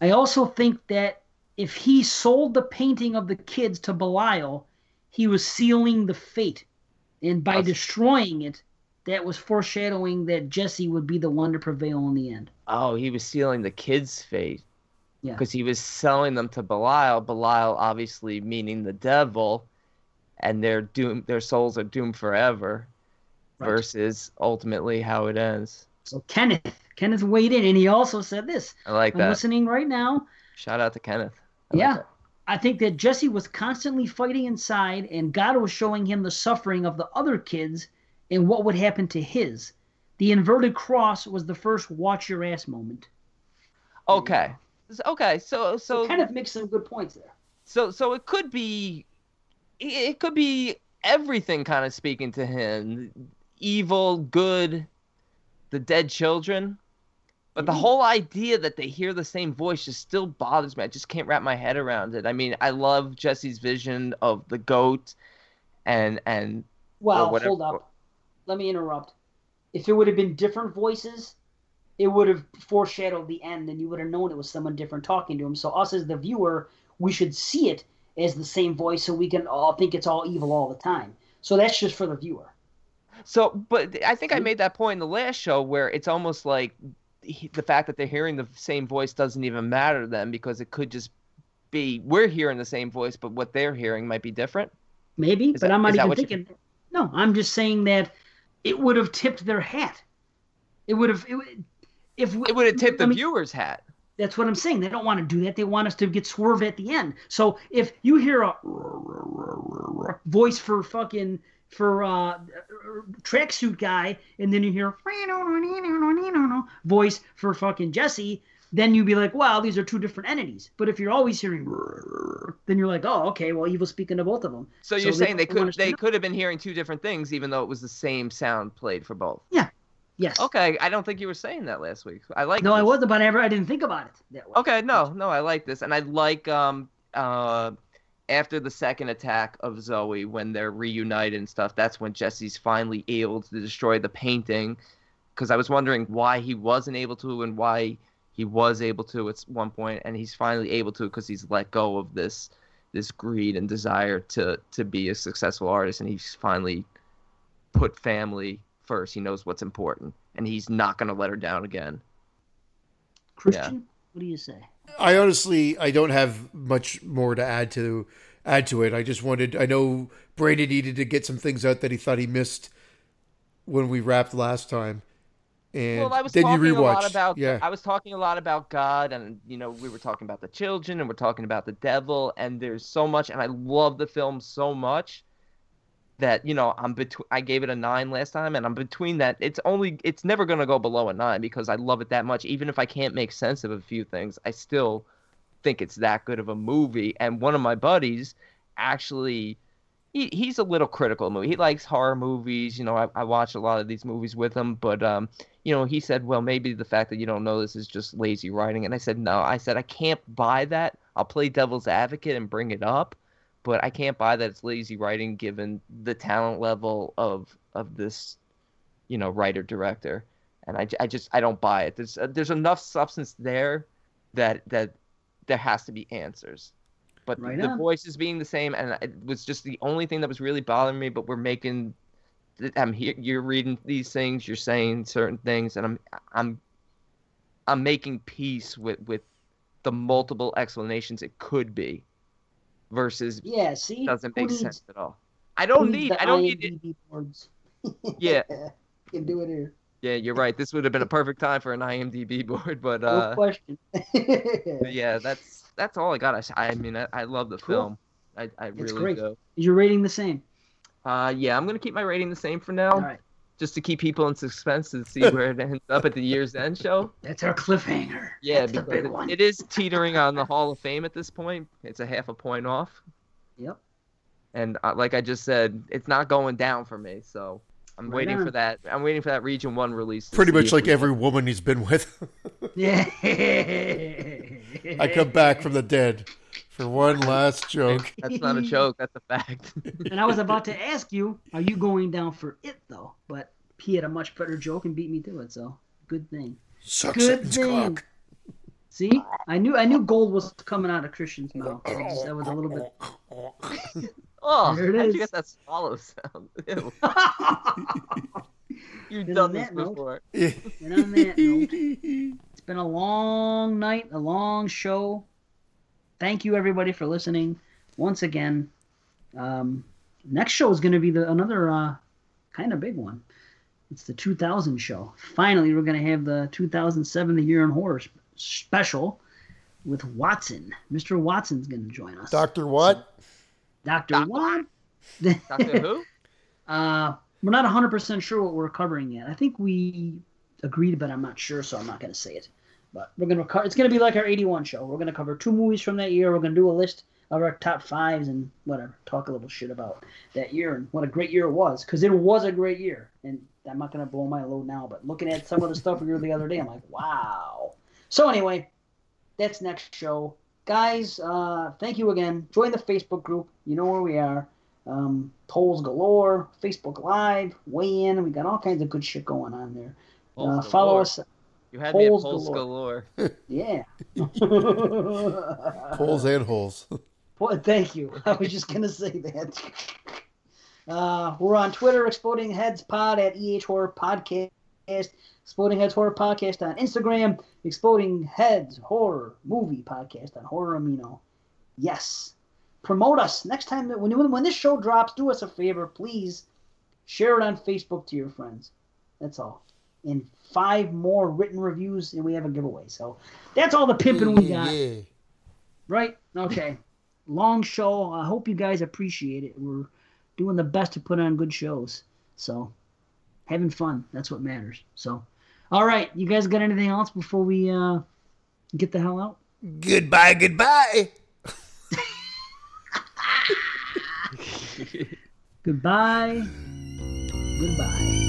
I also think that if he sold the painting of the kids to Belial, he was sealing the fate. And by destroying it, that was foreshadowing that Jesse would be the one to prevail in the end. Oh, he was sealing the kids' fate. Yeah. Because he was selling them to Belial. Belial, obviously meaning the devil, and their doom, their souls are doomed forever. Right. Versus ultimately how it ends. So Kenneth, Kenneth weighed in, and he also said this. I like I'm that. listening right now. Shout out to Kenneth. I Yeah. that. I think that Jesse was constantly fighting inside, and God was showing him the suffering of the other kids and what would happen to his. The inverted cross was the first watch your ass moment. Okay. Okay. So So, kind of makes some good points there. so so it could be it- it could be everything kind of speaking to him evil good the dead children but the Mhm. whole idea that they hear the same voice just still bothers me i just can't wrap my head around it i mean i love jesse's vision of the goat and and Well, hold up. Let me interrupt. If it would have been different voices, it would have foreshadowed the end, and you would have known it was someone different talking to him. So, us as the viewer, we should see it as the same voice, so we can all think it's all evil all the time. So that's just for the viewer. So, but I think I made that point in the last show where it's almost like he, the fact that they're hearing the same voice doesn't even matter to them because it could just be we're hearing the same voice, but what they're hearing might be different. Maybe, Is but that- I'm not even what you- thinking. No, I'm just saying that it would have tipped their hat. It would have. It, would- if we- It would have tipped the let me- viewer's hat. That's what I'm saying. They don't want to do that. They want us to get swerved at the end. So if you hear a voice for fucking for uh tracksuit guy, and then you hear voice for fucking Jesse, then you'd be like, wow, these are two different entities. But if you're always hearing, then you're like, oh, okay, well, evil's speaking to both of them. So you're they saying they could they could have been hearing two different things, even though it was the same sound played for both. Yes. Okay, I don't think you were saying that last week. I like. No, I wasn't, but I ever I didn't think about it that way. Okay, no, no, I like this, and I like um uh after the second attack of Zoe when they're reunited and stuff. That's when Jesse's finally able to destroy the painting, because I was wondering why he wasn't able to and why he was able to at one point, and he's finally able to because he's let go of this this greed and desire to to be a successful artist, and he's finally put family first. He knows what's important, and he's not going to let her down again. Christian, what do you say? I honestly I don't have much more to add to add to it. I just wanted I know Brandon needed to get some things out that he thought he missed when we wrapped last time. And well, I was then talking you a lot about yeah. I was talking a lot about God, and you know we were talking about the children, and we're talking about the devil, and there's so much, and I love the film so much that you know I'm between. I gave it a nine last time, and I'm between that. It's only it's never gonna go below a nine because I love it that much. Even if I can't make sense of a few things, I still think it's that good of a movie. And one of my buddies actually. He, he's a little critical of movie. He likes horror movies. You know, I, I watch a lot of these movies with him, but um, you know, he said, well, maybe the fact that you don't know this is just lazy writing. And I said, no. I said, I can't buy that. I'll play devil's advocate and bring it up, but I can't buy that it's lazy writing given the talent level of of this, you know, writer director. And I, I just I don't buy it. There's uh, there's enough substance there that that there has to be answers. But Right the on. voices being the same, and it was just the only thing that was really bothering me. But we're making I'm here. You're reading these things. You're saying certain things, and I'm I'm I'm making peace with with the multiple explanations it could be, versus Yeah, see, doesn't make needs- sense at all. I don't need. I don't need it. IMDb boards? Yeah. can do it here. Yeah, you're right. This would have been a perfect time for an IMDb board, but No uh, question. but yeah, that's that's all I got. I, I mean, I, I love the Cool. film. I I It's really great. do. Is your rating the same? Uh, yeah, I'm gonna keep my rating the same for now, All right. Just to keep people in suspense to see where it ends up at the year's end show. That's our cliffhanger. Yeah, That's the because big it- one. it is teetering on the Hall of Fame at this point. It's a half a point off, Yep. and uh, like I just said, it's not going down for me. So I'm Right waiting on. for that. I'm waiting for that Region One release. Pretty much like we- every woman he's been with. Yeah. I come back from the dead for one last joke. That's not a joke. That's a fact. And I was about to ask you, are you going down for it though? But he had a much better joke and beat me to it, so good thing. Suck Good thing. cock. See, I knew I knew gold was coming out of Christian's mouth. I just- that was a little bit. oh, There it how'd you get that swallow sound? You've And done this that note- before. and on that note, it's been a long night, a long show. Thank you everybody for listening once again. Um, next show is going to be the another uh, kind of big one. It's the 2000 show. Finally, we're going to have the 2007 The Year in Horror sp- special with Watson. Mr. Watson's going to join us. Doctor what? Dr. Doc- Watt. Doctor Who? Uh, we're not 100% sure what we're covering yet. I think we agreed, but I'm not sure, so I'm not going to say it. But we're going to co- it's going to be like our 81 show. We're going to cover two movies from that year. We're going to do a list of our top fives and whatever. Talk a little shit about that year and what a great year it was because it was a great year. And I'm not going to blow my load now, but looking at some of the stuff we read the other day, I'm like, wow. So anyway, that's next show. Guys, uh, thank you again. Join the Facebook group. You know where we are. Um, polls galore, Facebook Live, weigh in. We got all kinds of good shit going on there. Uh, follow us. You had me at Polls polls galore. galore. Yeah. Holes and holes. Well, thank you. I was just gonna say that. Uh, we're on Twitter, Exploding Heads Pod at EH Horror Podcast, Exploding Heads Horror Podcast on Instagram, Exploding Heads Horror Movie Podcast on Horror Amino. Yes, promote us next time. that- When when this show drops, do us a favor, please. Share it on Facebook to your friends. That's all. And five more written reviews, and we have a giveaway. So that's all the pimping we got. Yeah. Right? Okay. Long show. I hope you guys appreciate it. We're doing the best to put on good shows. So, having fun. That's what matters. So, all right. You guys got anything else before we uh, get the hell out? Goodbye, goodbye. Goodbye. Goodbye.